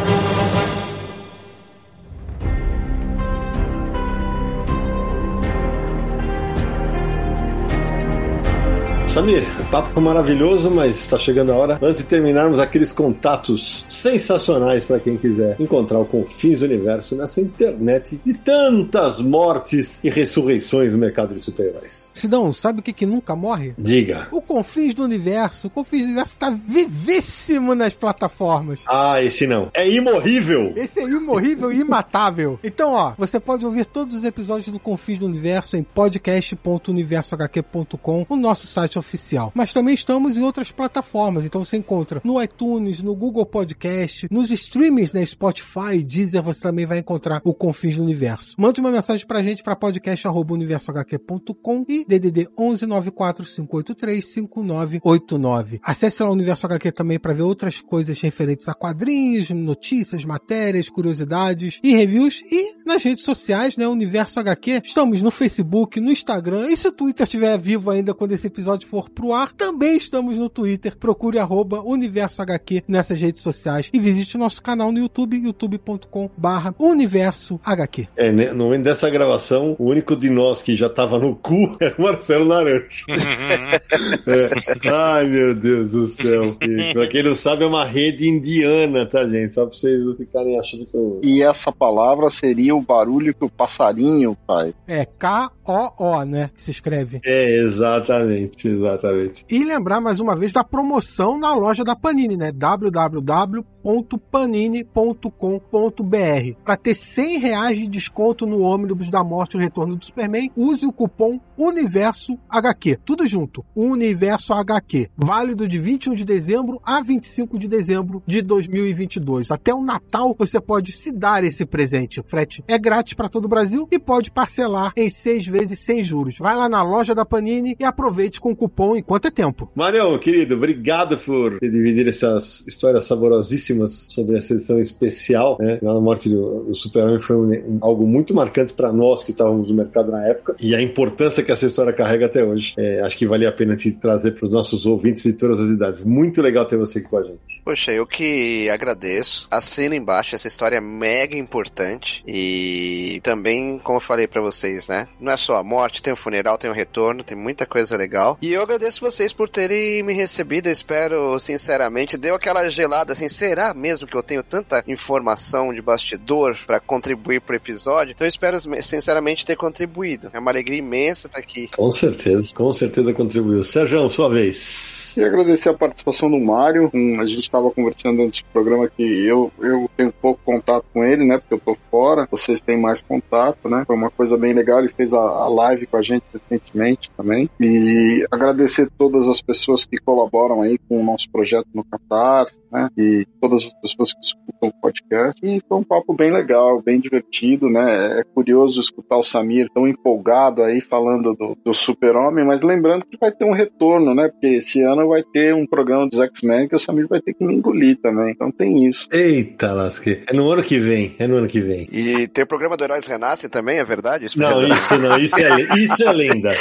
Samir, o papo maravilhoso, mas está chegando a hora. Antes de terminarmos, aqueles contatos sensacionais para quem quiser encontrar o Confins do Universo nessa internet de tantas mortes e ressurreições no mercado de super-heróis. Sidão, sabe o que, que nunca morre? Diga. O Confins do Universo. O Confins do Universo tá vivíssimo nas plataformas. Ah, esse não. É imorrível. Esse é imorrível e imatável. Então, ó, você pode ouvir todos os episódios do Confins do Universo em podcast.universohq.com, o nosso site oficial. Mas também estamos em outras plataformas, então você encontra no iTunes, no Google Podcast, nos streamings, né, Spotify, Deezer, você também vai encontrar o Confins do Universo. Mande uma mensagem pra gente para podcast@universohq.com e DDD 11 583 5989. Acesse lá o Universo HQ também para ver outras coisas referentes a quadrinhos, notícias, matérias, curiosidades e reviews e nas redes sociais, né, Universo HQ. Estamos no Facebook, no Instagram e se o Twitter estiver vivo ainda quando esse episódio for pro ar, também estamos no Twitter. Procure arroba Universo HQ nessas redes sociais e visite o nosso canal no YouTube, youtube.com barra Universo HQ. É, né, no momento dessa gravação, o único de nós que já tava no cu *laughs* era o Marcelo Naranjo. *laughs* é. Ai, meu Deus do céu. E, pra quem não sabe, é uma rede indiana, tá, gente? Só pra vocês não ficarem achando que eu... E essa palavra seria o barulho que o passarinho faz. É K-O-O, né? Que se escreve. É, exatamente, exatamente. E lembrar mais uma vez da promoção na loja da Panini, né? www.panini.com.br. Para ter 100 reais de desconto no ônibus da morte e o retorno do Superman, use o cupom Universo HQ. Tudo junto. Universo HQ. Válido de 21 de dezembro a 25 de dezembro de 2022. Até o Natal você pode se dar esse presente. O frete é grátis para todo o Brasil e pode parcelar em seis vezes sem juros. Vai lá na loja da Panini e aproveite com o cupom enquanto é tempo. Marião, querido, obrigado por ter dividido essas histórias saborosíssimas sobre essa edição especial. Né? A morte do, do Super-Homem foi um, um, algo muito marcante para nós que estávamos no mercado na época e a importância que essa história carrega até hoje. É, acho que valia a pena te trazer para os nossos ouvintes de todas as idades. Muito legal ter você aqui com a gente. Poxa, eu que agradeço. Assina embaixo, essa história é mega importante e também, como eu falei para vocês, né? Não é só a morte, tem o funeral, tem o retorno, tem muita coisa legal. E eu agradeço vocês por terem me recebido. Eu espero, sinceramente, deu aquela gelada assim, será mesmo que eu tenho tanta informação de bastidor para contribuir pro episódio? Então eu espero, sinceramente, ter contribuído. É uma alegria imensa estar aqui. Com certeza, com certeza contribuiu. Sérgio, sua vez. Queria agradecer a participação do Mário. Um, a gente estava conversando antes do programa que eu, eu tenho pouco contato com ele, né? Porque eu tô fora. Vocês têm mais contato, né? Foi uma coisa bem legal. Ele fez a, a live com a gente recentemente também. E agradecer todas as pessoas que colaboram aí com o nosso projeto no Catarse, né? E todas as pessoas que escutam o podcast. E foi um papo bem legal, bem divertido, né? É curioso escutar o Samir tão empolgado aí falando do, do Super-Homem, mas lembrando que vai ter um retorno, né? Porque esse ano vai ter um programa dos X-Men que o Samir vai ter que me engolir também. Então tem isso. Eita, lasque. É no ano que vem. É no ano que vem. E tem o programa do Heróis Renasce também, é verdade? Isso não, isso não. Isso é, isso é lenda. *laughs*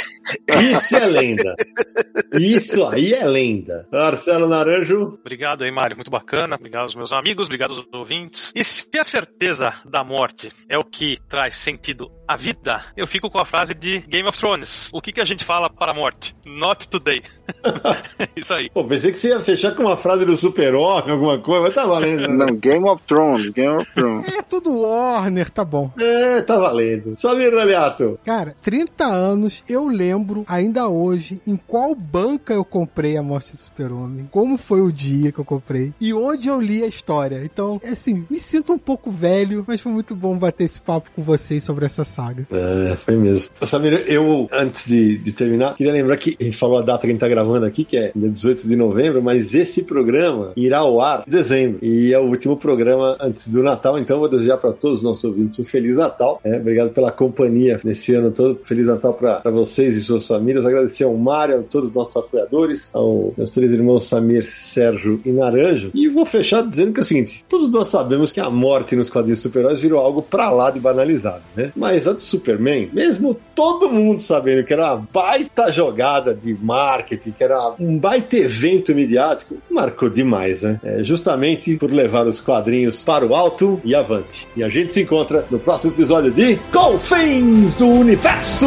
Isso é lenda. Isso aí é lenda. Marcelo Naranjo. Obrigado aí, Mário. Muito bacana. Obrigado aos meus amigos. Obrigado aos ouvintes. E se a certeza da morte é o que traz sentido à vida, eu fico com a frase de Game of Thrones. O que, que a gente fala para a morte? Not today. *laughs* *laughs* Isso aí. Pô, pensei que você ia fechar com uma frase do Super-Homem, alguma coisa, mas tá valendo. Né? Não, Game of Thrones, Game of Thrones. É tudo Warner, tá bom. É, tá valendo. Samir Aliato. Cara, 30 anos, eu lembro ainda hoje em qual banca eu comprei a morte do Super-Homem, como foi o dia que eu comprei e onde eu li a história. Então, assim, me sinto um pouco velho, mas foi muito bom bater esse papo com vocês sobre essa saga. É, foi mesmo. Samir, eu, antes de, de terminar, queria lembrar que a gente falou a data que a gente tá gravando aqui, que é dia 18 de novembro, mas esse programa irá ao ar em dezembro. E é o último programa antes do Natal, então vou desejar para todos os nossos ouvintes um Feliz Natal. É, obrigado pela companhia nesse ano todo. Feliz Natal para vocês e suas famílias. Agradecer ao Mário, a todos os nossos apoiadores, ao meus três irmãos Samir, Sérgio e Naranjo. E vou fechar dizendo que é o seguinte: todos nós sabemos que a morte nos quadrinhos super-heróis virou algo pra lá de banalizado, né? Mas do Superman, mesmo todo mundo sabendo que era uma baita jogada de marketing, que era um baita evento midiático, marcou demais, né? É justamente por levar os quadrinhos para o alto e avante. E a gente se encontra no próximo episódio de Confins do Universo!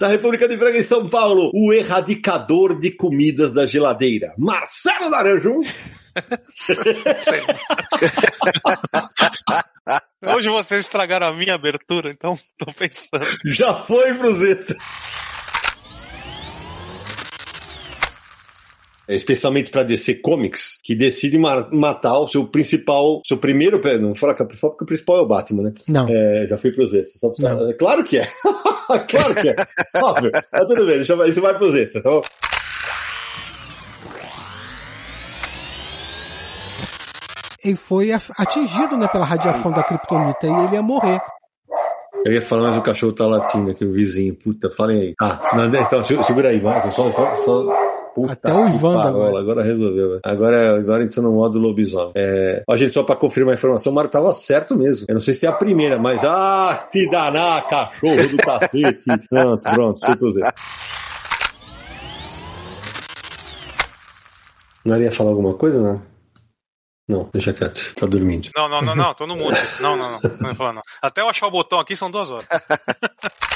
Da República de Braga em São Paulo, o erradicador de comidas da geladeira, Marcelo Naranjo. Hoje vocês estragaram a minha abertura, então tô pensando. Já foi, Bruzeta. Especialmente para DC Comics, que decide ma- matar o seu principal, seu primeiro, não vou falar que é o principal, porque o principal é o Batman, né? Não. É, já fui pros extras. Só pra- Não. é Claro que é. *laughs* claro que é. *laughs* Óbvio. Mas tudo bem, deixa, isso vai pros extras, tá bom? Ele foi atingido né, pela radiação da kryptonita e ele ia morrer. Eu ia falar, mas o cachorro tá latindo aqui, o vizinho. Puta, falem aí. Ah, não, então, se- segura aí, vai. Só, só, só... Puta Até o parola, agora. agora resolveu. velho. Agora, agora entrou no modo lobisomem. É... Ó, gente, só pra confirmar a informação, o Mário tava certo mesmo. Eu não sei se é a primeira, mas. Ah, te danar, cachorro do cacete. *laughs* pronto, pronto, foi pro Zé. Não ia falar alguma coisa, não? Não, deixa quieto. Tá dormindo. Não, não, não, não, tô no mundo. *laughs* Não, não, não. Não falar, não. Até eu achar o botão aqui são duas horas. *laughs*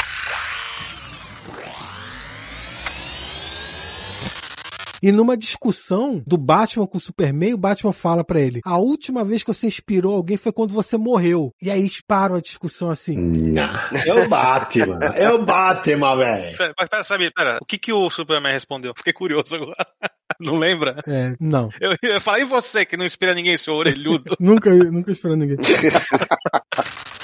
E numa discussão do Batman com o Superman, o Batman fala pra ele: A última vez que você inspirou alguém foi quando você morreu. E aí eles param a discussão assim. Não, é o Batman. É o Batman, velho. Pera, mas pera, sabe, pera, o que que o Superman respondeu? Fiquei curioso agora. *laughs* Não lembra? É, não. Eu, eu falei, e você que não inspira ninguém, seu orelhudo? *laughs* Nunca, nunca esperou ninguém. *laughs*